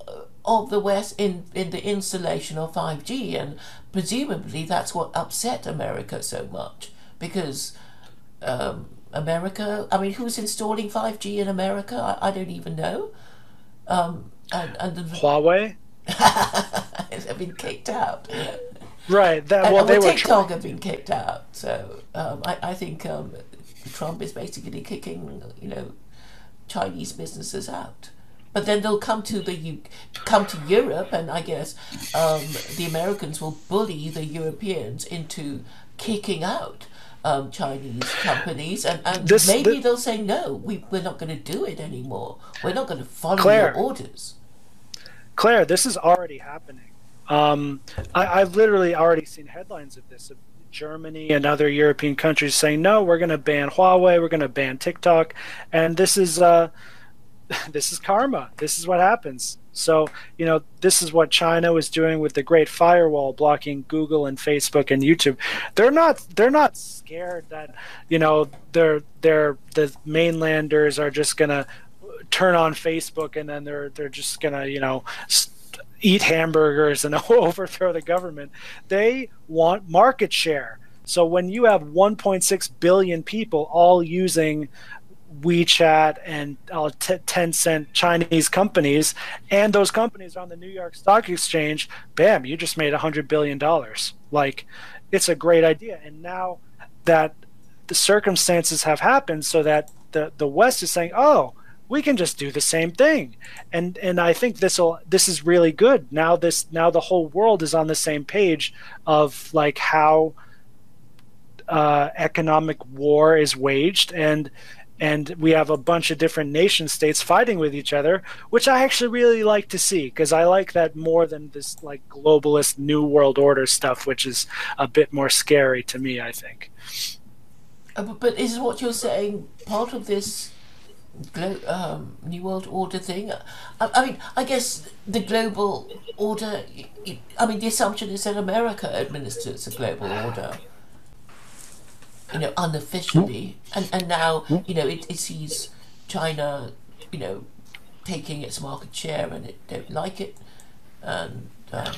of the West in in the installation of five G, and presumably that's what upset America so much because um, America. I mean, who's installing five G in America? I, I, don't even know. Um, and, and the, Huawei. have been kicked out. Right. That well, and, they well, were TikTok have been kicked out. So um, I, I think um, Trump is basically kicking, you know, Chinese businesses out. But then they'll come to the come to Europe, and I guess um, the Americans will bully the Europeans into kicking out um, Chinese companies, and, and this, maybe they'll say no, we, we're not going to do it anymore. We're not going to follow Claire, your orders. Claire, this is already happening. Um, I, have literally already seen headlines of this. Of Germany and other European countries saying, no, we're going to ban Huawei, we're going to ban TikTok. And this is. Uh, this is karma. This is what happens. So, you know, this is what China was doing with the Great Firewall blocking Google and Facebook and YouTube. They're not they're not scared that, you know, they're they're the mainlanders are just to turn on Facebook and then they're they're just to, you know, eat hamburgers and overthrow the government. They want market share. So when you have 1.6 billion people all using WeChat and uh, t- Tencent Chinese companies, and those companies are on the New York Stock Exchange, bam, you just made a hundred billion dollars. Like, it's a great idea. And now that the circumstances have happened, so that the the West is saying, oh, we can just do the same thing, and and I think this will this is really good. Now this now the whole world is on the same page of like how. Uh, economic war is waged, and and we have a bunch of different nation states fighting with each other, which I actually really like to see because I like that more than this like globalist new world order stuff, which is a bit more scary to me. I think. Uh, but, is what you're saying part of this um, new world order thing? I, I, mean, I guess the global order. I mean, the assumption is that America administers the global order you know, unofficially, and and now you know it, it sees China, you know, taking its market share, and it don't like it, and um,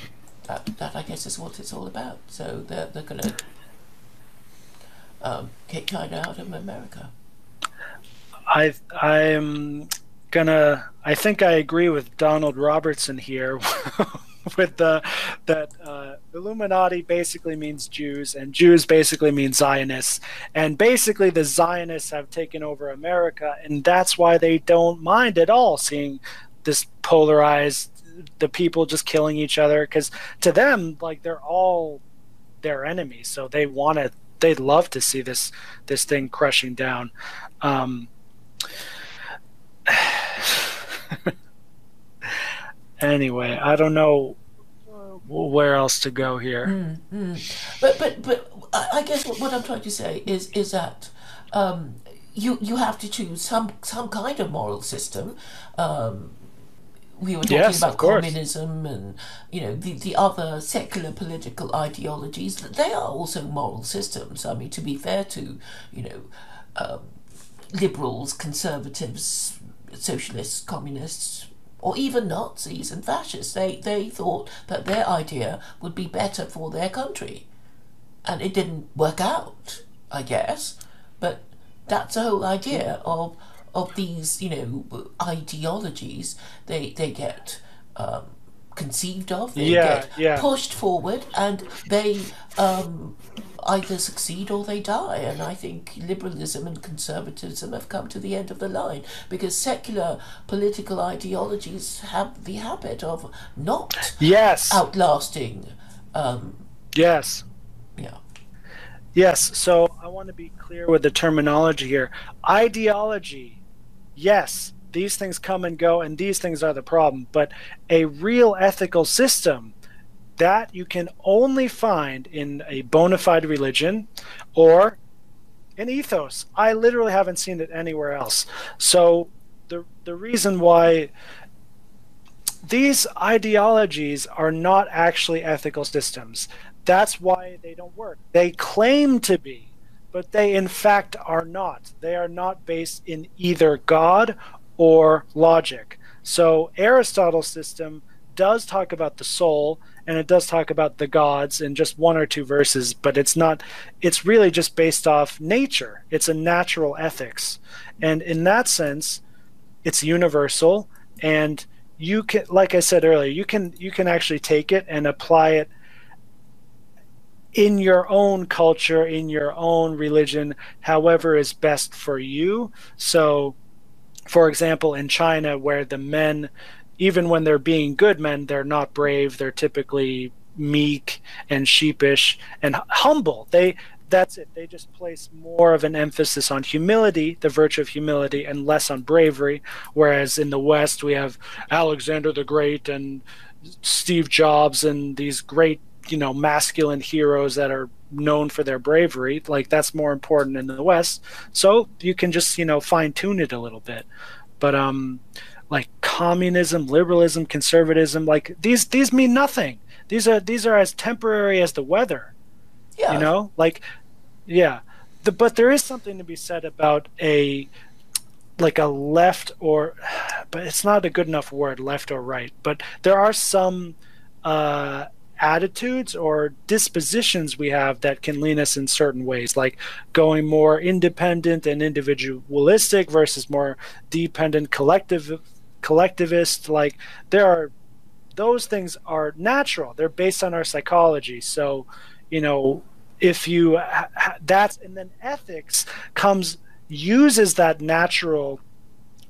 that that I guess is what it's all about. So they're they're gonna um, kick China out of America. I I'm gonna. I think I agree with Donald Robertson here. with the that uh, Illuminati basically means Jews, and Jews basically mean Zionists, and basically the Zionists have taken over America, and that's why they don't mind at all seeing this polarized, the people just killing each other, because to them, like they're all their enemies, so they want to, they'd love to see this this thing crushing down. Um, anyway, I don't know where else to go here. Mm, mm. But but but I guess what, what, I'm trying to say is is that um, you you have to choose some some kind of moral system. Um, we were talking Yes, about communism and you know the, the other secular political ideologies. They are also moral systems. I mean, to be fair to you know um, liberals, conservatives, socialists, communists, or even Nazis and fascists, they they thought that their idea would be better for their country, and it didn't work out. I guess, but that's the whole idea of of these you know ideologies they they get um, conceived of they Yeah, get yeah. pushed forward and they um, either succeed or they die and I think liberalism and conservatism have come to the end of the line because secular political ideologies have the habit of not Yes. outlasting um, Yes. yeah Yes, so I want to be clear with the terminology here. Ideology, yes, these things come and go, and these things are the problem. But a real ethical system, that you can only find in a bona fide religion or an ethos. I literally haven't seen it anywhere else. So the the reason why these ideologies are not actually ethical systems. That's why they don't work. They claim to be, but they in fact are not. They are not based in either God or logic. So Aristotle's system does talk about the soul and it does talk about the gods in just one or two verses, but it's not it's really just based off nature. It's a natural ethics. And in that sense, it's universal and you can like i said earlier you can you can actually take it and apply it in your own culture in your own religion however is best for you so for example in china where the men even when they're being good men they're not brave. They're typically meek and sheepish and humble. They that's it. They just place more of an emphasis on humility the virtue of humility and less on bravery. Whereas in the west we have alexander the great and steve jobs and these great you know masculine heroes that are known for their bravery. Like that's more important in the west. So you can just you know fine tune it a little bit. But um like communism liberalism conservatism like these these mean nothing. These are these are as temporary as the weather. Yeah. You know like yeah. The, but there is something to be said about a like a left or but it's not a good enough word left or right but there are some uh attitudes or dispositions we have that can lean us in certain ways like going more independent and individualistic versus more dependent collective collectivist like there are those things are natural. They're based on our psychology. So you know if you ha- ha- that's and then ethics comes uses that natural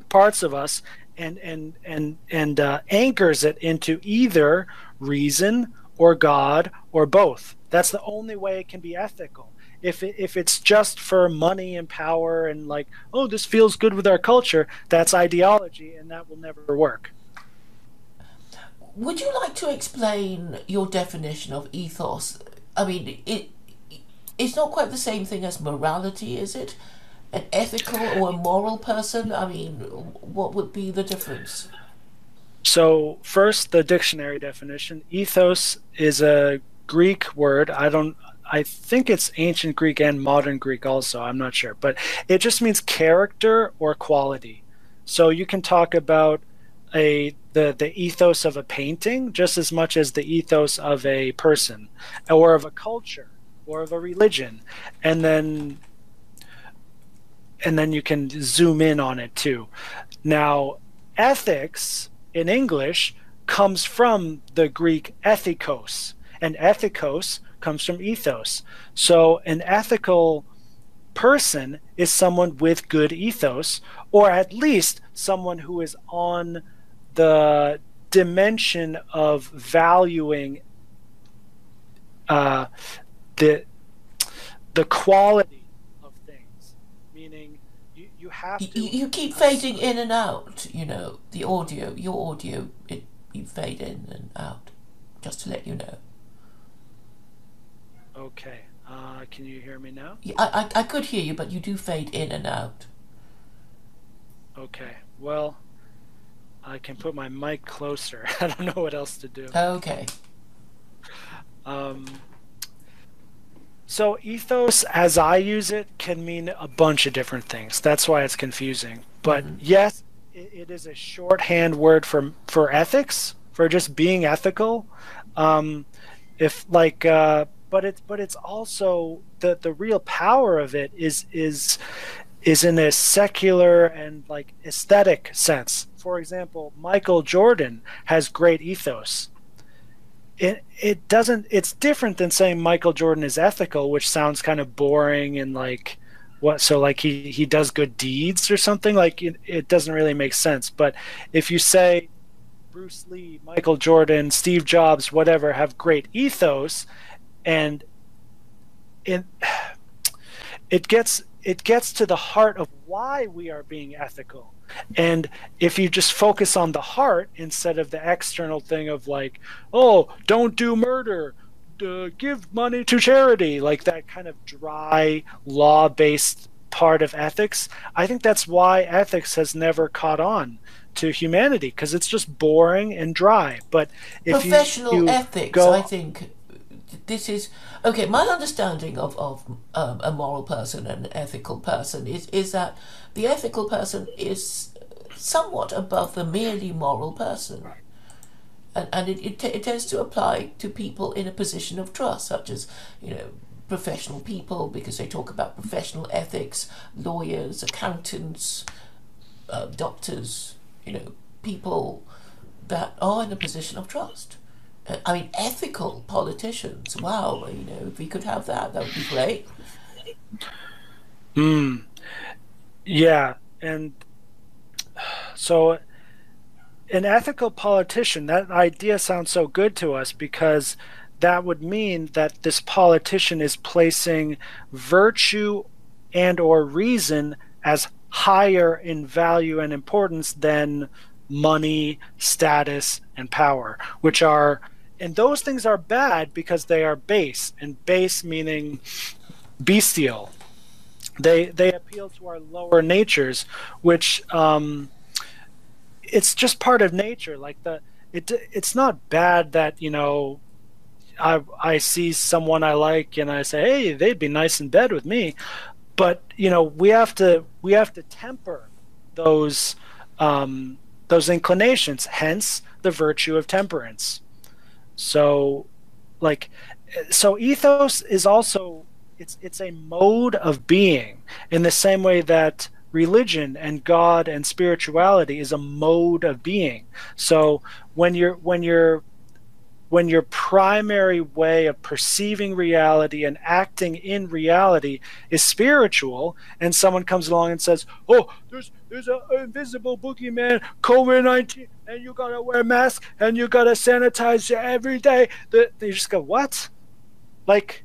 parts of us and and and and uh, anchors it into either reason or god or both. That's the only way it can be ethical if if it's just for money and power and like oh this feels good with our culture that's ideology and that will never work Would you like to explain your definition of ethos? I mean, it it's not quite the same thing as morality, is it? An ethical or a moral person? I mean, what would be the difference? So, first, the dictionary definition. Ethos is a Greek word. I don't. I think it's ancient Greek and modern Greek also. I'm not sure, but it just means character or quality. So you can talk about a the the ethos of a painting just as much as the ethos of a person or of a culture or of a religion, and then and then you can zoom in on it too. Now, ethics in English comes from the Greek ethikos, and ethikos comes from ethos. So, an ethical person is someone with good ethos, or at least someone who is on the dimension of valuing uh, the the quality of things. Meaning, you, you have You, to. you keep fading in and out. You know, the audio, your audio, it you fade in and out. Just to let you know. Okay. Uh, can you hear me now? Yeah, I, I I could hear you, but you do fade in and out. Okay. Well, I can put my mic closer. I don't know what else to do. Okay. Um, so ethos, as I use it, can mean a bunch of different things. That's why it's confusing. But yes, it, it is a shorthand word for for ethics, for just being ethical. Um, if like, uh, but it's but it's also the the real power of it is is is in a secular and like aesthetic sense. For example, Michael Jordan has great ethos it it doesn't it's different than saying Michael Jordan is ethical, which sounds kind of boring and like what so like he he does good deeds or something like it, it doesn't really make sense. But if you say Bruce Lee, Michael Jordan, Steve Jobs, whatever have great ethos and it it gets it gets to the heart of why we are being ethical and if you just focus on the heart instead of the external thing of like, oh, don't do murder, uh, give money to charity, like that kind of dry, law based part of ethics, I think that's why ethics has never caught on to humanity because it's just boring and dry. But if professional you, you ethics, go, I think this is okay. My understanding of of um, a moral person and an ethical person is is that the ethical person is somewhat above the merely moral person. And, and it, it, it tends to apply to people in a position of trust, such as, you know, professional people, because they talk about professional ethics, lawyers, accountants, uh, doctors, you know, people that are in a position of trust. I mean, ethical politicians. Wow, you know, if we could have that, that would be great. Hmm. Yeah, and so an ethical politician, that idea sounds so good to us because that would mean that this politician is placing virtue and or reason as higher in value and importance than money, status, and power, which are and those things are bad because they are base, and base meaning bestial. They they appeal to our lower natures, which um, it's just part of nature. Like the it it's not bad that you know I I see someone I like and I say hey they'd be nice in bed with me, but you know we have to we have to temper those um, those inclinations. Hence the virtue of temperance. So like so ethos is also it's it's a mode of being in the same way that religion and God and spirituality is a mode of being. So when you're when you're when your primary way of perceiving reality and acting in reality is spiritual, and someone comes along and says, "Oh, there's there's an invisible boogeyman, COVID nineteen, and you gotta wear a mask and you gotta sanitize every day," they just go, "What?" Like,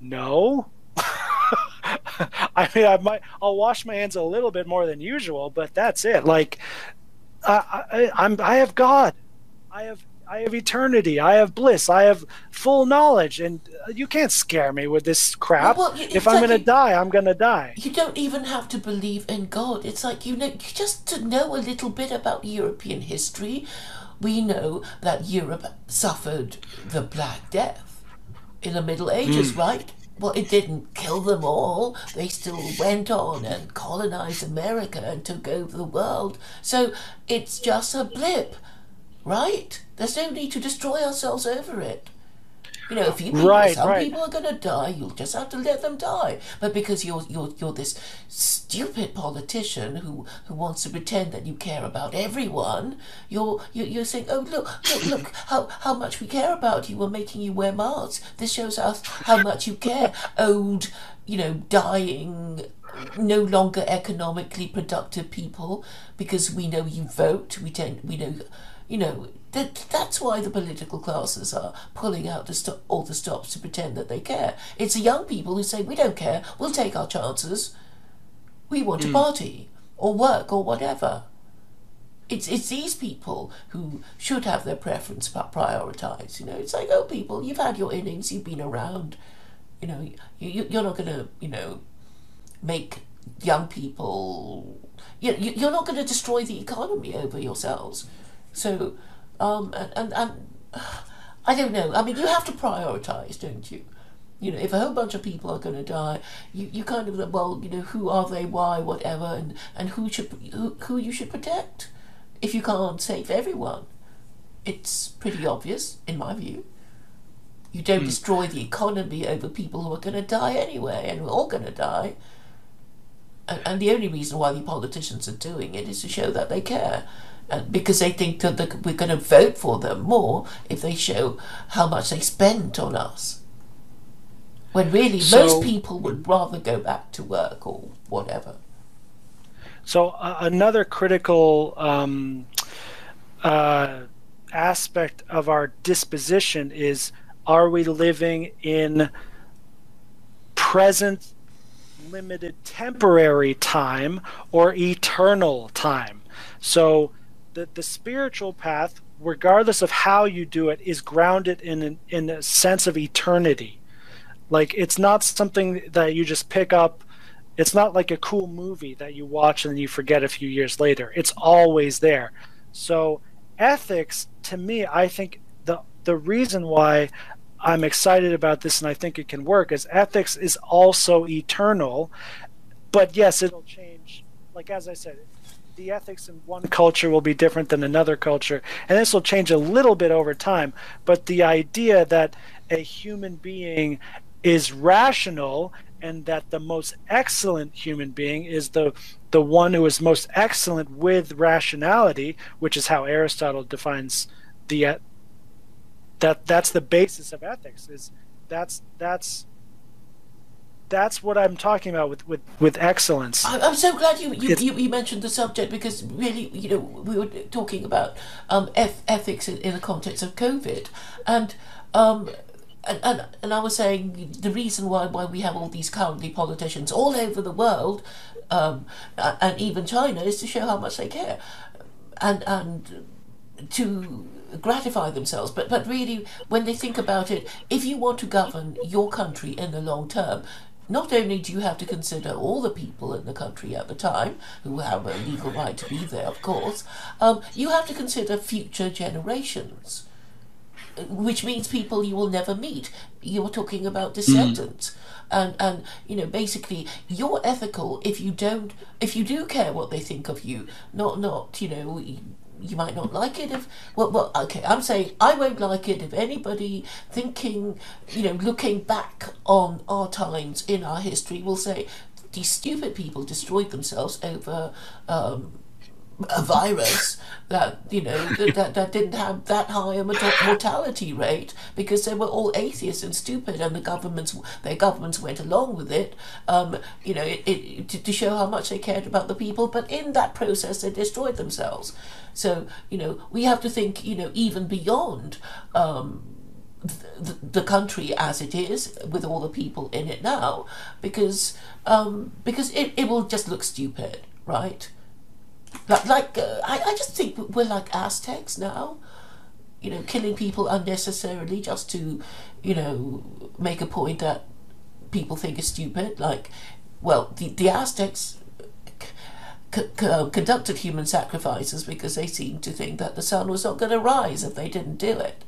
no. I mean, I might I'll wash my hands a little bit more than usual, but that's it. Like, I, I I'm I have God, I have I have eternity, I have bliss, I have full knowledge, and you can't scare me with this crap. Well, well, if I'm gonna die, I'm gonna die. You don't even have to believe in God. It's like you know, just to know a little bit about European history. We know that Europe suffered the Black Death in the Middle Ages, Mm. right? Well, it didn't kill them all. They still went on and colonized America and took over the world. So it's just a blip, right? There's no need to destroy ourselves over it. You know, if you people, Right, some right. people are going to die, you'll just have to let them die. But because you're you're you're this stupid politician who who wants to pretend that you care about everyone, you're you're, you're saying, oh look look look how how much we care about you. We're making you wear masks. This shows us how much you care. Old, you know, dying. No longer economically productive people, because we know you vote. We tend, we know, you know, that that's why the political classes are pulling out the all the stops to pretend that they care. It's the young people who say we don't care. We'll take our chances. We want to mm. party or work or whatever. It's it's these people who should have their preference prioritized. You know, it's like oh, people, you've had your innings, you've been around. You know, you, you you're not gonna you know make young people you, you- you're not going to destroy the economy over yourselves. So, um, and, and, and I don't know. I mean, you have to prioritize, don't you? You know, if a whole bunch of people are going to die, you, you kind of well, you know, who are they, why, whatever, and, and who should who, who you should protect. If you can't save everyone, it's pretty obvious, in my view. You don't destroy the economy over people who are going to die anyway, and we're all going to die. And, and the only reason why the politicians are doing it is to show that they care. And because they think that the- we're going to vote for them more if they show how much they spent on us. When really, So- most people would rather go back to work or whatever. So uh, another critical um, uh, aspect of our disposition is: Are we living in present, limited, temporary time, or eternal time? So the the spiritual path, regardless of how you do it, is grounded in in a sense of eternity. Like it's not something that you just pick up it's not like a cool movie that you watch and then you forget a few years later. It's always there. So ethics to me, I think the the reason why I'm excited about this and I think it can work is ethics is also eternal. But yes, it'll change. Like as I said, the ethics in one culture will be different than another culture, and this will change a little bit over time. But the idea that a human being is rational and that the most excellent human being is the the one who is most excellent with rationality, which is how Aristotle defines the that that's the basis of ethics is that's that's that's what I'm talking about with with with excellence. I- I'm so glad you you, you, you mentioned the subject because really, you know, we were talking about um, eth- ethics in, in the context of COVID, and um, and, and and I was saying the reason why why we have all these cowardly politicians all over the world, um, and even China is to show how much they care, and and to gratify themselves. But but really, when they think about it, if you want to govern your country in the long term, not only do you have to consider all the people in the country at the time who have a legal right to be there, of course, um, you have to consider future generations. Which means people you will never meet. You're talking about descendants, and and you know basically you're ethical if you don't if you do care what they think of you. Not not you know you might not like it if well well okay i'm saying i won't like it if anybody thinking you know looking back on our times in our history will say these stupid people destroyed themselves over um, a virus that you know that, that, didn't have that high a morta- mortality rate because they were all atheists and stupid and the governments their governments went along with it um, you know it, it, to, to show how much they cared about the people. But in that process they destroyed themselves. So you know we have to think you know even beyond um, the, the country as it is with all the people in it now because um, because it, it will just look stupid right like, like uh, I, I just think we're like Aztecs now. You know, killing people unnecessarily just to, you know, make a point that people think is stupid. Like, well, the, the Aztecs c- c- conducted human sacrifices because they seemed to think that the sun was not going to rise if they didn't do it.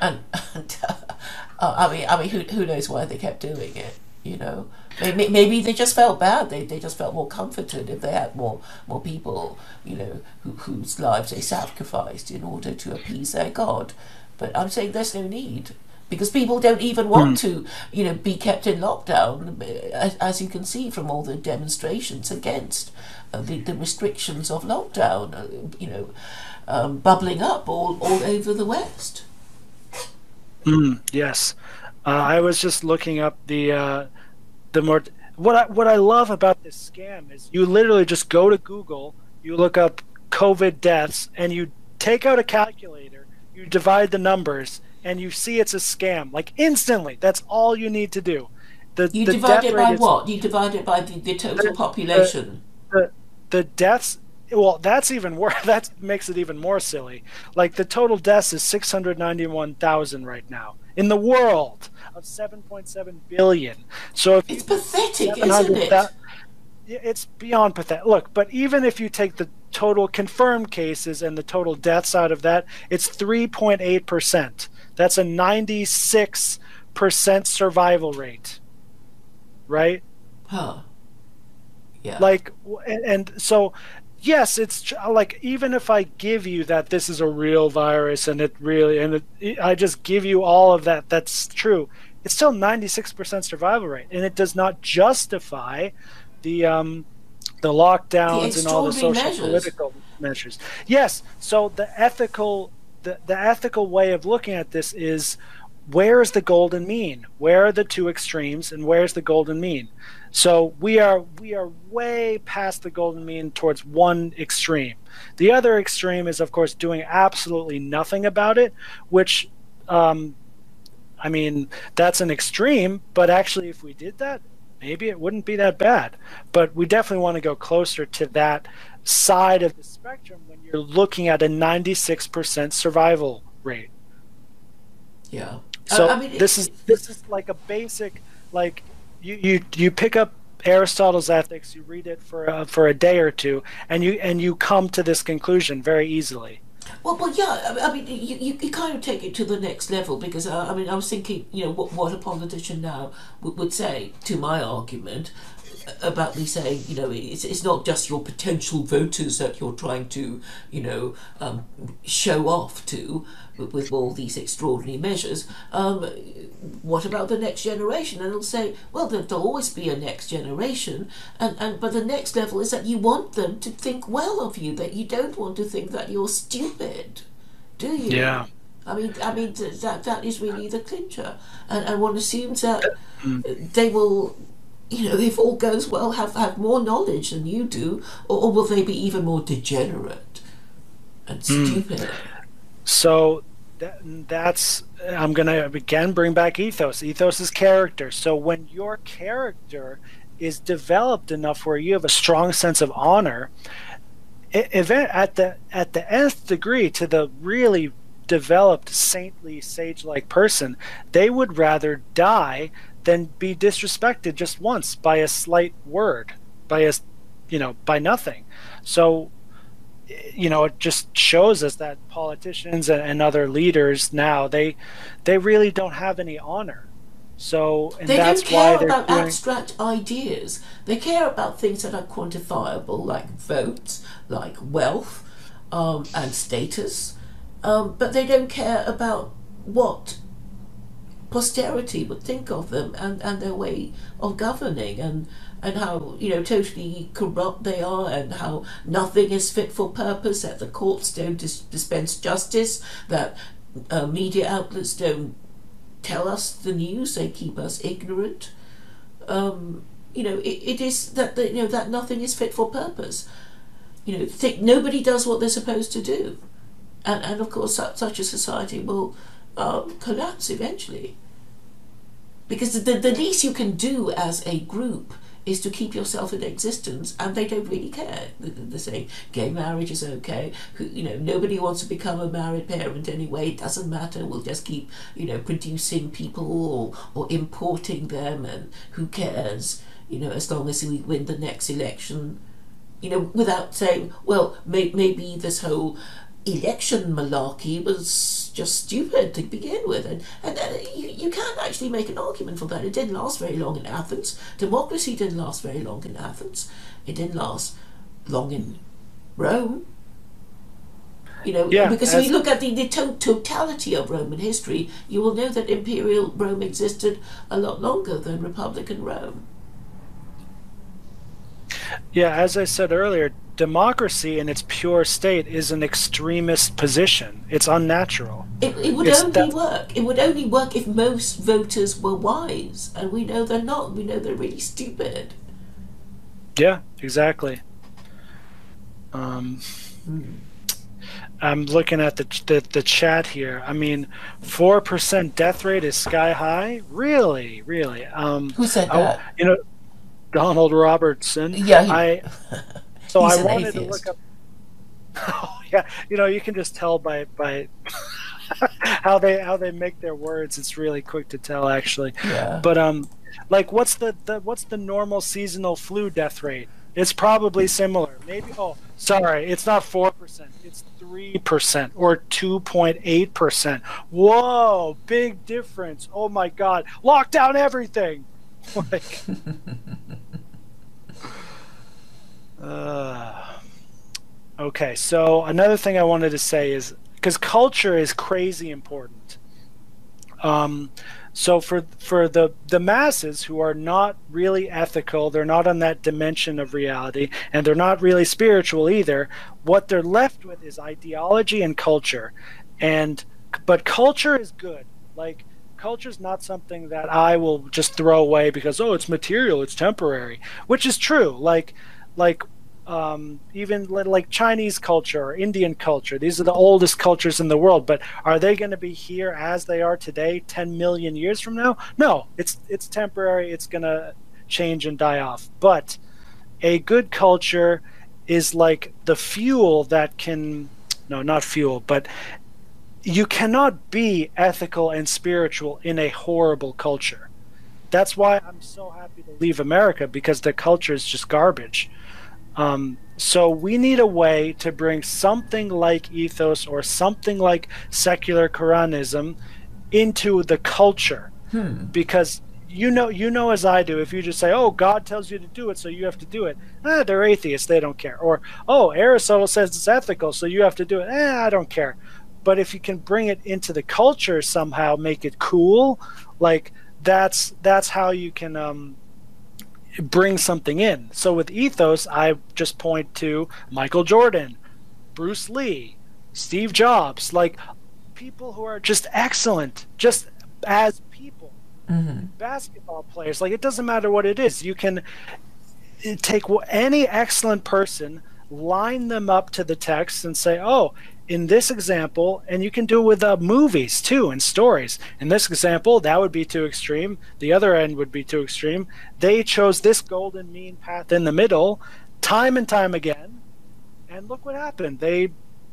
And, and uh, I mean, I mean, who, who knows why they kept doing it? You know, maybe, maybe they just felt bad. They, they just felt more comforted if they had more more people, you know, who, whose lives they sacrificed in order to appease their god. But I'm saying there's no need because people don't even want to, you know, be kept in lockdown, as, as you can see from all the demonstrations against uh, the, the restrictions of lockdown, uh, you know, um, bubbling up all, all over the West. Mm, yes, uh, I was just looking up the uh, the more what I, what I love about this scam is you literally just go to Google, you look up COVID deaths, and you take out a calculator, you divide the numbers, and you see it's a scam like instantly. That's all you need to do. The You the divide it by is- what? You divide it by the, the total The- population. the the deaths well that's even worse that makes it even more silly like the total deaths is 691000 right now in the world of 7.7 billion so if It's pathetic, isn't it? that- it's beyond pathetic. Look, but even if you take the total confirmed cases and the total deaths out of that, it's 3.8%. That's a 96% survival rate. Right? Huh. Yeah. Like, and, and so, yes, it's like even if I give you that this is a real virus and it really, and it, I just give you all of that, that's true. It's still 96% survival rate, and it does not justify the um, the lockdowns The and all the social measures. political measures. Yes, so the ethical the, the ethical way of looking at this is where is the golden mean? Where are the two extremes and where's the golden mean? So we are we are way past the golden mean towards one extreme. The other extreme is of course doing absolutely nothing about it, which um, I mean that's an extreme, but actually if we did that, maybe it wouldn't be that bad. But we definitely want to go closer to that side of the spectrum when you're looking at a 96% survival rate. yeah. So I, mean, this is this is like a basic like you you you pick up Aristotle's Ethics, you read it for a, for a day or two, and you and you come to this conclusion very easily. Well, well, yeah. I mean, you, you, you kind of take it to the next level because uh, I mean, I was thinking, you know, what what a politician now would, would say to my argument about me saying, you know, it's it's not just your potential voters that you're trying to, you know, um, show off to with, all these extraordinary measures. Um, what about the next generation? And it'll say, well, there, there'll always be a next generation, and, and but the next level is that you want them to think well of you, that you don't want to think that you're stupid, do you? Yeah. I mean, I mean th- that that is really the clincher, and, and one assumes that they will, you know, if all goes well, have have more knowledge than you do, or, or will they be even more degenerate and stupid? So that, that's I'm gonna again bring back ethos. Ethos is character. So when your character is developed enough where you have a strong sense of honor, event at the at the nth degree to the really developed saintly sage-like person, they would rather die than be disrespected just once by a slight word, by a you know by nothing. So you know it just shows us that politicians and, other leaders now they they really don't have any honor so and They don't care about doing abstract ideas. They care about things that are quantifiable, like votes, like wealth, um, and status. Um, but they don't care about what posterity would think of them and, and their way of governing and and how you know totally corrupt they are and how nothing is fit for purpose that the courts don't dis- dispense justice that uh, media outlets don't tell us the news they keep us ignorant. Um, you know it, it is that the, you know that nothing is fit for purpose. You know think nobody does what they're supposed to do. And and of course such, such a society will um, collapse eventually. Because the, the least you can do as a group is to keep yourself in existence and they don't really care. They, say gay marriage is okay. You know nobody wants to become a married parent anyway. It doesn't matter. We'll just keep you know producing people or, or importing them and who cares you know as long as we win the next election. You know without saying well may, maybe this whole election malarkey was just stupid to begin with. And, and uh, you, you can't actually make an argument for that. It didn't last very long in athens. Democracy didn't last very long in athens. It didn't last long in rome. You know Yeah, because if you look at the, the to- totality of roman history you will know that imperial rome existed a lot longer than republican rome. Yeah as i said earlier democracy in its pure state is an extremist position it's unnatural It, it would It's only that- work. It would only work if most voters were wise, and we know they're not. We know they're really stupid. Yeah, exactly. Um, I'm looking at the, the the chat here. I mean, four percent death rate is sky high. Really, really. Um, Who said I- that? you know, Donald Robertson. Yeah, he- I. So He's I an wanted to look up. Oh yeah, you know you can just tell by by how they how they make their words. It's really quick to tell actually. Yeah. But um, like what's the, the what's the normal seasonal flu death rate? It's probably similar. Maybe. Oh, sorry. It's not four percent. It's three percent or two point eight percent. Whoa, big difference. Oh my God! Lock down everything. Like. Uh, okay. So another thing I wanted to say is because culture is crazy important. Um, so for for the the masses who are not really ethical, they're not on that dimension of reality, and they're not really spiritual either. What they're left with is ideology and culture, and but culture is good. Like culture is not something that I will just throw away because oh it's material, it's temporary, which is true. Like like um, even like Chinese culture or Indian culture. These are the oldest cultures in the world, but are they going to be here as they are today, 10 million years from now? No, it's it's temporary. It's going to change and die off. But a good culture is like the fuel that can no, not fuel, but you cannot be ethical and spiritual in a horrible culture. That's why I'm so happy to leave America because the culture is just garbage um, so we need a way to bring something like ethos or something like secular Quranism into the culture, hmm. because you know you know as I do. If you just say, "Oh, God tells you to do it, so you have to do it," eh, they're atheists; they don't care. Or, "Oh, Aristotle says it's ethical, so you have to do it." Eh, I don't care. But if you can bring it into the culture somehow, make it cool, like that's that's how you can um, bring something in. So with ethos, I just point to Michael Jordan, Bruce Lee, Steve Jobs, like people who are just excellent, just as people. Mm-hmm. Basketball players, like it doesn't matter what it is. You can take any excellent person, line them up to the text, and say, "Oh, in this example, and you can do it with uh, movies too and stories. In this example, that would be too extreme. The other end would be too extreme. They chose this golden mean path in the middle, time and time again, and look what happened. They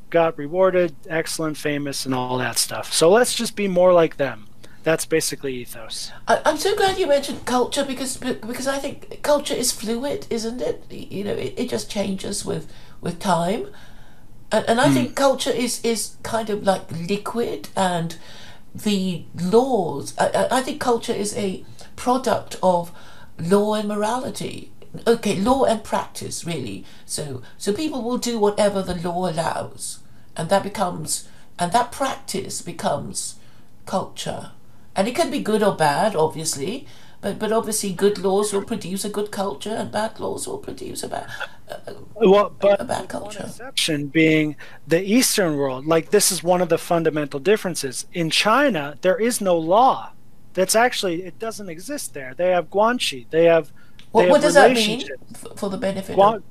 got rewarded, excellent, famous, and all that stuff. So let's just be more like them. That's basically ethos. I, am so glad you mentioned culture because because I think culture is fluid, isn't it? You know, it, it just changes with with time and, and I mm. think culture is is kind of like liquid, and the laws. I, I think culture is a product of law and morality. Okay, law and practice really. So so people will do whatever the law allows, and that becomes and that practice becomes culture, and it can be good or bad, obviously. But but obviously, good laws will produce a good culture, and bad laws will produce a bad uh, well, but a bad culture. Exception being the Eastern world. Like this is one of the fundamental differences. In China, there is no law. That's actually it doesn't exist there. They have guanxi. They have. What, they what have does that mean for the benefit? Guan- of...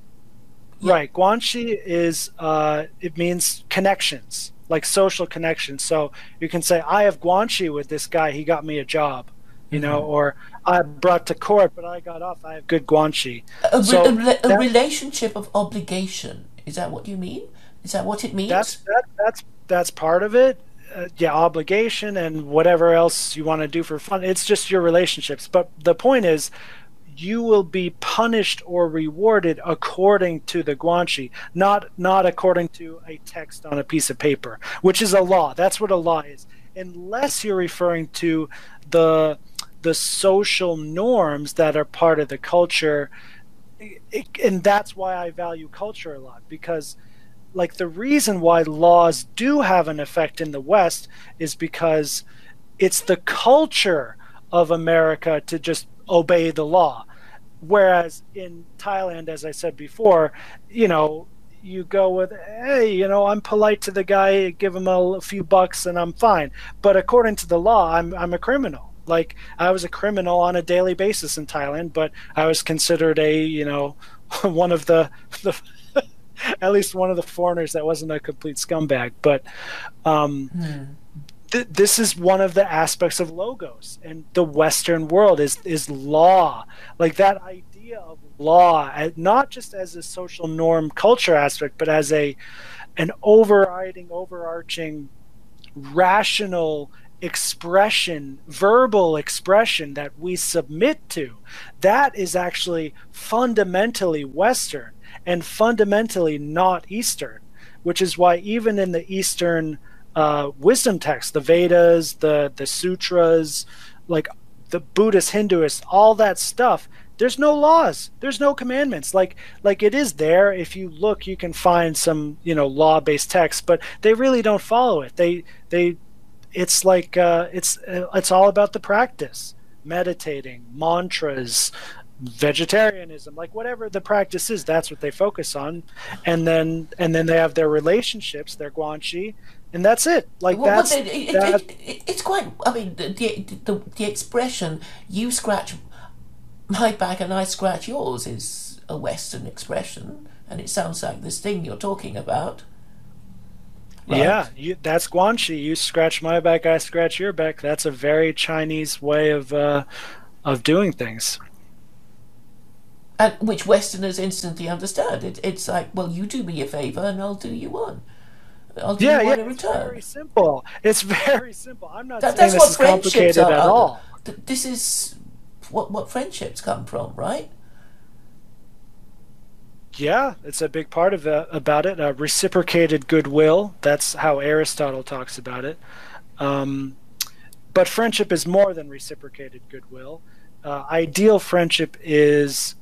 yeah. Right, guanxi is uh, it means connections, like social connections. So you can say, "I have guanxi with this guy. He got me a job." you know, mm-hmm. or I brought to court, but I got off. I have good guanxi. A, so a, a relationship of obligation. Is that what you mean? Is that what it means? That's that, that's that's part of it. Uh, yeah, obligation and whatever else you want to do for fun. It's just your relationships. But the point is, you will be punished or rewarded according to the guanxi, not not according to a text on a piece of paper, which is a law. That's what a law is. Unless you're referring to the the social norms that are part of the culture. And that's why I value culture a lot because like the reason why laws do have an effect in the west is because it's the culture of America to just obey the law. Whereas in Thailand as I said before you know you go with hey you know I'm polite to the guy give him a, a few bucks and I'm fine. But according to the law I'm I'm a criminal like I was a criminal on a daily basis in Thailand, but I was considered a you know one of the the at least one of the foreigners that wasn't a complete scumbag. But um, hmm. th- this is one of the aspects of logos, and the Western world is is law. Like that idea of law, not just as a social norm culture aspect, but as a an overriding, overarching, rational expression, verbal expression that we submit to, that is actually fundamentally Western and fundamentally not Eastern, which is why even in the Eastern uh, wisdom texts, the Vedas, the the sutras, like the Buddhist, Hinduist, all that stuff, there's no laws there's no commandments. Like like it is there. If you look you can find some you know law based text but they really don't follow it. They they it's like uh, it's uh, it's all about the practice. Meditating mantras vegetarianism like whatever the practice is that's what they focus on. And then and then they have their relationships their guanxi and that's it. Like well, that's it, it, that... it, it's quite i mean the, the the the expression you scratch my back and i scratch yours is a western expression and it sounds like this thing you're talking about Right. Yeah, you, that's Guanxi. You scratch my back, I scratch your back. That's a very Chinese way of uh, of doing things. And which Westerners instantly understand. It, it's like, well, you do me a favor, and I'll do you one. I'll do yeah, you one in return. It's very simple. It's very simple. I'm not that, saying this is complicated are, at all. This is what what friendships come from, right? Yeah, it's a big part of that, about it. Uh, reciprocated goodwill. That's how Aristotle talks about it. Um, but friendship is more than reciprocated goodwill. Uh, ideal friendship is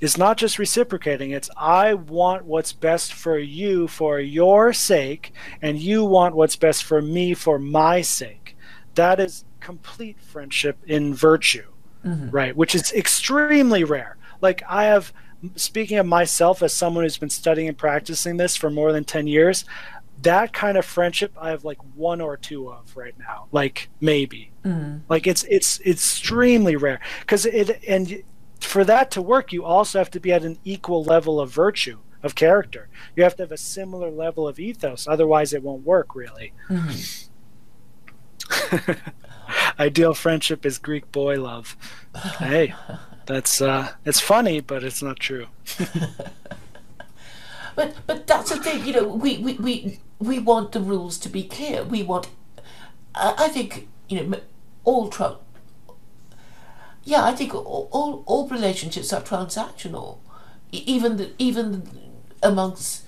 is not just reciprocating. It's I want what's best for you for your sake, and you want what's best for me for my sake. That is complete friendship in virtue, mm-hmm. right? Which is extremely rare. Like I have speaking of myself as someone who's been studying and practicing this for more than 10 years that kind of friendship i have like one or two of right now like maybe. Mm. like it's it's extremely rare because it and for that to work you also have to be at an equal level of virtue of character. You have to have a similar level of ethos otherwise it won't work really. Mm-hmm. ideal friendship is greek boy love. Hey that's uh, it's funny, but it's not true. but but that's the thing, you know. We, we, we, we want the rules to be clear. We want. I, think you know all Trump. Yeah, I think all, all, all relationships are transactional, even the, even amongst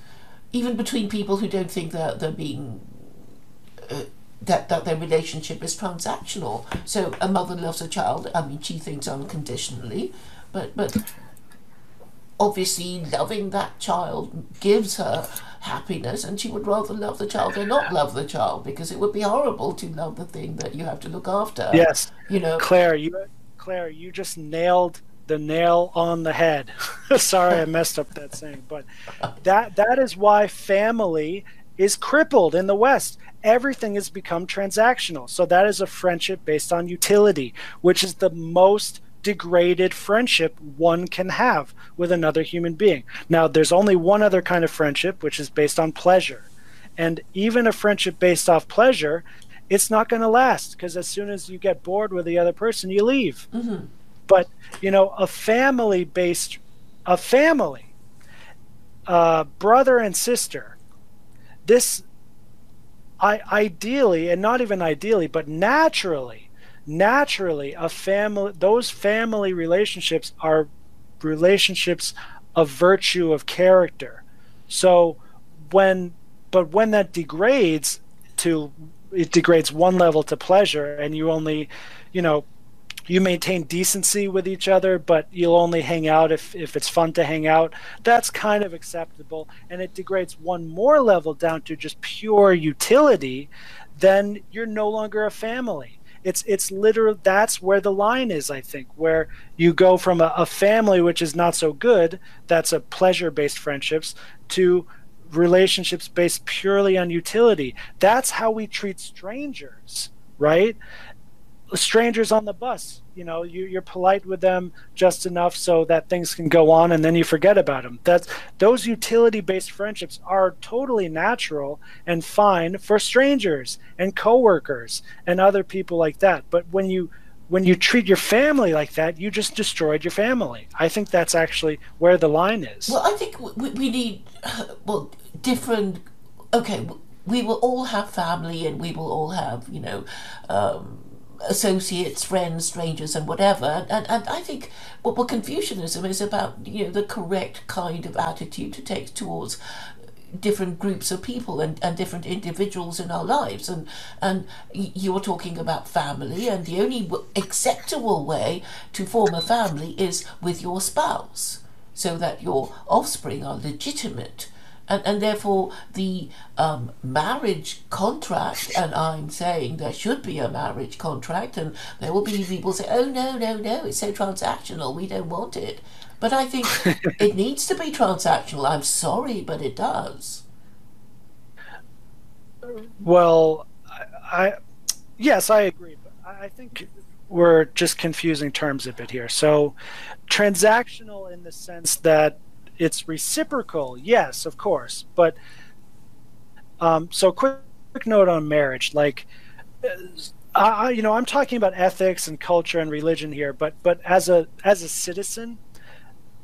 even between people who don't think that they're being uh, that, that their relationship is transactional. So a mother loves a child, I mean, she thinks unconditionally, but, but obviously loving that child gives her happiness and she would rather love the child than not love the child because it would be horrible to love the thing that you have to look after. Yes. You know Claire, you Claire, you just nailed the nail on the head. Sorry I messed up that saying, but that that is why family is crippled in the West everything has become transactional. So that is a friendship based on utility, which is the most degraded friendship one can have with another human being. Now, there's only one other kind of friendship, which is based on pleasure. And even a friendship based off pleasure, it's not going to last because as soon as you get bored with the other person, you leave. Mm-hmm. But, you know, a family based, a family, uh, brother and sister, this I, ideally, and not even ideally, but naturally, naturally, a family, those family relationships are relationships of virtue of character. So when, but when that degrades to, it degrades one level to pleasure, and you only, you know, you maintain decency with each other, but you'll only hang out if, if it's fun to hang out. That's kind of acceptable. And it degrades one more level down to just pure utility, then you're no longer a family. It's it's literally that's where the line is, I think, where you go from a, a family which is not so good, that's a pleasure based friendships, to relationships based purely on utility. That's how we treat strangers, right? strangers on the bus you know you, you're polite with them just enough so that things can go on and then you forget about them that's those utility based friendships are totally natural and fine for strangers and coworkers and other people like that. But when you when you treat your family like that you just destroyed your family. I think that's actually where the line is. Well i think we, we need well different okay we will all have family and we will all have, you know, um, associates, friends, strangers, and whatever. And, and I think what, Confucianism is about, you know, the correct kind of attitude to take towards different groups of people and, and different individuals in our lives and and you're talking about family and the only acceptable way to form a family is with your spouse so that your offspring are legitimate and, and therefore the um, marriage contract, and I'm saying there should be a marriage contract, and there will be people say, oh no, no, no, it's so transactional, we don't want it. But I think it needs to be transactional. I'm sorry, but it does. Well, I, I yes, I agree, but I think we're just confusing terms a bit here. So, transactional in the sense that it's reciprocal, yes, of course. But um, so quick, quick note on marriage, like. I, you know, I'm talking about ethics and culture and religion here, but but as a as a citizen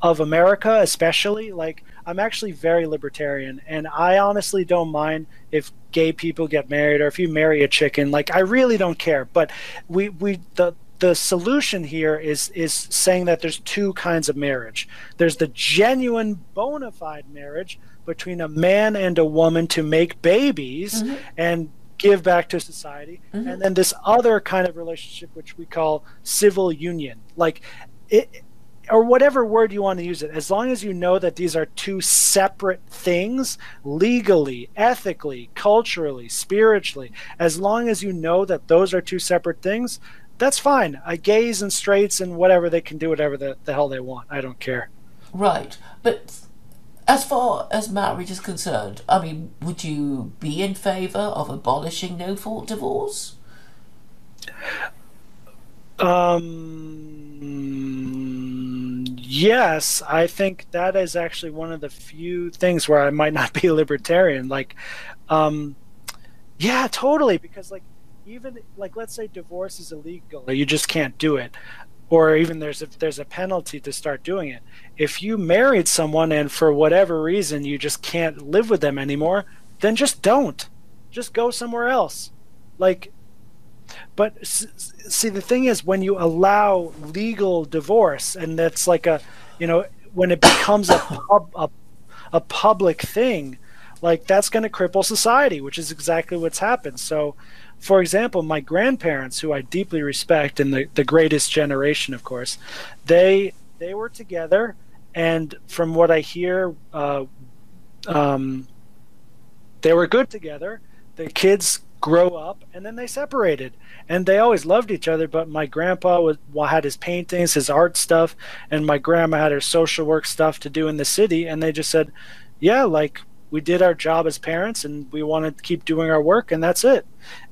of America, especially, like I'm actually very libertarian, and I honestly don't mind if gay people get married or if you marry a chicken. Like I really don't care. But we we the the solution here is is saying that there's two kinds of marriage. There's the genuine bona fide marriage between a man and a woman to make babies mm-hmm. and give back to society mm-hmm. and then this other kind of relationship which we call civil union like it or whatever word you want to use it, as long as you know that these are two separate things, legally, ethically, culturally, spiritually, as long as you know that those are two separate things, that's fine. I gays and straights and whatever they can do whatever the, the hell they want. I don't care. Right. But as far as marriage is concerned, I mean, would you be in favor of abolishing no fault divorce? Um yes, I think that is actually one of the few things where I might not be a libertarian. Like um yeah, totally because like even like let's say divorce is illegal you just can't do it or even there's a there's a penalty to start doing it. If you married someone and for whatever reason you just can't live with them anymore then just don't. Just go somewhere else. Like but see the thing is when you allow legal divorce and that's like a you know when it becomes a pub, a, a public thing like that's going to cripple society which is exactly what's happened. So for example, my grandparents, who I deeply respect, and the, the greatest generation, of course, they they were together, and from what I hear, uh, um, they were good together. The kids grow up, and then they separated, and they always loved each other. But my grandpa was had his paintings, his art stuff, and my grandma had her social work stuff to do in the city, and they just said, "Yeah, like we did our job as parents and we want to keep doing our work and that's it.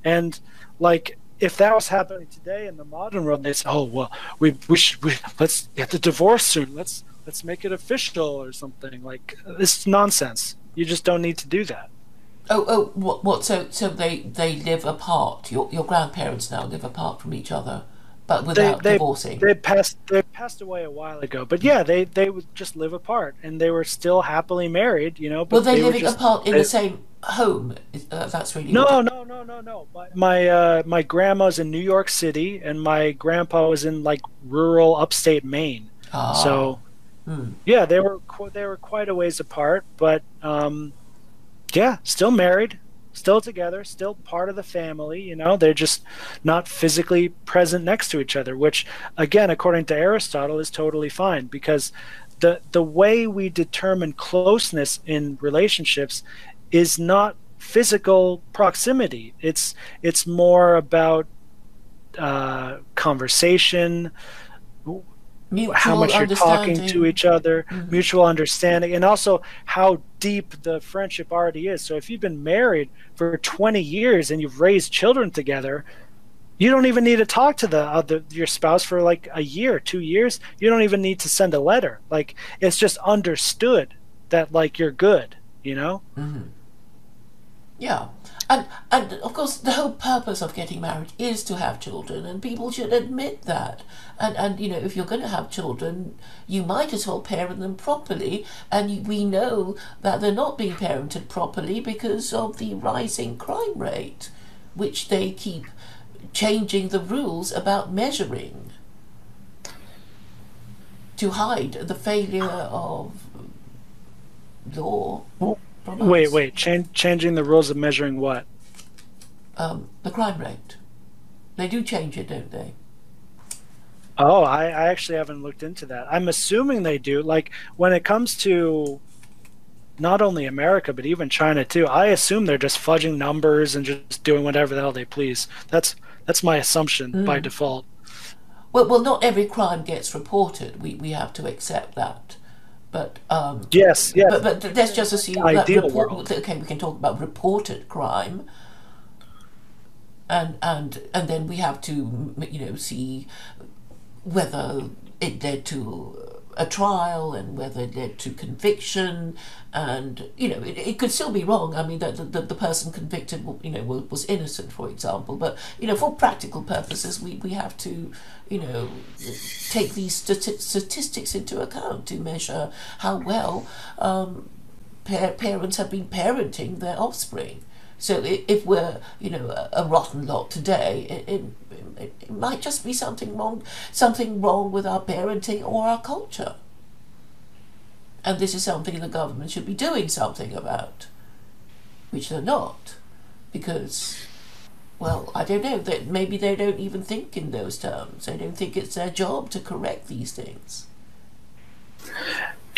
And like if that was happening today in the modern world they say oh well we we should we, let's get the divorce soon. Let's let's make it official or something. Like this is nonsense. You just don't need to do that. Oh oh what what so so they they live apart. Your your grandparents now live apart from each other but without they, they, divorcing. They passed. They passed away a while ago, but yeah, they they would just live apart, and they were still happily married. You know, but were they, they living just, apart in the same home? Uh, that's really no, no, no, no, no. My my, uh, my grandma's in New York City, and my grandpa was in like rural upstate Maine. Ah. So, hmm. yeah, they were they were quite a ways apart, but um, yeah, still married still together, still part of the family, you know, they're just not physically present next to each other, which again, according to Aristotle is totally fine because the the way we determine closeness in relationships is not physical proximity. It's it's more about uh, conversation, mutual how much you're talking to each other, mm-hmm. mutual understanding, and also how deep the friendship already is. So if you've been married for 20 years and you've raised children together, you don't even need to talk to the other your spouse for like a year, two years. You don't even need to send a letter. Like it's just understood that like you're good, you know. Mm-hmm. Yeah, and and of course the whole purpose of getting married is to have children and people should admit that. And and you know if you're going to have children you might as well parent them properly. And we know that they're not being parented properly because of the rising crime rate which they keep changing the rules about measuring to hide the failure of law Wait, wait. Chan- changing the rules of measuring what? um, the crime rate. They do change it, don't they? Oh, I, I actually haven't looked into that. I'm assuming they do. Like when it comes to not only America but even China too. I assume they're just fudging numbers and just doing whatever the hell they please. That's that's my assumption by default. Well, well, not every crime gets reported. We we have to accept that. But um, Yes, yes. but but let's just assume that report, okay, we can talk about reported crime. And and and then we have to you know see whether it led to a trial and whether it led to conviction and you know it, it could still be wrong. I mean that the, the, the person convicted you know was, innocent for example. But you know for practical purposes we, we have to you know take these stati- statistics into account to measure how well um, pa- parents have been parenting their offspring. So if we're, you know, a, a rotten lot today, it, it, it, it might just be something wrong, something wrong with our parenting or our culture. And this is something the government should be doing something about, which they're not, because, well, I don't know. That maybe they don't even think in those terms. They don't think it's their job to correct these things.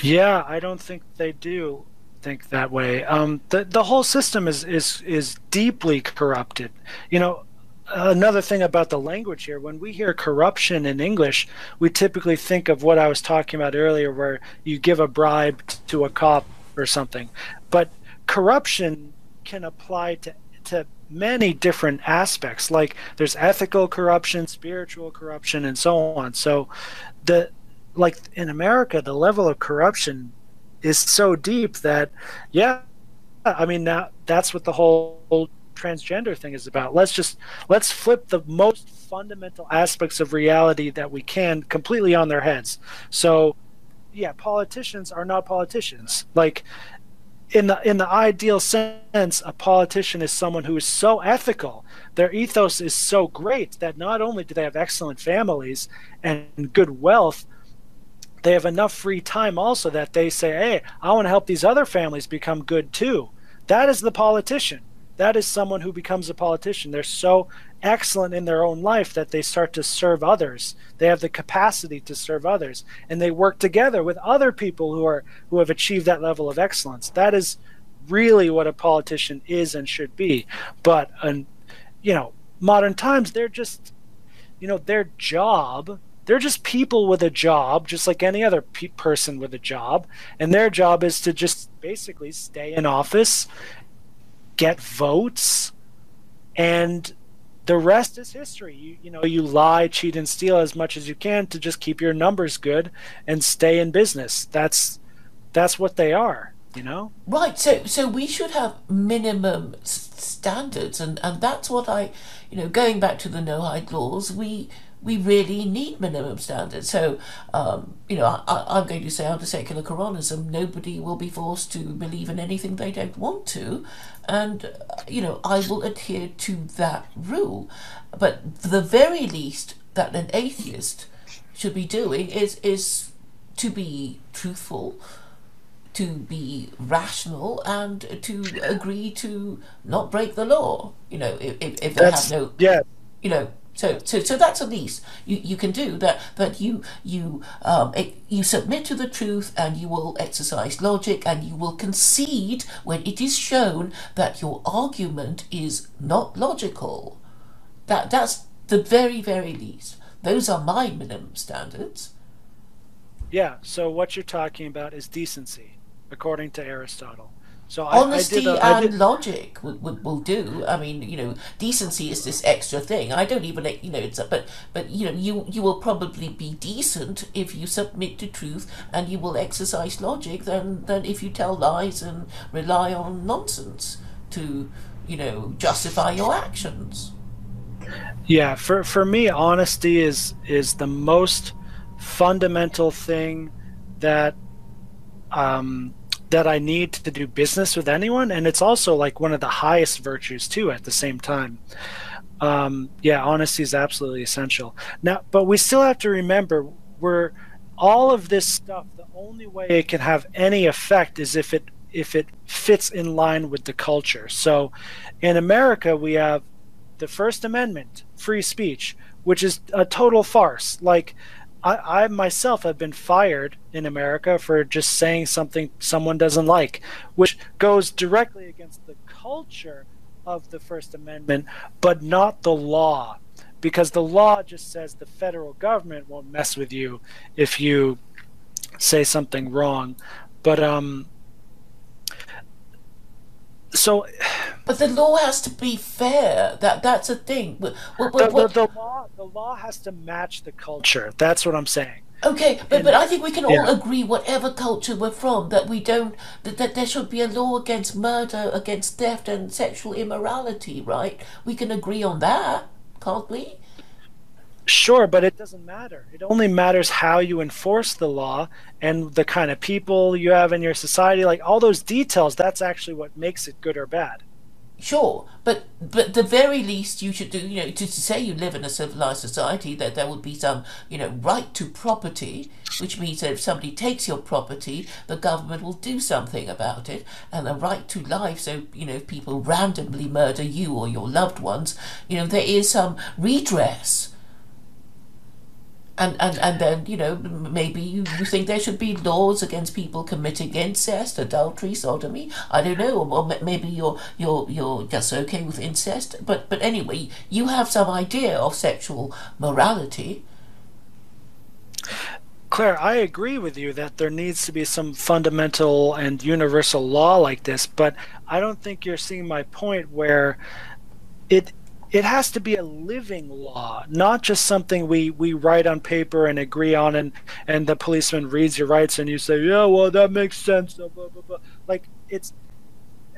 Yeah, I don't think they do think that way. Um, the the whole system is is is deeply corrupted. You know, another thing about the language here, when we hear corruption in English, we typically think of what I was talking about earlier, where you give a bribe to a cop or something. But corruption can apply to to many different aspects. Like there's ethical corruption, spiritual corruption, and so on. So the like in America, the level of corruption is so deep that, yeah, I mean now that's what the whole transgender thing is about. Let's just let's flip the most fundamental aspects of reality that we can completely on their heads. So, yeah, politicians are not politicians. Like in the in the ideal sense, a politician is someone who is so ethical. Their ethos is so great that not only do they have excellent families and good wealth, they have enough free time also that they say, "Hey, I want to help these other families become good too." That is the politician. That is someone who becomes a politician. They're so excellent in their own life that they start to serve others. They have the capacity to serve others, and they work together with other people who are who have achieved that level of excellence. That is really what a politician is and should be. But, um, you know, modern times they're just you know their job they're just people with a job just like any other pe- person with a job and their job is to just basically stay in office get votes and the rest is history. You, you know you lie cheat and steal as much as you can to just keep your numbers good and stay in business. That's that's what they are you know? Right, so so we should have minimum standards, and, and that's what I, you know, going back to the Noahide laws, we we really need minimum standards. So, um, you know, I, I'm going to say under secular Quranism, nobody will be forced to believe in anything they don't want to, and uh, you know, I will adhere to that rule. But the very least that an atheist should be doing is is to be truthful to be rational and to agree to not break the law. You know, if, if, if they that's have no, yeah you know, so so so that's at least you, you can do that. That you you um eh, you submit to the truth and you will exercise logic and you will concede when it is shown that your argument is not logical. That that's the very very least. Those are my minimum standards. yeah so what you're talking about is decency according to aristotle so I, I honesty did a, I and logic will, will, will do i mean you know decency is this extra thing i don't even you know it's a, but but you know you you will probably be decent if you submit to truth and you will exercise logic than than if you tell lies and rely on nonsense to you know, justify your actions. Yeah, for for me, honesty is is the most fundamental thing that um, that I need to do business with anyone, and it's also like one of the highest virtues too. At the same time, um, yeah, honesty is absolutely essential. Now, but we still have to remember we're all of this stuff. The only way it can have any effect is if it if it fits in line with the culture. So, in America, we have the First Amendment, free speech, which is a total farce. Like, I, I, myself have been fired in America for just saying something someone doesn't like, which goes directly against the culture of the First Amendment, but not the law. Because the law just says the federal government won't mess with you if you say something wrong. But um, so but the law has to be fair. That that's a thing. The, the, the, law the law has to match the culture. That's what i'm saying. Okay but, and, but i think we can all yeah. agree whatever culture we're from that we don't that, that there should be a law against murder against theft and sexual immorality right? We can agree on that can't we Sure, but it doesn't matter. It only matters how you enforce the law and the kind of people you have in your society. Like all those details, that's actually what makes it good or bad. Sure, but but the very least you should do, you know, to, to say you live in a civilized society, that there would be some, you know, right to property, which means that if somebody takes your property, the government will do something about it, and a right to life. So you know, if people randomly murder you or your loved ones, you know, there is some redress and, and, and then, you know, maybe you, you think there should be laws against people committing incest, adultery, sodomy. I don't know, or maybe you're you're you're just okay with incest. But but anyway, you have some idea of sexual morality. Claire, I agree with you that there needs to be some fundamental and universal law like this, but I don't think you're seeing my point where it it has to be a living law, not just something we, we write on paper and agree on, and, and the policeman reads your rights and you say, yeah, well, that makes sense. Blah, blah, blah. Like, it's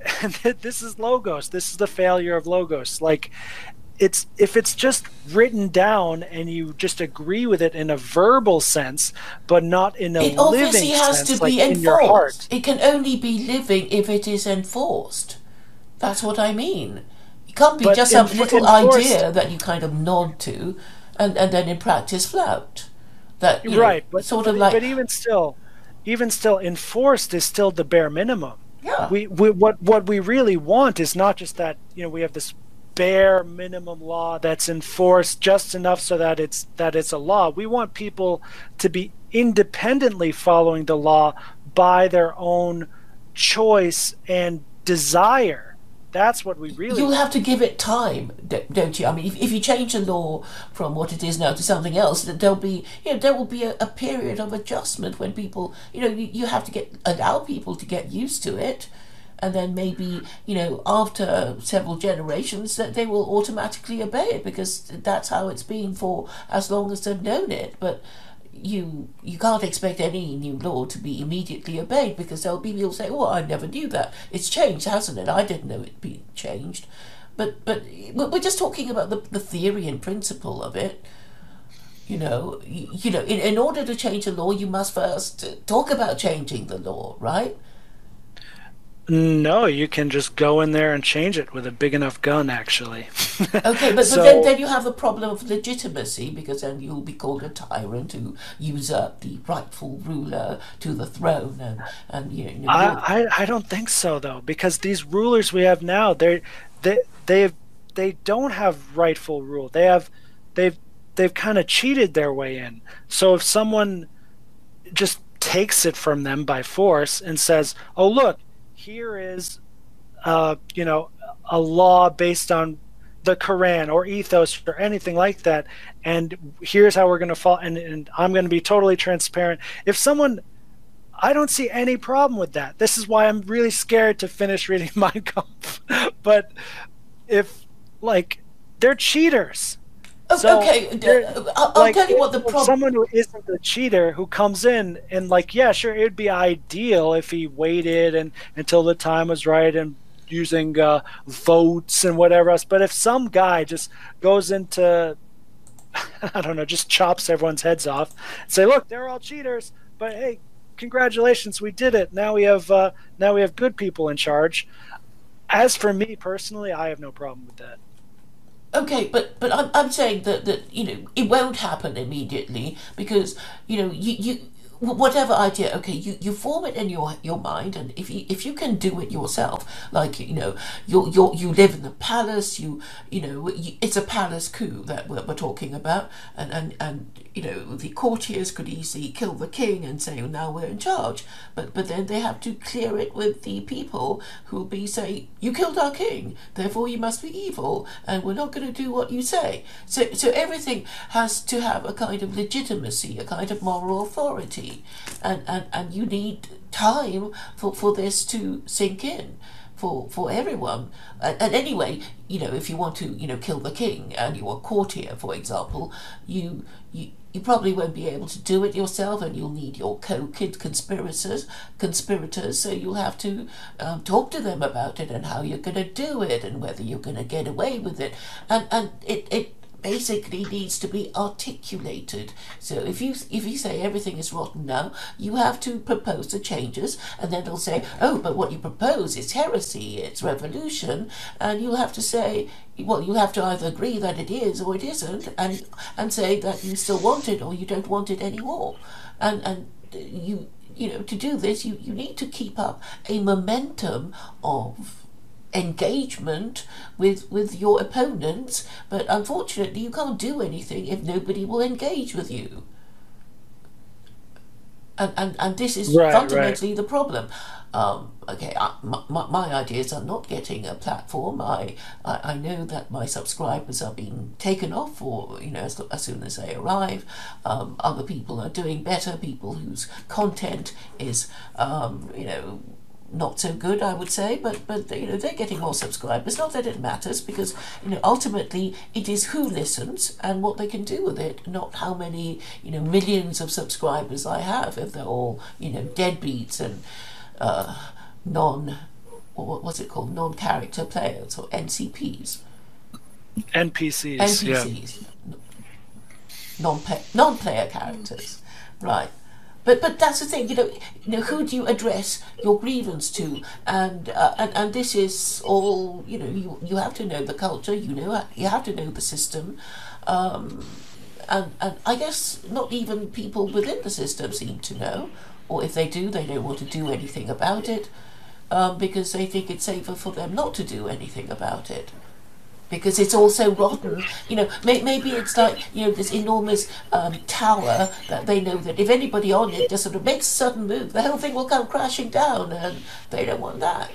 this is logos. This is the failure of logos. Like, it's if it's just written down and you just agree with it in a verbal sense, but not in a it living obviously has sense, to like be in your heart. enforced. It can only be living if it is enforced. That's what I mean. It can't be but just some little idea that you kind of nod to, and, and then in practice flout. That right, know, but sort of but, like, but even still, even still, enforced is still the bare minimum. Yeah. We, we what what we really want is not just that you know we have this bare minimum law that's enforced just enough so that it's that it's a law. We want people to be independently following the law by their own choice and desire that's what we really. You'll have to give it time, don't you? I mean, if, if you change the law from what it is now to something else, that there'll be you know there will be a, a period of adjustment when people you know you, you have to get allow people to get used to it, and then maybe you know after several generations that they will automatically obey it because that's how it's been for as long as they've known it. But you you can't expect any new law to be immediately obeyed because there'll be people say, "Oh, I never knew that. It's changed, hasn't it? I didn't know it'd be changed." But but we're just talking about the the theory and principle of it. You know, you, you know, in, in order to change a law, you must first talk about changing the law, right? No, you can just go in there and change it with a big enough gun, actually. okay, but, so, but then, then you have the problem of legitimacy because then you'll be called a tyrant who usurped the rightful ruler to the throne, and and you know. I, I, I don't think so though, because these rulers we have now, they they they they don't have rightful rule. They have they've they've kind of cheated their way in. So if someone just takes it from them by force and says, "Oh look." Here is, uh, you know, a law based on the Quran or ethos or anything like that, and here's how we're going to fall, and, and I'm going to be totally transparent. If someone I don't see any problem with that. This is why I'm really scared to finish reading Mein Kampf. but if like they're cheaters, so okay, I'll, I'll tell you what the problem. Is. Someone who isn't a cheater who comes in and like, yeah, sure, it'd be ideal if he waited and until the time was right and using uh, votes and whatever else. But if some guy just goes into, I don't know, just chops everyone's heads off, say, look, they're all cheaters, but hey, congratulations, we did it. Now we have uh, now we have good people in charge. As for me personally, I have no problem with that. Okay, but but I'm, I'm saying that, that you know it won't happen immediately because you know you, you whatever idea okay you, you form it in your your mind and if you if you can do it yourself like you know you you you live in the palace you you know you, it's a palace coup that we're, we're talking about and and and you know the courtiers could easily kill the king and say well, now we're in charge. But but then they have to clear it with the people who will be say you killed our king therefore you must be evil and we're not going to do what you say. So so everything has to have a kind of legitimacy a kind of moral authority and, and, and you need time for, for this to sink in for, for everyone. And, and, anyway, you know, if you want to, you know, kill the king and you're a courtier, for example, you, you, you probably won't be able to do it yourself and you'll need your co-kid conspirators conspirators so you'll have to um, talk to them about it and how you're going to do it and whether you're going to get away with it and and it, it basically needs to be articulated. So if you if you say everything is rotten now, you have to propose the changes, and then they'll say, oh, but what you propose is heresy, it's revolution, and you'll have to say, well, you have to either agree that it is or it isn't, and and say that you still want it or you don't want it anymore, and and you you know to do this you you need to keep up a momentum of engagement with with your opponents but unfortunately you can't do anything if nobody will engage with you. And and, and this is right, fundamentally right. the problem. Um, okay I, my, my ideas are not getting a platform. I, I, I know that my subscribers are being taken off or you know as, as soon as they arrive. Um, other people are doing better. People whose content is um, you know not so good, I would say, but but you know they're getting more subscribers. Not that it matters, because you know ultimately it is who listens and what they can do with it, not how many you know millions of subscribers I have. If they're all you know deadbeats and uh, non, what what's it called, non-character players or NCPs. NPCs. NPCs. Yeah. Non non-player characters, right? But but that's the thing, you know. You know, who do you address your grievance to? And uh, and and this is all. You know, you you have to know the culture. You know, you have to know the system. Um, and and I guess not even people within the system seem to know, or if they do, they don't want to do anything about it, um, because they think it's safer for them not to do anything about it because it's all so rotten. You know, may, maybe it's like you know this enormous um, tower that they know that if anybody on it just sort of makes a sudden move, the whole thing will come crashing down, and they don't want that.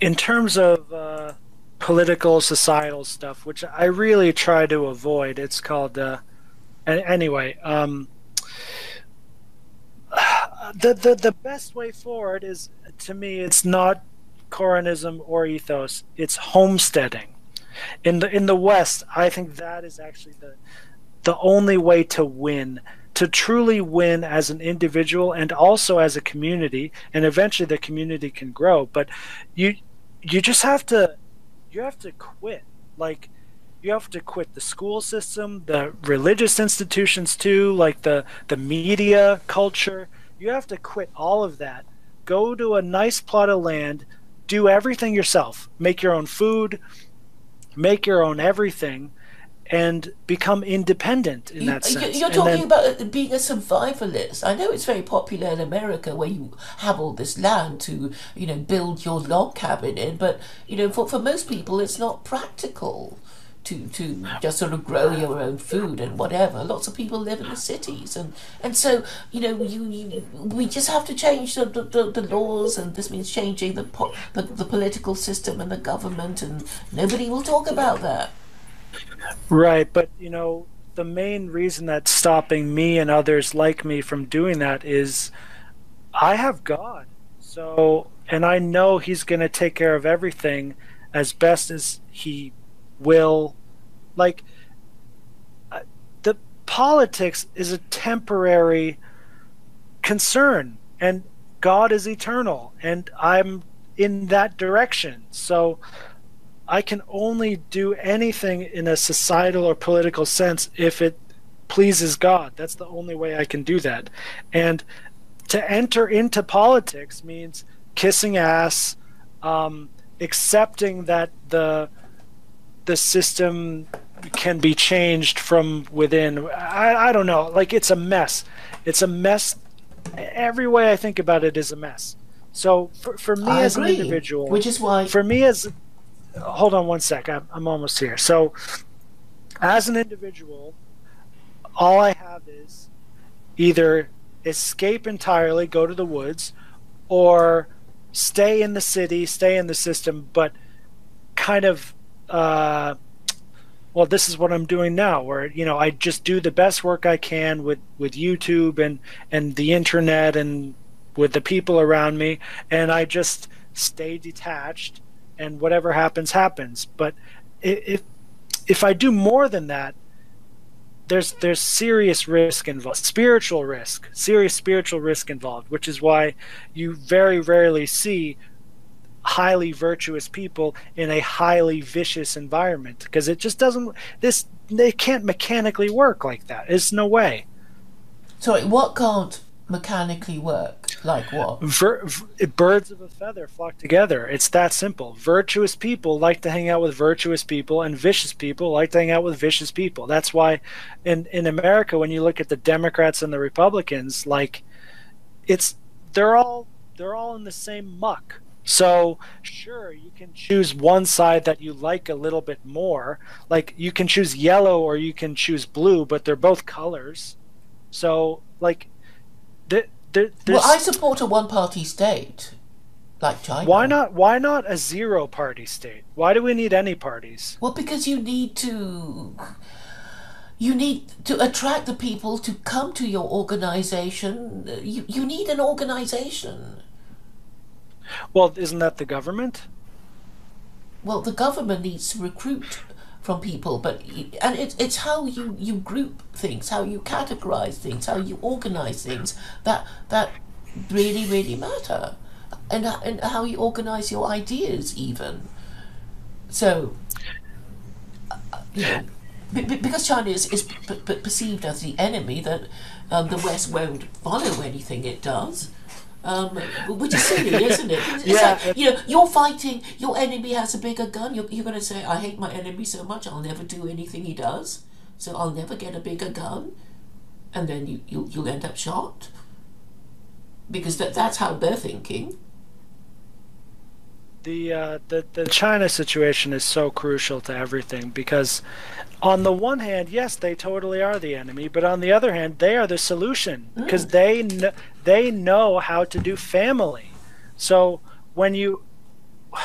In terms of uh, political, societal stuff, which I really try to avoid, it's called. Uh, anyway, um, the the the best way forward is to me. It's not Quranism or ethos. It's homesteading. In the in the West, I think that is actually the the only way to win, to truly win as an individual and also as a community, and eventually the community can grow. But you you just have to you have to quit. Like you have to quit the school system, the religious institutions too, like the the media culture. You have to quit all of that. Go to a nice plot of land, do everything yourself. Make your own food, make your own everything, and become independent in that sense. You're talking then, about being a survivalist. I know it's very popular in America where you have all this land to, you know, build your log cabin in, but you know, for, for most people it's not practical to, to just sort of grow your own food and whatever. Lots of people live in the cities, and, and so you know you, you we just have to change the, the, the laws, and this means changing the, po- the the political system and the government, and nobody will talk about that. Right, but you know the main reason that's stopping me and others like me from doing that is I have God. So, and I know He's going to take care of everything as best as He will like uh, the politics is a temporary concern and God is eternal, and I'm in that direction. So I can only do anything in a societal or political sense if it pleases God. That's the only way I can do that. And to enter into politics means kissing ass, um, accepting that the the system can be changed from within. I, I don't know. Like it's a mess. It's a mess. Every way I think about it is a mess. So for, for me I as agree, an individual, which is why for me as hold on one sec I'm, I'm almost here so as an individual all i have is either escape entirely go to the woods or stay in the city stay in the system but kind of uh, well this is what i'm doing now where you know i just do the best work i can with with youtube and and the internet and with the people around me and i just stay detached and whatever happens happens. But if if i do more than that there's there's serious risk involved spiritual risk serious spiritual risk involved which is why you very rarely see highly virtuous people in a highly vicious environment because it just doesn't this they can't mechanically work like that there's no way sorry what can't mechanically work? Like what? Vir- v- birds of a feather flock together. It's that simple. Virtuous people like to hang out with virtuous people, and vicious people like to hang out with vicious people. That's why, in in America, when you look at the Democrats and the Republicans, like, it's they're all they're all in the same muck. So, sure, you can choose one side that you like a little bit more. Like, you can choose yellow or you can choose blue, but they're both colors. So, like, there, there, well, I support a one-party state, like China. Why not? Why not a zero-party state? Why do we need any parties? Well, because you need to. You need to attract the people to come to your organization. You, you need an organization. Well, isn't that the government? Well, the government needs to recruit from people, but and it's it's how you you group things, how you categorize things, how you organize things that that really really matter, and and how you organize your ideas even. So, you know, because China is, is perceived as the enemy, that um, the West won't follow anything it does. Um, which is silly, isn't it? It's yeah. Like, you know, you're fighting, your enemy has a bigger gun. You're, you're going to say, I hate my enemy so much, I'll never do anything he does. So I'll never get a bigger gun. And then you, you, you'll end up shot. Because that, that's how they're thinking. The, uh, the the China situation is so crucial to everything because on the one hand, yes, they totally are the enemy, but on the other hand, they are the solution because mm. they kn- they know how to do family. So when you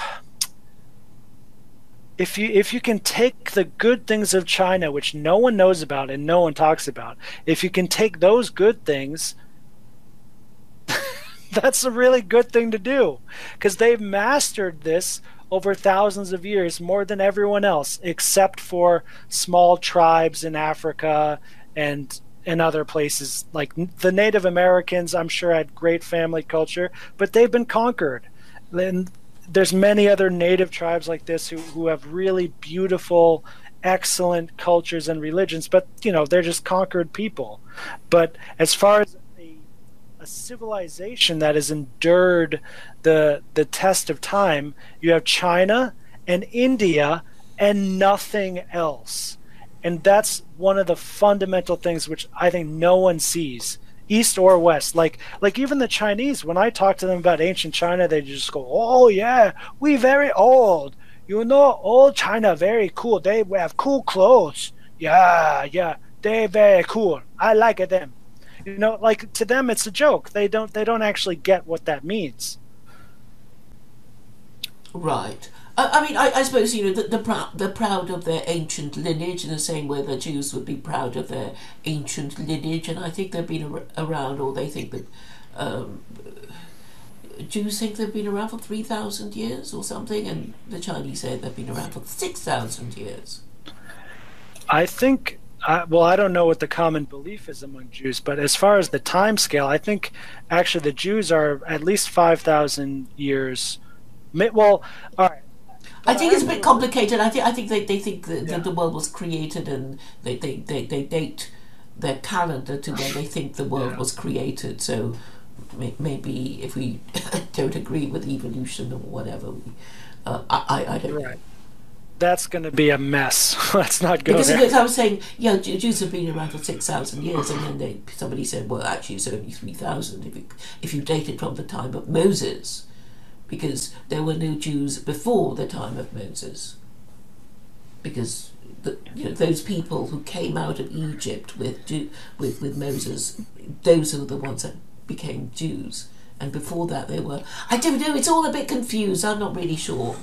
if you if you can take the good things of China, which no one knows about and no one talks about, if you can take those good things, that's a really good thing to do because they've mastered this over thousands of years more than everyone else, except for small tribes in Africa and in other places. Like the Native Americans, I'm sure had great family culture, but they've been conquered. And there's many other native tribes like this who, who have really beautiful excellent cultures and religions but you know they're just conquered people but as far as a civilization that has endured the the test of time. You have China and India and nothing else. And that's one of the fundamental things which I think no one sees, east or west. Like like even the Chinese, when I talk to them about ancient China, they just go, "Oh yeah, we very old. You know, old China very cool. They have cool clothes. Yeah, yeah, they very cool. I like them." You know, like to them it's a joke. They don't they don't actually get what that means. Right. I, I mean, I, I, suppose you know the, the prou- they're proud of their ancient lineage in the same way the Jews would be proud of their ancient lineage, and I think they've been ar- around, or they think that um, Jews think they've been around for three thousand years or something, and the Chinese say they've been around for six thousand years. I think I, well, I don't know what the common belief is among Jews, but as far as the time scale, I think actually the Jews are at least five thousand years. Well, all right. I think it's a bit complicated. I think I think they, they think that, yeah. the world was created and they, they, they, they date their calendar to when they think the world yeah. was created. So maybe if we don't agree with evolution or whatever, we, uh, I, I don't right. know that's going to be a mess. Let's not go because, there. I was saying, yeah, Jews have been around for six thousand years, and then they, somebody said, well, actually, it's only three thousand if you, if you date it from the time of Moses, because there were no Jews before the time of Moses, because the, you know, those people who came out of Egypt with with with Moses, those are the ones that became Jews, and before that they were. I don't know. It's all a bit confused. I'm not really sure.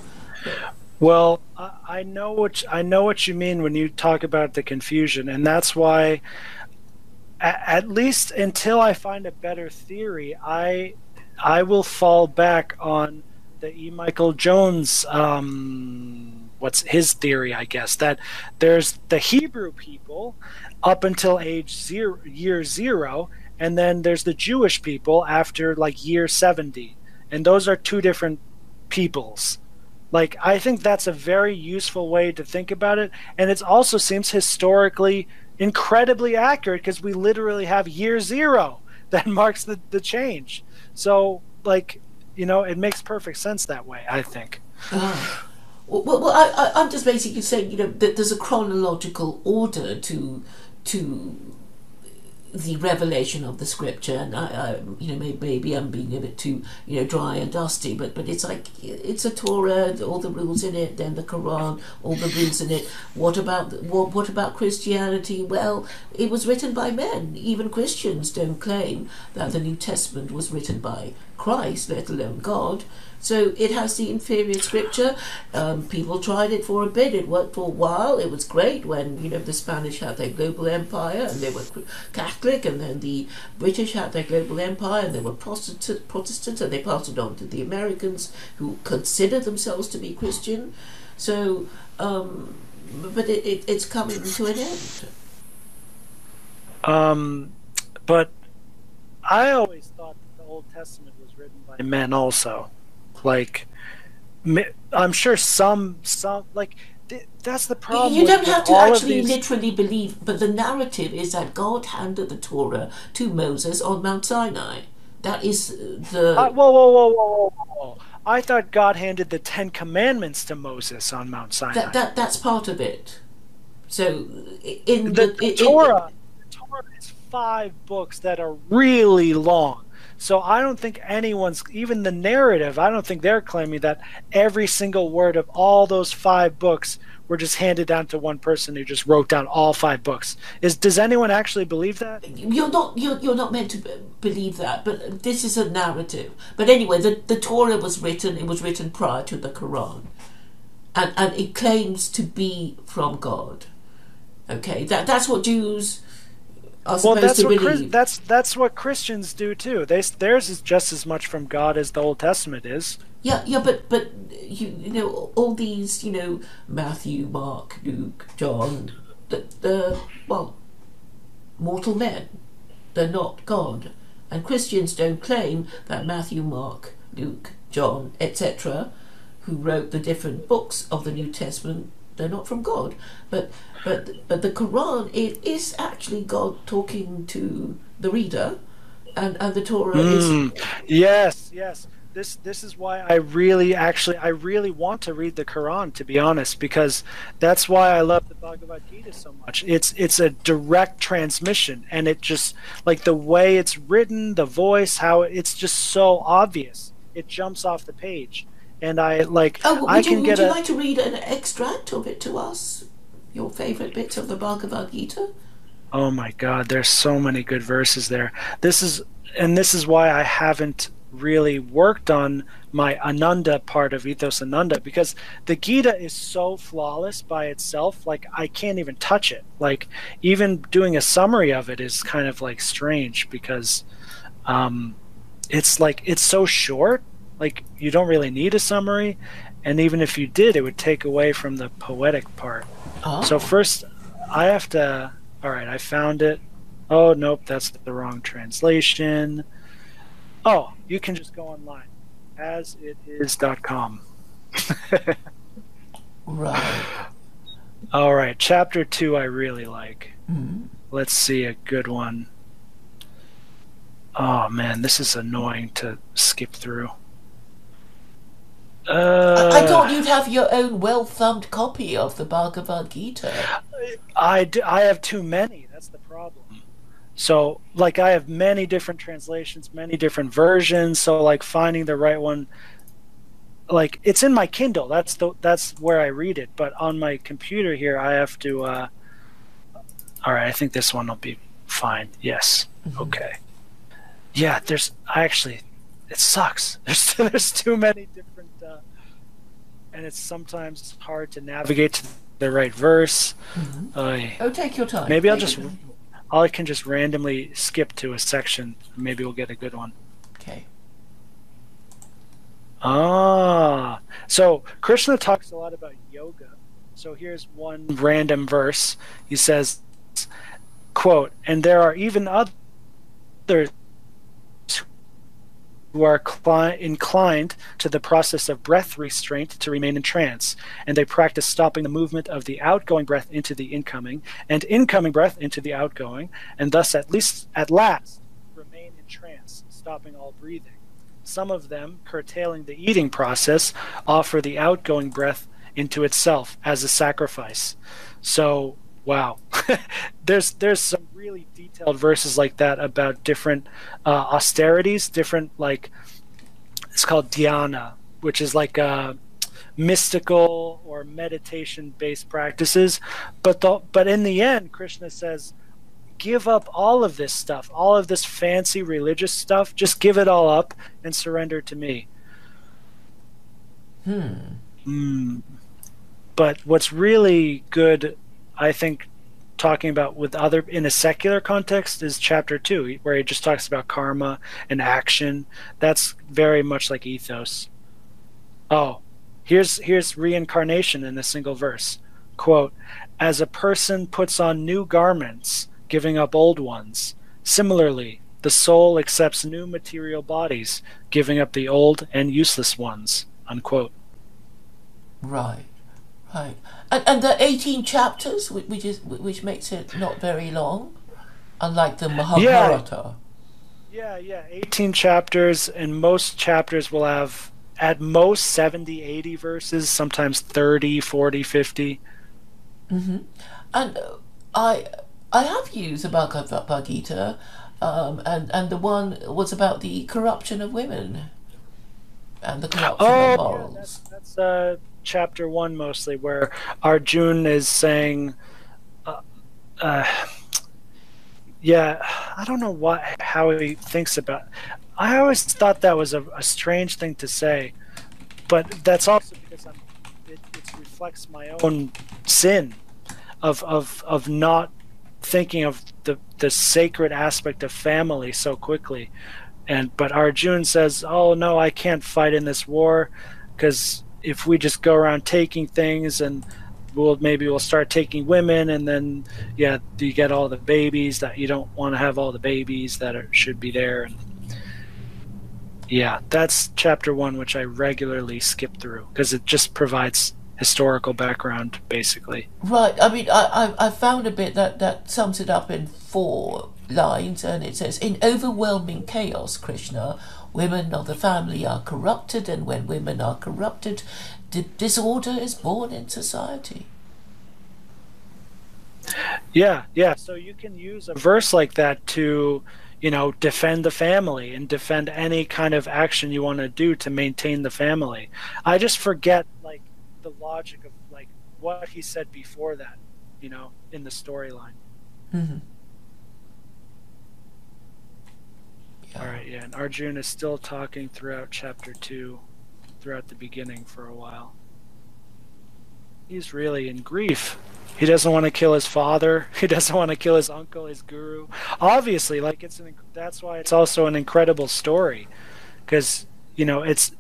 Well, I know what I know what you mean when you talk about the confusion, and that's why, at least until I find a better theory, I I will fall back on the E. Michael Jones. Um, what's his theory? I guess that there's the Hebrew people up until age zero, year zero, and then there's the Jewish people after like year seventy, and those are two different peoples like I think that's a very useful way to think about it, and it also seems historically incredibly accurate because we literally have year zero that marks the, the change. So like you know, it makes perfect sense that way. I think. Oh. Well, well I, am just basically saying, you know, that there's a chronological order to to the revelation of the scripture and I, I, you know maybe, maybe I'm being a bit too you know dry and dusty but but it's like it's a Torah all the rules in it then the Quran all the rules in it. What about what, what about Christianity? Well it was written by men. Even Christians don't claim that the New Testament was written by Christ let alone God so it has the inferior scripture. Um, people tried it for a bit. It worked for a while. It was great when you know the Spanish had their global empire and they were Catholic, and then the British had their global empire and they were Protestant, Protestant, and they passed it on to the Americans who consider themselves to be Christian. So, um, but it, it, it's coming to an end. Um, but I always thought that the Old Testament was written by men also. Like, I'm sure some some like that's the problem. You don't have to actually literally believe, but the narrative is that God handed the Torah to Moses on Mount Sinai. That is the. Uh, whoa, whoa, whoa, whoa, whoa! I thought God handed the Ten Commandments to Moses on Mount Sinai. That, that that's part of it. So in the, the, the Torah, the Torah is five books that are really long. So I don't think anyone's, even the narrative, I don't think they're claiming that every single word of all those five books were just handed down to one person who just wrote down all five books. Is does anyone actually believe that? You're not you're, you're not meant to believe that, but this is a narrative. But anyway, the the Torah was written. It was written prior to the Quran, and and it claims to be from God. Okay, that that's what Jews well, that's what Chris, that's that's what Christians do too. They theirs is just as much from God as the Old Testament is. Yeah, yeah, but but you you know all these you know Matthew, Mark, Luke, John, the the well, mortal men. They're not God, and Christians don't claim that Matthew, Mark, Luke, John, etc., who wrote the different books of the New Testament, they're not from God. But but but the Quran it is actually God talking to the reader, and and the Torah mm, is. Yes, yes. This this is why I really actually I really want to read the Quran to be honest because that's why I love the Bhagavad Gita so much. It's it's a direct transmission and it just like the way it's written, the voice, how it's just so obvious. It jumps off the page and I like oh, I can you. Would you a, like to read an extract of it to us? Your favorite bits of the Bhagavad Gita? Oh my God! There's so many good verses there. This is and this is why I haven't really worked on my Ananda part of Ethos Ananda because the Gita is so flawless by itself. Like I can't even touch it. Like even doing a summary of it is kind of like strange because um, it's like it's so short like you don't really need a summary and even if you did it would take away from the poetic part oh. so first i have to All right, I found it. Oh, nope, that's the wrong translation. Oh, you can just go online. as Asitis.com. Right. All right, chapter two I really like. Mm. Let's see a good one. Oh man, this is annoying to skip through. Uh, I, thought you'd have your own well thumbed copy of the Bhagavad Gita. I, I have too many. That's the problem. So, like, I have many different translations, many different versions. So, like, finding the right one, like, it's in my Kindle. That's the that's where I read it. But on my computer here, I have to. Uh, all right, I think this one will be fine. Yes. Okay. Yeah, there's. I actually, it sucks. There's there's too many different, and it's sometimes hard to navigate to the right verse. Ay. Oh, take your time. Maybe I'll Take just. I can just randomly skip to a section. Maybe we'll get a good one. Okay. Ah, so Krishna talks a lot about yoga. So here's one random verse. He says, "quote And there are even others who are cli- inclined to the process of breath restraint to remain in trance, and they practice stopping the movement of the outgoing breath into the incoming, and incoming breath into the outgoing, and thus at least at last remain in trance, stopping all breathing. Some of them, curtailing the eating process, offer the outgoing breath into itself as a sacrifice. So, wow, there's there's some really detailed verses like that about different uh, austerities, different like it's called dhyana, which is like uh, mystical or meditation based practices. But the, but in the end, Krishna says, give up all of this stuff, all of this fancy religious stuff. Just give it all up and surrender to me. Hmm. Mm. But what's really good, I think, talking about with other in a secular context is chapter two, where he just talks about karma and action. That's very much like ethos. Oh, here's here's reincarnation in a single verse. Quote: As a person puts on new garments, giving up old ones, similarly, the soul accepts new material bodies, giving up the old and useless ones. Unquote. Right. Right. And, and the 18 chapters, which is which makes it not very long, unlike the Mahabharata. Yeah, yeah, 18 chapters, and most chapters will have at most 70, 80 verses, sometimes 30, 40, 50. And uh, I I have used the Bhagavad Gita, um, and and the one was about the corruption of women, and the corruption Oh, of yeah, morals. that's, that's uh, chapter one mostly, where Arjun is saying, uh, uh, yeah, I don't know what how he thinks about. I always thought that was a, a strange thing to say, but that's also because I'm, it, it reflects my own sin of of of not thinking of the the sacred aspect of family so quickly and but Arjun says oh no I can't fight in this war because if we just go around taking things and we'll maybe we'll start taking women and then yeah you get all the babies that you don't want to have all the babies that are, should be there and yeah that's chapter one which I regularly skip through because it just provides historical background basically Right. I mean, I, I I found a bit that that sums it up in four lines, and it says, "In overwhelming chaos, Krishna, women of the family are corrupted, and when women are corrupted, di- disorder is born in society." Yeah, yeah. So you can use a verse like that to, you know, defend the family and defend any kind of action you want to do to maintain the family. I just forget like the logic of like what he said before that, you know, in the storyline. Mhm. Yeah. All right, yeah. And Arjun is still talking throughout chapter 2, throughout the beginning for a while. He's really in grief. He doesn't want to kill his father. He doesn't want to kill his uncle, his guru. Obviously, like it's an that's why it's also an incredible story cuz you know, it's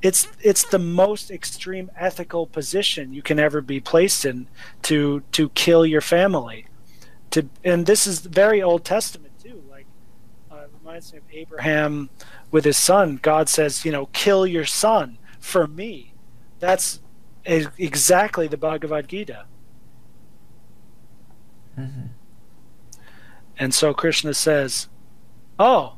it's it's the most extreme ethical position you can ever be placed in to to kill your family to and this is very Old Testament reminds me of Abraham with his son. God says, you know, kill your son for me. That's exactly the Bhagavad Gita. Mm-hmm. And so Krishna says, "Oh,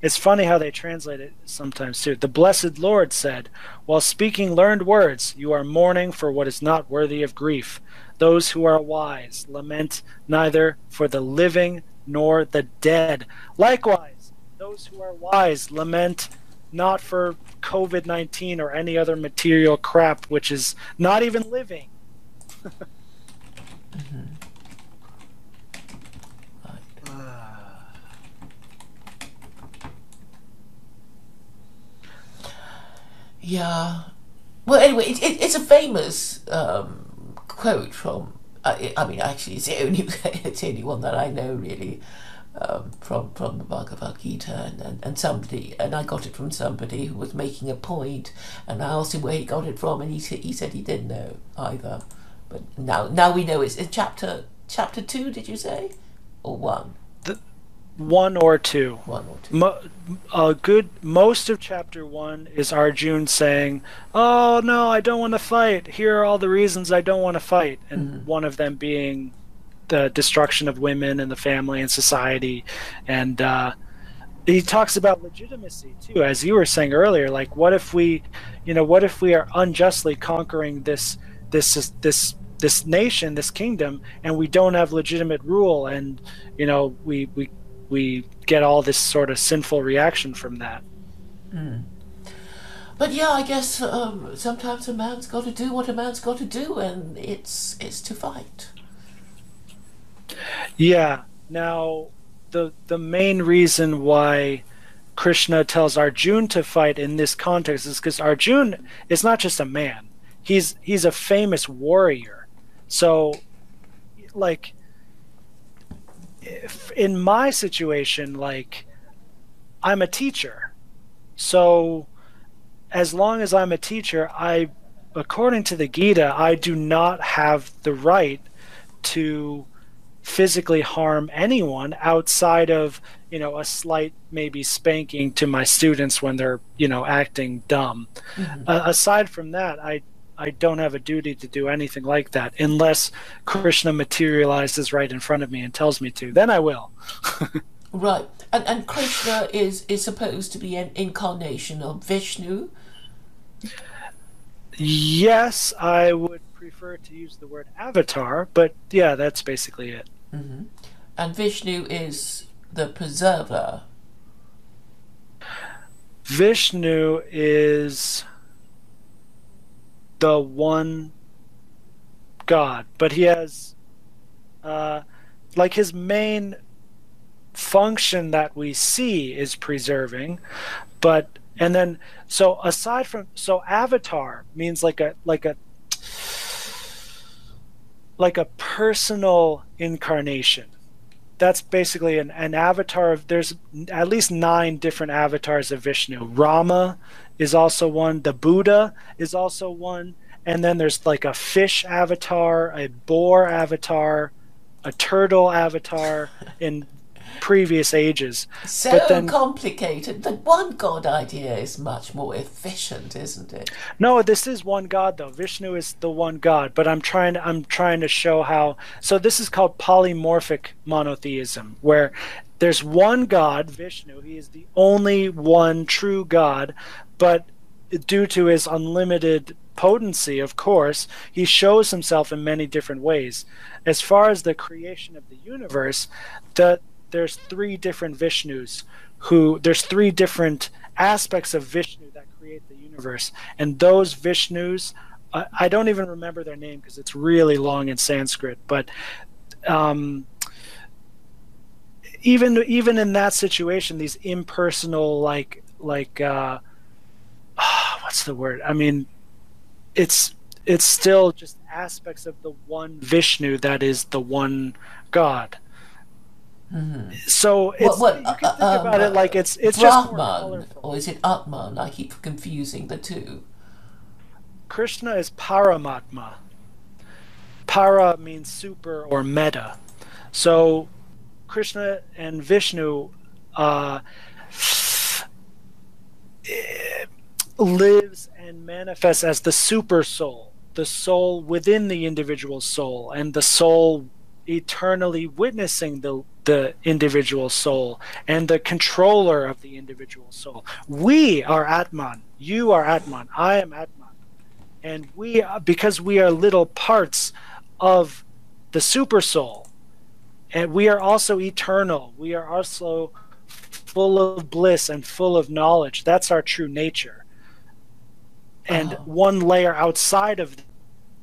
it's funny how they translate it sometimes too. The blessed Lord said, While speaking learned words, you are mourning for what is not worthy of grief. Those who are wise lament neither for the living nor the dead. Likewise, those who are wise lament not for COVID 19 or any other material crap which is not even living. Yeah. Well, anyway, it, it, it's a famous um, quote from. I, I mean, actually, it's the only it's the only one that I know really um, from from the Bhagavad Gita, and, and, and somebody and I got it from somebody who was making a point, and I asked him where he got it from, and he said he said he didn't know either. But now now we know it's in chapter chapter two. Did you say, or one? One or two. One or two. Mo- a good most of chapter one is Arjun saying, "Oh no, I don't want to fight. Here are all the reasons I don't want to fight," and one of them being the destruction of women and the family and society, and uh, he talks about legitimacy too, as you were saying earlier. Like, what if we, you know, what if we are unjustly conquering this this this this nation, this kingdom, and we don't have legitimate rule, and you know, we we we get all this sort of sinful reaction from that. But yeah, I guess um, sometimes a man's got to do what a man's got to do, and it's it's to fight. Yeah. Now, the the main reason why Krishna tells Arjun to fight in this context is because Arjun is not just a man; he's he's a famous warrior. So, like, in my situation, like, I'm a teacher, so as long as I'm a teacher, I, according to the Gita, I do not have the right to physically harm anyone outside of you know a slight maybe spanking to my students when they're you know acting dumb. Uh, aside from that i i don't have a duty to do anything like that unless krishna materializes right in front of me and tells me to. Then i will. Right, and and Krishna is is supposed to be an incarnation of Vishnu. yes i would prefer to use the word avatar but yeah that's basically it And Vishnu is the preserver. Vishnu is the one God, but he has uh, like his main function that we see is preserving, but and then so aside from so avatar means like a like a like a personal incarnation. That's basically an, an avatar of there's at least nine different avatars of vishnu. Rama is also one the buddha is also one and then there's like a fish avatar a boar avatar a turtle avatar in previous ages So But then- complicated. The one God idea is much more efficient, isn't it? No, this is one God though. Vishnu is the one God, but I'm trying to I'm trying to show how so this is called polymorphic monotheism where there's one God, Vishnu, he is the only one true God, but due to his unlimited potency, of course, he shows himself in many different ways. As far as the creation of the universe, the there's three different Vishnus who there's three different aspects of Vishnu that create the universe, and those Vishnus, I, I don't even remember their name because it's really long in Sanskrit, but um, even even in that situation, these impersonal like like uh, what's the word? I mean, it's it's still just aspects of the one Vishnu that is the one God. So it's, what, you uh, can think uh, about um, it like it's it's just Brahman, colorful. or is it Atman? I keep confusing the two. Krishna is Paramatma. Para means super or meta. So Krishna and Vishnu uh, lives and manifests as the super soul, the soul within the individual soul, and the soul eternally witnessing the the individual soul and the controller of the individual soul. We are Atman. You are Atman. I am Atman. And we, are, because we are little parts of the super soul, and we are also eternal. We are also full of bliss and full of knowledge. That's our true nature. And Oh. one layer outside of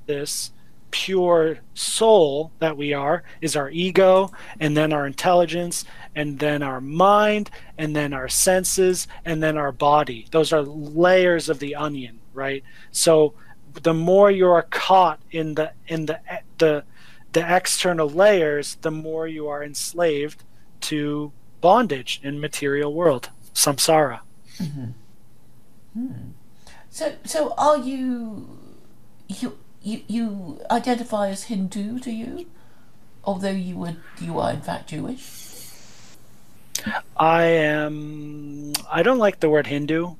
this pure soul that we are is our ego, and then our intelligence, and then our mind, and then our senses, and then our body. Those are layers of the onion, right? So the more you are caught in the in the the the external layers, the more you are enslaved to bondage in material world, samsara. Mm-hmm. Hmm. So, so are you, you, you, you identify as Hindu? Do you, although you would, you are in fact Jewish? I am. I don't like the word Hindu,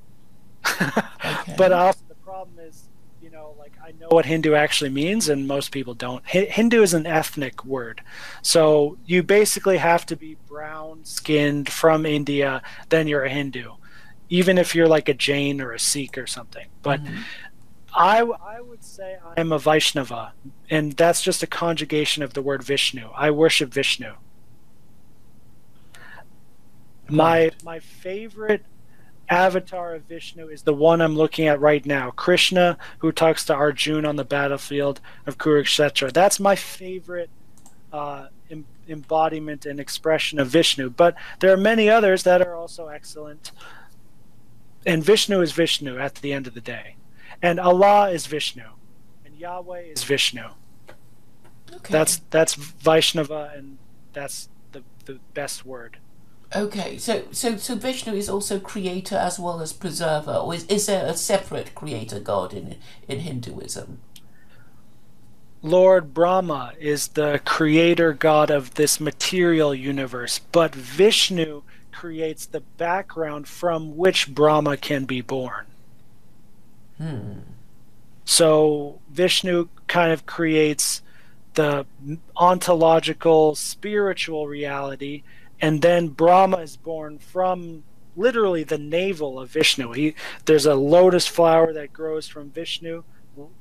Okay. but also the problem is, you know, like I know what Hindu actually means, and most people don't. Hi- Hindu is an ethnic word, so you basically have to be brown-skinned from India, then you're a Hindu, even if you're like a Jain or a Sikh or something. But mm-hmm. I, I would say I am a Vaishnava, and that's just a conjugation of the word Vishnu. I worship Vishnu. My my favorite avatar of Vishnu is the one I'm looking at right now, Krishna, who talks to Arjun on the battlefield of Kurukshetra. That's my favorite uh, em- embodiment and expression of Vishnu. But there are many others that are also excellent. And Vishnu is Vishnu at the end of the day, and Allah is Vishnu, and Yahweh is Vishnu. okay. That's that's Vaishnava, and that's the the best word. okay. So, so, so Vishnu is also creator as well as preserver, or is, is there a separate creator god in in Hinduism? Lord Brahma is the creator god of this material universe, but Vishnu creates the background from which Brahma can be born. So Vishnu kind of creates the ontological spiritual reality, and then Brahma is born from literally the navel of Vishnu. He, there's a lotus flower that grows from Vishnu,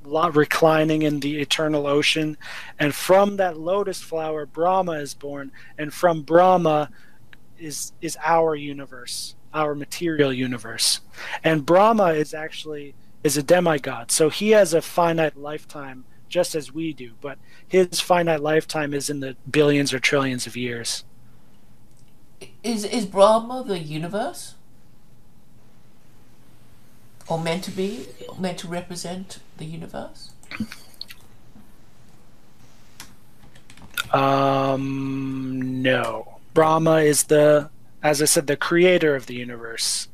reclining in the eternal ocean, and from that lotus flower, Brahma is born, and from Brahma is is our universe, our material universe, and Brahma is actually is a demigod, so he has a finite lifetime just as we do, but his finite lifetime is in the billions or trillions of years. Is is Brahma the universe, or meant to be, meant to represent the universe? Um, no. Brahma is the, as I said, the creator of the universe.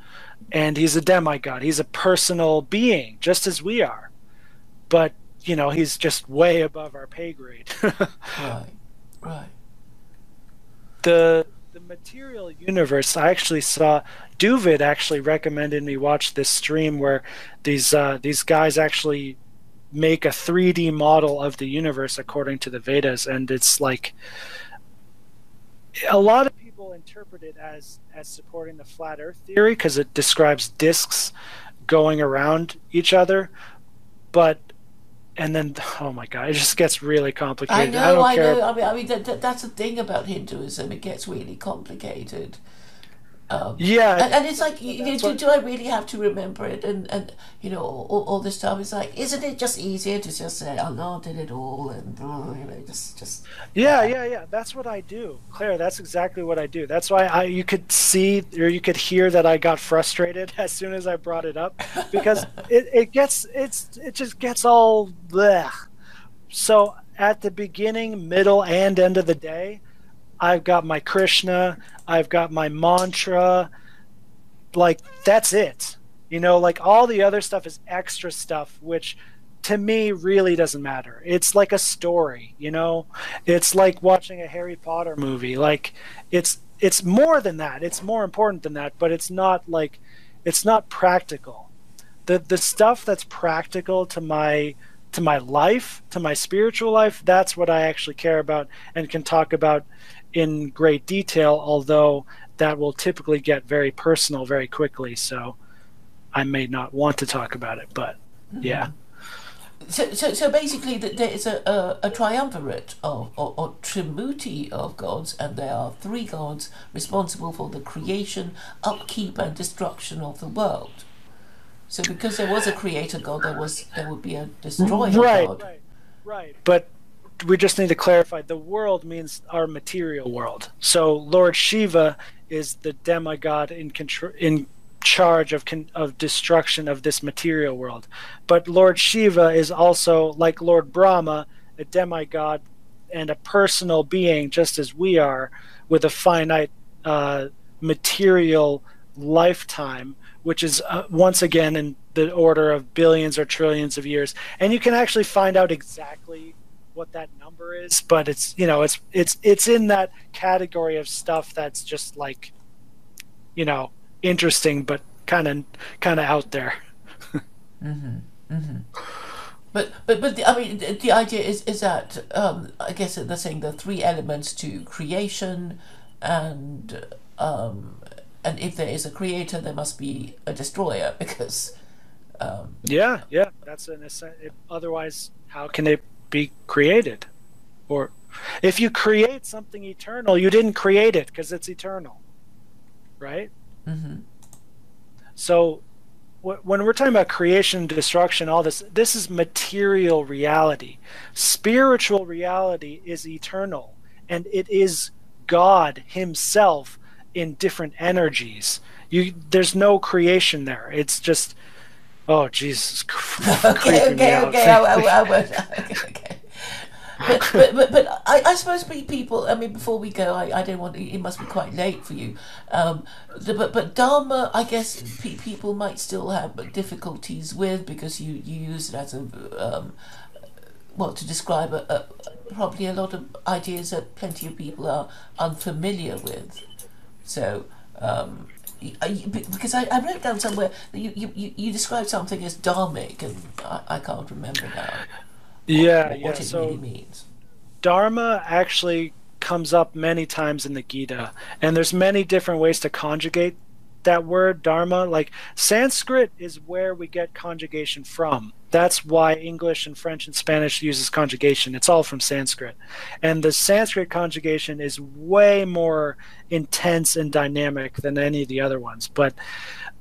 And he's a demigod. He's a personal being, just as we are. But, you know, he's just way above our pay grade. Right, right. the the material universe i actually saw duvid actually recommended me watch this stream where these uh, these guys actually make a 3d model of the universe according to the vedas and it's like a lot of people interpret it as as supporting the flat earth theory because it describes disks going around each other but and then oh my god it just gets really complicated. I know, don't I, care know. I mean, I mean, that, that, that's the thing about Hinduism. It gets really complicated. Um, yeah and, and it's like, you, do, do I really have to remember it? And, and you know, all, all this stuff. It's like, isn't it just easier to just say, Allah did it all, and uh, you know, just, just. Yeah, yeah, yeah. That's what I do, Claire. That's exactly what I do. That's why I you could see or you could hear that I got frustrated as soon as I brought it up because it, it gets it's it just gets all bleh. So at the beginning, middle, and end of the day, I've got my Krishna, I've got my mantra, like that's it. You know, like all the other stuff is extra stuff, which to me really doesn't matter. It's like a story, you know? It's like watching a Harry Potter movie. Like it's it's more than that. It's more important than that, but it's not like it's not practical. The the stuff that's practical to my to my life, to my spiritual life, that's what I actually care about and can talk about in great detail, although that will typically get very personal very quickly, so I may not want to talk about it, but mm-hmm. yeah. So, so, so basically, that there is a, a, a triumvirate of, or, or trimurti of gods, and there are three gods responsible for the creation, upkeep, and destruction of the world. So, because there was a creator god, there was there would be a destroyer right, god. right, right. But we just need to clarify: the world means our material world. So, Lord Shiva is the demigod in in charge of con- of destruction of this material world. But Lord Shiva is also like Lord Brahma, a demigod and a personal being, just as we are, with a finite uh, material lifetime, which is uh, once again in the order of billions or trillions of years. And you can actually find out exactly what that number is, but it's you know it's it's it's in that category of stuff that's just like you know interesting but kind of kind of out there. Mm-hmm. But but but the, I mean the, the idea is is that um, I guess they're saying the three elements to creation, and um, and if there is a creator, there must be a destroyer because um, Yeah, yeah, that's an otherwise how can it be created? Or if you create something eternal, you didn't create it because it's eternal. Right? mhm. So when we're talking about creation, destruction, all this, this is material reality. Spiritual reality is eternal, and it is God Himself in different energies. You, there's no creation there. It's just, oh Jesus, okay okay okay I, I, I won't okay, okay. But, but, but, but I, I suppose pe- people. I mean, before we go, I, I don't want. It must be quite late for you. Um, the, but but Dharma, I guess pe- people might still have difficulties with because you, you use it as a um, well to describe a, a, probably a lot of ideas that plenty of people are unfamiliar with. So. Um, you- because I, I wrote down somewhere that you, you, you, you described something as dharmic, and I, I can't remember now yeah, what, yeah. what it So really means. Dharma actually comes up many times in the Gita, and there's many different ways to conjugate that word dharma. Like Sanskrit is where we get conjugation from. That's why English and French and Spanish uses conjugation. It's all from Sanskrit, and the Sanskrit conjugation is way more intense and dynamic than any of the other ones. But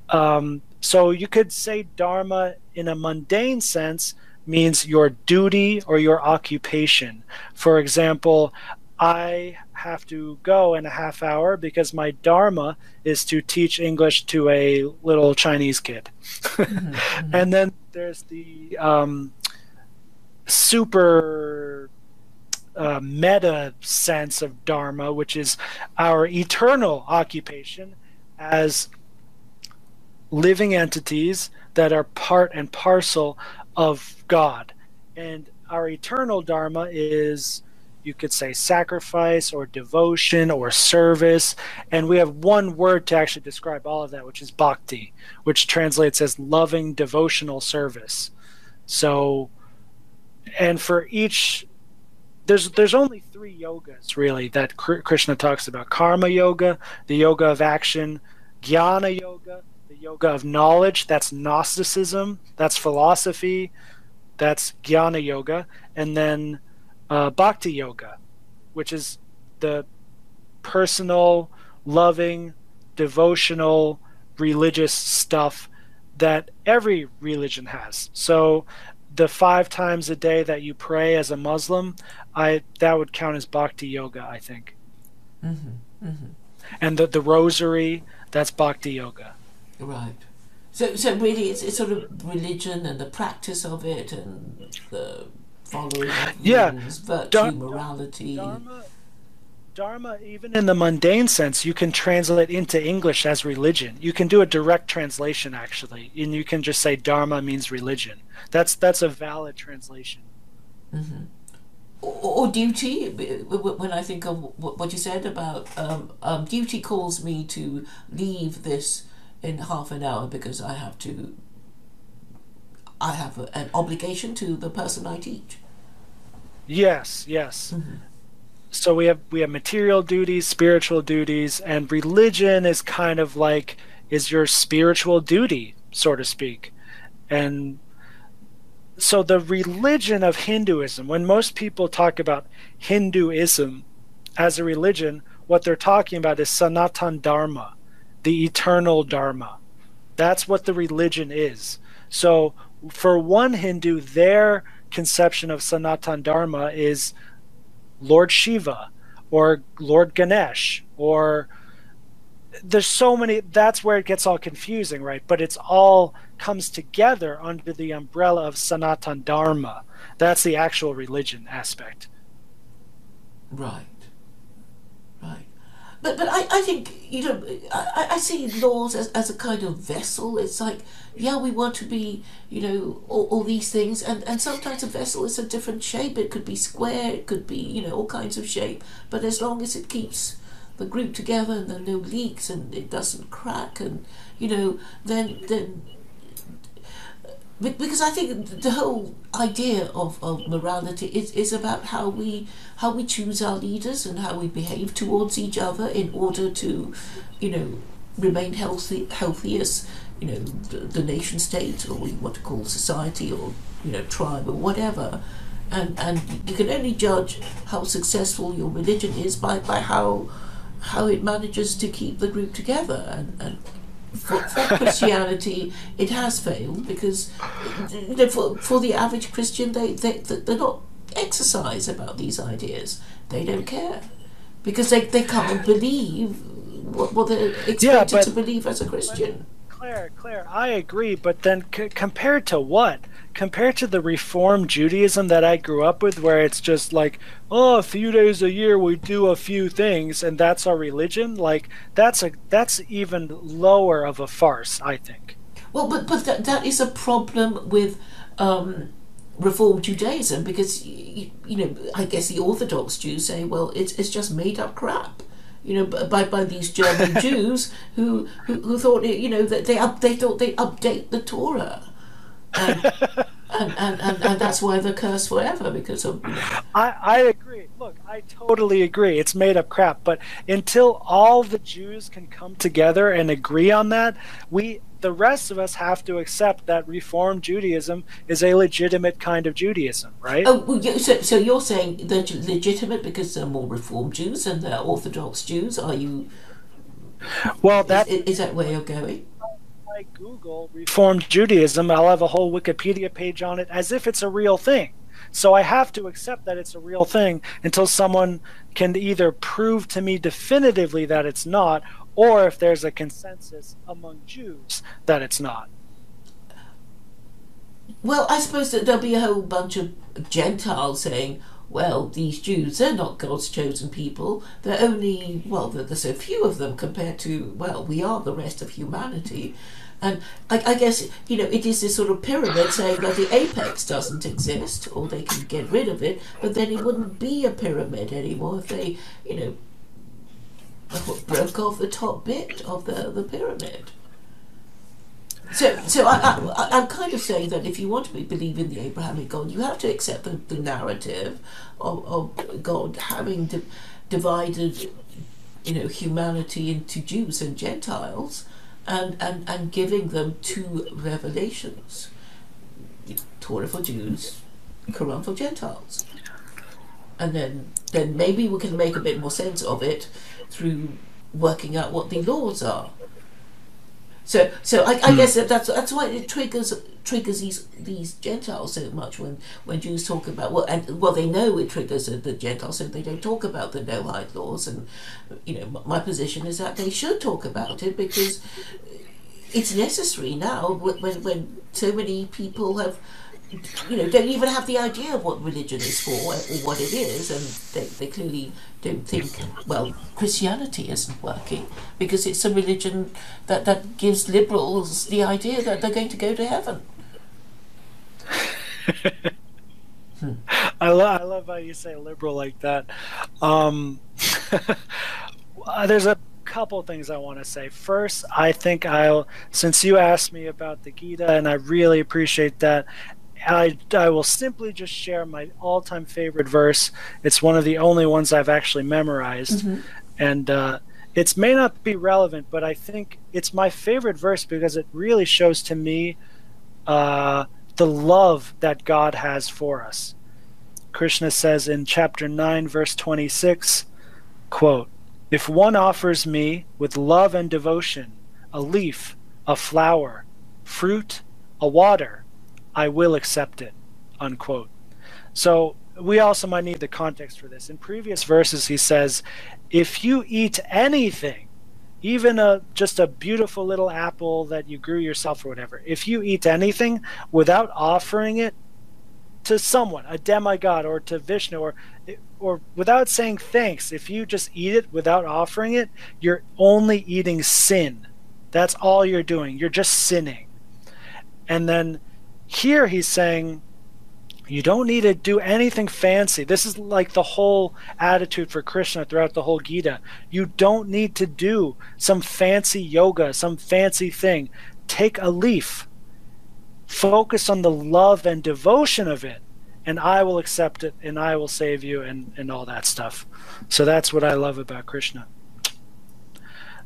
um, so you could say dharma in a mundane sense means your duty or your occupation. For example, I have to go in a half hour because my dharma is to teach English to a little Chinese kid. and then there's the um, super uh, meta sense of dharma, which is our eternal occupation as living entities that are part and parcel of God. And our eternal dharma is, you could say, sacrifice or devotion or service. And we have one word to actually describe all of that, which is bhakti, which translates as loving devotional service. So, and for each there's there's only three yogas really that Kr- Krishna talks about: karma yoga, the yoga of action, jnana yoga, the yoga of knowledge. That's Gnosticism. That's philosophy. That's jnana yoga, and then uh, bhakti yoga, which is the personal, loving, devotional, religious stuff that every religion has. So the five times a day that you pray as a Muslim, I that would count as bhakti yoga, I think. Mm-hmm. And the the rosary, that's bhakti yoga. Right. So, so really, it's, it's sort of religion and the practice of it and the following Yeah. rules, virtue, Dar- morality. Dharma, Dharma, even in the mundane sense, you can translate into English as religion. You can do a direct translation, actually, and you can just say Dharma means religion. That's that's a valid translation. Mm-hmm. Or, or, duty. When I think of what you said about um, um, duty, calls me to leave this in half an hour because I have to. I have a, an obligation to the person I teach. Yes, yes. Mm-hmm so we have we have material duties spiritual duties and religion is kind of like is your spiritual duty so to speak. And so the religion of hinduism when most people talk about hinduism as a religion what they're talking about is sanatan dharma the eternal dharma. That's what the religion is. So for one hindu their conception of sanatan dharma is Lord Shiva or Lord Ganesh or there's so many that's where it gets all confusing right? But it's all comes together under the umbrella of sanatan dharma. That's the actual religion aspect. Right but but i, I think you know I, I see laws as, as a kind of vessel it's like yeah, we want to be, you know, all, all these things, and, and sometimes a vessel is a different shape. It could be square, it could be, you know, all kinds of shape. But as long as it keeps the group together and there are no leaks and it doesn't crack, and you know, then then because I think the whole idea of, of morality is, is about how we how we choose our leaders and how we behave towards each other in order to, you know, remain healthy healthy as you know, the, the nation state or what to call society or, you know, tribe or whatever. And, and you can only judge how successful your religion is by, by how how it manages to keep the group together. And, and for, for Christianity, it has failed because you know, for, for the average Christian, they, they, they're not exercise about these ideas. They don't care because they, they can't believe what, what they're expected yeah, but, to believe as a Christian. Claire, Claire, I agree, but then c- compared to what? Compared to the Reform Judaism that I grew up with, where it's just like, oh, a few days a year we do a few things, and that's our religion. Like that's a that's even lower of a farce, I think. Well, but but that, that is a problem with. Um, Reform Judaism because you, you know I guess the Orthodox Jews say well it's it's just made up crap you know, by, by these German Jews who, who, who thought, you know, that they up, they thought they update the Torah. And, and, and, and, and, that's why the curse cursed forever because of. I, I agree. Look, I totally agree. It's made up crap. But until all the Jews can come together and agree on that, we the rest of us have to accept that Reform Judaism is a legitimate kind of Judaism, right? Oh, well, so, so you're saying they're legitimate because they're more Reform Jews and they're Orthodox Jews? Are you? Well, that is, is that where you're going? I Google Reformed Judaism, I'll have a whole Wikipedia page on it as if it's a real thing. So I have to accept that it's a real thing until someone can either prove to me definitively that it's not, or if there's a consensus among Jews that it's not. Well, I suppose that there'll be a whole bunch of Gentiles saying, well, these Jews, they're not God's chosen people. They're only, well, there's so few of them compared to, well, we are the rest of humanity. And I, I, guess, you know, it is this sort of pyramid saying that the apex doesn't exist, or they can get rid of it, but then it wouldn't be a pyramid anymore if they, you know, broke off the top bit of the, the pyramid. So, so I, I, I'm kind of saying that if you want to believe in the Abrahamic God, you have to accept the, the narrative of, of God having di- divided, you know, humanity into Jews and Gentiles, and, and, and giving them two revelations: Torah for Jews, Quran for Gentiles, and then then maybe we can make a bit more sense of it through working out what the laws are. So, so I, I hmm. guess that that's that's why it triggers triggers these these Gentiles so much when, when Jews talk about well and well they know it triggers the, the Gentiles so they don't talk about the Noahide laws and you know my position is that they should talk about it because it's necessary now when when so many people have you know, don't even have the idea of what religion is for or what it is, and they, they clearly don't think, well, Christianity isn't working because it's a religion that, that gives liberals the idea that they're going to go to heaven. I, lo- I love how you say liberal like that. Um, there's a couple things I want to say. First, I think I'll, since you asked me about the Gita, and I really appreciate that, I, I will simply just share my all time favorite verse. It's one of the only ones I've actually memorized. Mm-hmm. And uh, it may not be relevant, but I think it's my favorite verse because it really shows to me uh, the love that God has for us. Krishna says in chapter 9, verse 26, quote, If one offers me with love and devotion a leaf, a flower, fruit, a water, I will accept it. Unquote. So we also might need the context for this. In previous verses, he says, if you eat anything, even a just a beautiful little apple that you grew yourself or whatever, if you eat anything without offering it to someone, a demigod or to Vishnu or or without saying thanks, if you just eat it without offering it, you're only eating sin. That's all you're doing. You're just sinning. And then here he's saying you don't need to do anything fancy. This is like the whole attitude for Krishna throughout the whole Gita. You don't need to do some fancy yoga, some fancy thing. Take a leaf, focus on the love and devotion of it, and I will accept it and I will save you and, and all that stuff. So that's what I love about Krishna.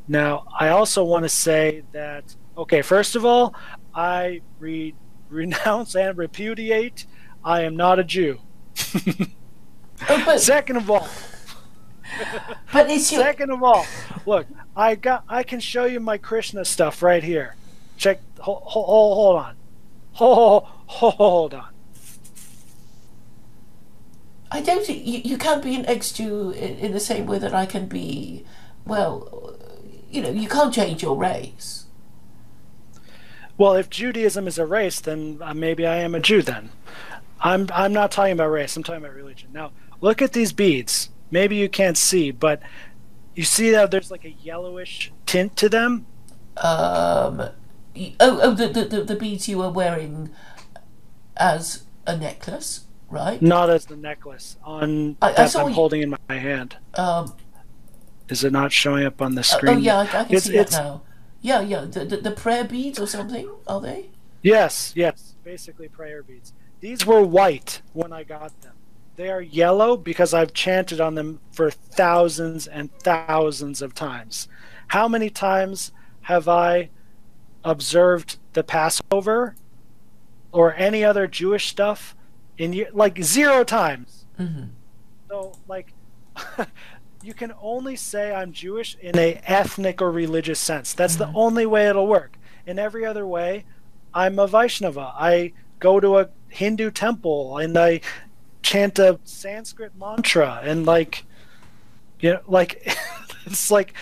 Now, I also want to say that, okay, first of all, I read renounce and repudiate. I am not a Jew. Oh, Second of all, but it's your, second of all, look, I got I can show you my Krishna stuff right here. Check. Hold, hold, hold on. Hold, hold, hold on. I don't you, you can't be an ex-Jew in, in the same way that I can be. Well, you know, you can't change your race. Well, if Judaism is a race, then uh, maybe I am a Jew. Then, I'm I'm not talking about race. I'm talking about religion. Now, look at these beads. Maybe you can't see, but you see that there's like a yellowish tint to them. Um, oh, oh, the, the, the, beads you were wearing as a necklace, right? Not as the necklace on I- I that I'm you- holding in my hand. Um, Is it not showing up on the oh, screen? oh, yeah, I, I can It's- see it's- now. Yeah, yeah, the, the, the prayer beads or something, are they? Yes, yes, basically prayer beads. These were white when I got them. They are yellow because I've chanted on them for thousands and thousands of times. How many times have I observed the Passover or any other Jewish stuff in like zero times? Mm-hmm. So like you can only say I'm Jewish in a ethnic or religious sense. That's the mm-hmm. only way it'll work. In every other way, I'm a Vaishnava. I go to a Hindu temple and I chant a Sanskrit mantra and like you know like it's like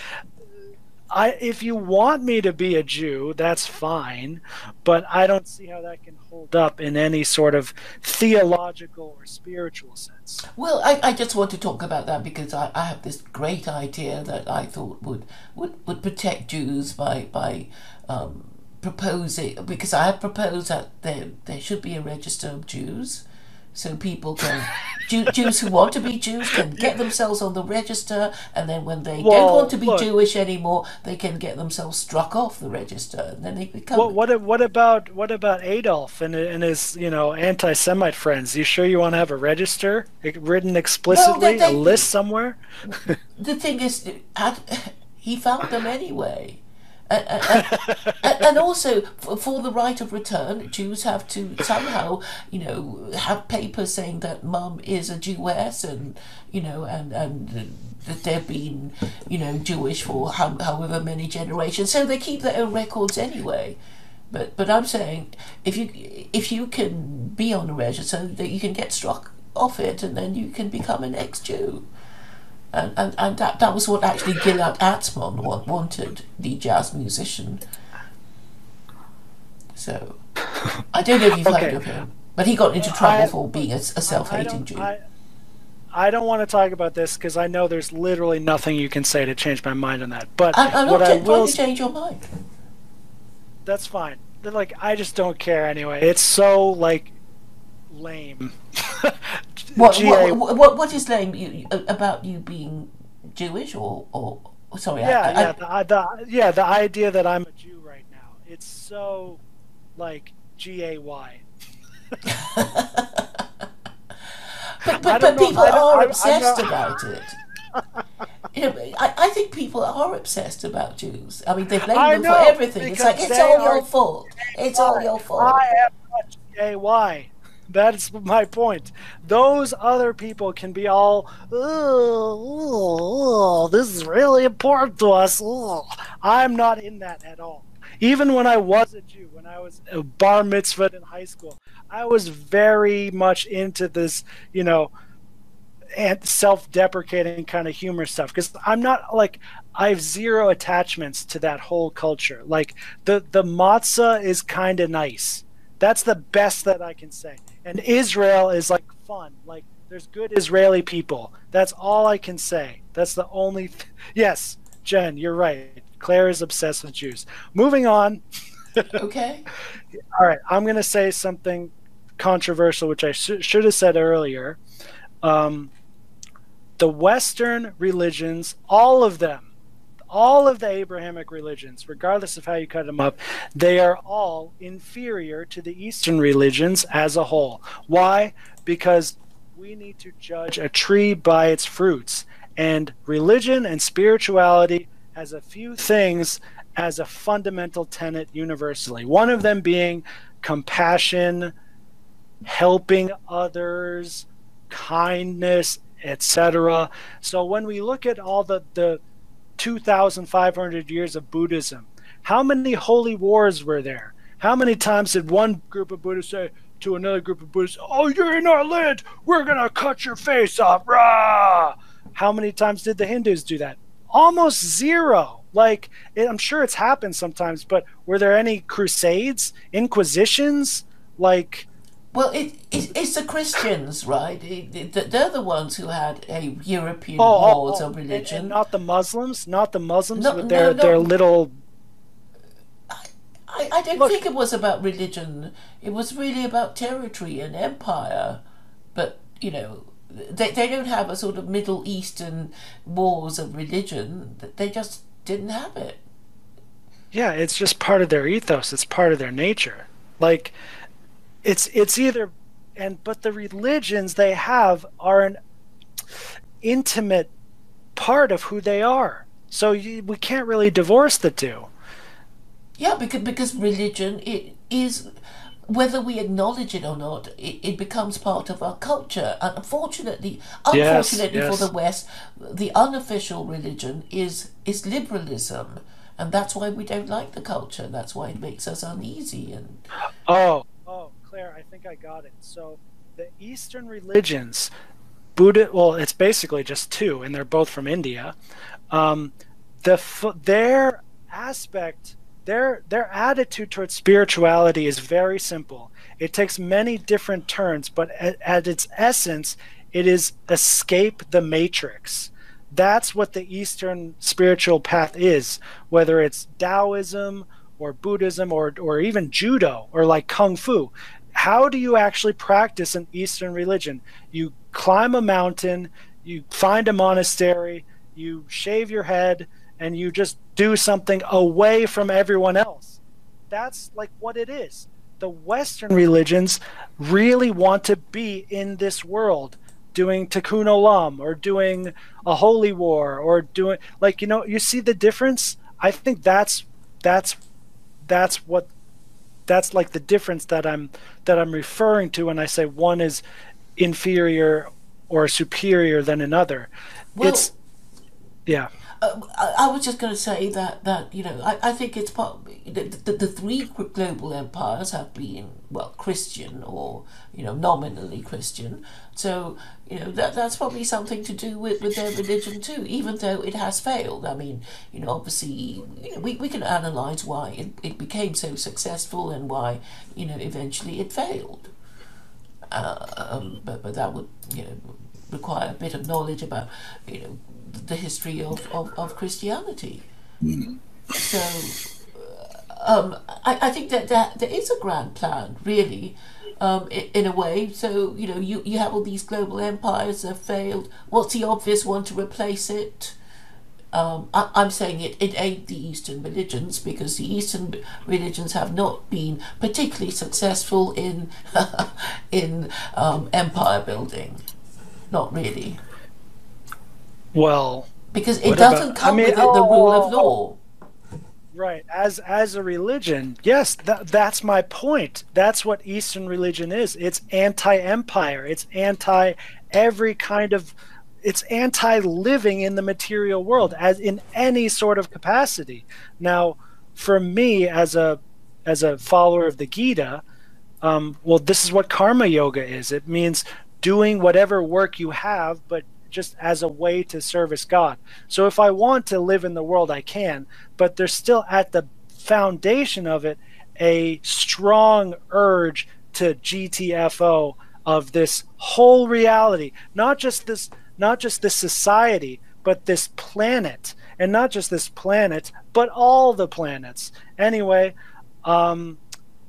I if you want me to be a Jew, that's fine, but I don't see how that can hold up in any sort of theological or spiritual sense. Well, I, I just want to talk about that because I, I have this great idea that I thought would would, would protect Jews by by um, proposing because I have proposed that there there should be a register of Jews, so people can Jew, Jews who want to be Jews can get themselves on the register, and then when they don't want to be look. Jewish anymore, they can get themselves struck off the register, and then they become. What what what about what about Adolf and and his you know anti-Semite friends? You sure you want to have a register written explicitly, they- a list somewhere? the thing is, at- he found them anyway. And, also, for, for the right of return, Jews have to somehow, you know, have papers saying that mum is a Jewess and, you know, and, and that they've been, you know, Jewish for however many generations. So they keep their own records anyway. But but I'm saying if you if you can be on a register, so that you can get struck off it, and then you can become an ex-Jew and, and, and that, that was what actually Gilad Atzmon wanted, the jazz musician. So, I don't know if you've Okay. heard of him. But he got into trouble I- for being a self-hating Jew. I, I don't want to talk about this because I know there's literally nothing you can say to change my mind on that. But I'm, I'm what not I cha- will to change your mind. that's fine. They're Like I just don't care anyway. It's so like lame. What, what, what, what is lame you, you- about you being Jewish or, or oh, sorry? yeah, I, I, yeah, the, I- the yeah, the idea that I'm a Jew right now. It's so like G A Y. But, but, but know- people I are obsessed about it. You know, I, I think people are obsessed about Jews. I mean, they blame I them know, for everything. It's like it's all your fault. It's all your fault. I am not G A Y. That's my point. Those other people can be all, oh, this is really important to us. Ugh." I'm not in that at all. Even when I was a Jew, when I was a bar mitzvah in high school, I was very much into this, you know, and self-deprecating kind of humor stuff because I'm not like I have zero attachments to that whole culture. Like the the matzah is kind of nice. That's the best that I can say. And Israel is like fun. Like there's good Israeli people. That's all I can say. That's the only. Th- yes, Jen, you're right. Claire is obsessed with Jews. Moving on. Okay. All right, I'm going to say something controversial, which I sh- should have said earlier. Um, the Western religions, all of them, all of the Abrahamic religions, regardless of how you cut them up, they are all inferior to the Eastern religions as a whole. Why? Because we need to judge a tree by its fruits. And religion and spirituality has a few things as a fundamental tenet universally. One of them being compassion, helping others, kindness, etc. So when we look at all the, the 2,500 years of Buddhism, how many holy wars were there? How many times did one group of Buddhists say to another group of Buddhists, Oh, you're in our land, we're going to cut your face off? Rah! How many times did the Hindus do that? Almost zero. Like, it, I'm sure it's happened sometimes, but were there any crusades, inquisitions? Like, Well, it, it, it's the Christians, right? It, they're the ones who had a European oh, oh, wars oh, of religion. and not the Muslims, not the Muslims No, with no, their, no. their little I, I don't Look- think it was about religion. It was really about territory and empire. But, you know, they, they don't have a sort of Middle Eastern wars of religion. They just didn't have it. yeah it's just part of their ethos it's part of their nature like it's it's either and but the religions they have are an intimate part of who they are so you, we can't really divorce the two Yeah, because because religion it is whether we acknowledge it or not, it, it becomes part of our culture. And unfortunately, unfortunately yes. for the West, the unofficial religion is is liberalism, and that's why we don't like the culture. That's why it makes us uneasy. And oh claire i think i got it. So the eastern religions buddha well it's basically just two and they're both from india. Um, the their aspect their their attitude towards spirituality is very simple. It takes many different turns but at, at its essence it is escape the matrix. That's what the eastern spiritual path is whether it's taoism or buddhism or or even judo or like kung fu how do you actually practice an eastern religion? You climb a mountain you find a monastery you shave your head and you just do something away from everyone else. That's like what it is. The western religions really want to be in this world doing tikkun olam or doing a holy war or doing like you know you see the difference? I think that's that's that's what that's like the difference that i'm that i'm referring to when i say one is inferior or superior than another. Well, it's yeah I, was just going to say that that you know I, I think it's part the, the, the three global empires have been well Christian or you know nominally Christian. So you know that that's probably something to do with, with their religion too even though it has failed. I mean you know obviously you know, we, we can analyze why it, it became so successful and why you know eventually it failed. Uh, um, but but that would you know require a bit of knowledge about you know the history of, of, of Christianity. So um, I, I think that, that there is a grand plan, really, um, in, in a way. So, you know, you, you have all these global empires that have failed. What's the obvious one to replace it? Um, I, I'm saying it, it ain't the Eastern religions because the Eastern religions have not been particularly successful in in um, empire building. Not really. Well, Because it doesn't about- I come mean, with it the rule of oh, law. Right. As as a religion, yes, that, that's my point. That's what Eastern religion is. It's anti-empire. It's anti every kind of it's anti-living in the material world as in any sort of capacity. Now, for me as a as a follower of the Gita, um, well, this is what karma yoga is. It means doing whatever work you have, but just as a way to service God. So if I want to live in the world, I can, but there's still at the foundation of it a strong urge to GTFO of this whole reality, not just this, not just this society, but this planet, and not just this planet, but all the planets. Anyway, um,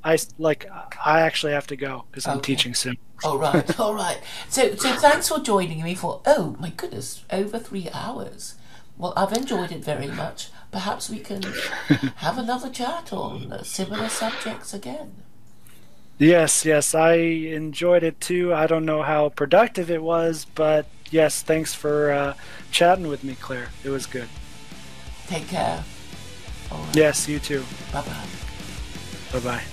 I like I actually have to go because I'm Okay. teaching soon. All right, all right. So, so thanks for joining me for oh my goodness, over three hours. Well, I've enjoyed it very much. Perhaps we can have another chat on similar subjects again. Yes, yes, I enjoyed it too. I don't know how productive it was, but yes, thanks for uh, chatting with me, Claire. It was good. Take care. All right. Yes, you too. Bye bye. Bye bye.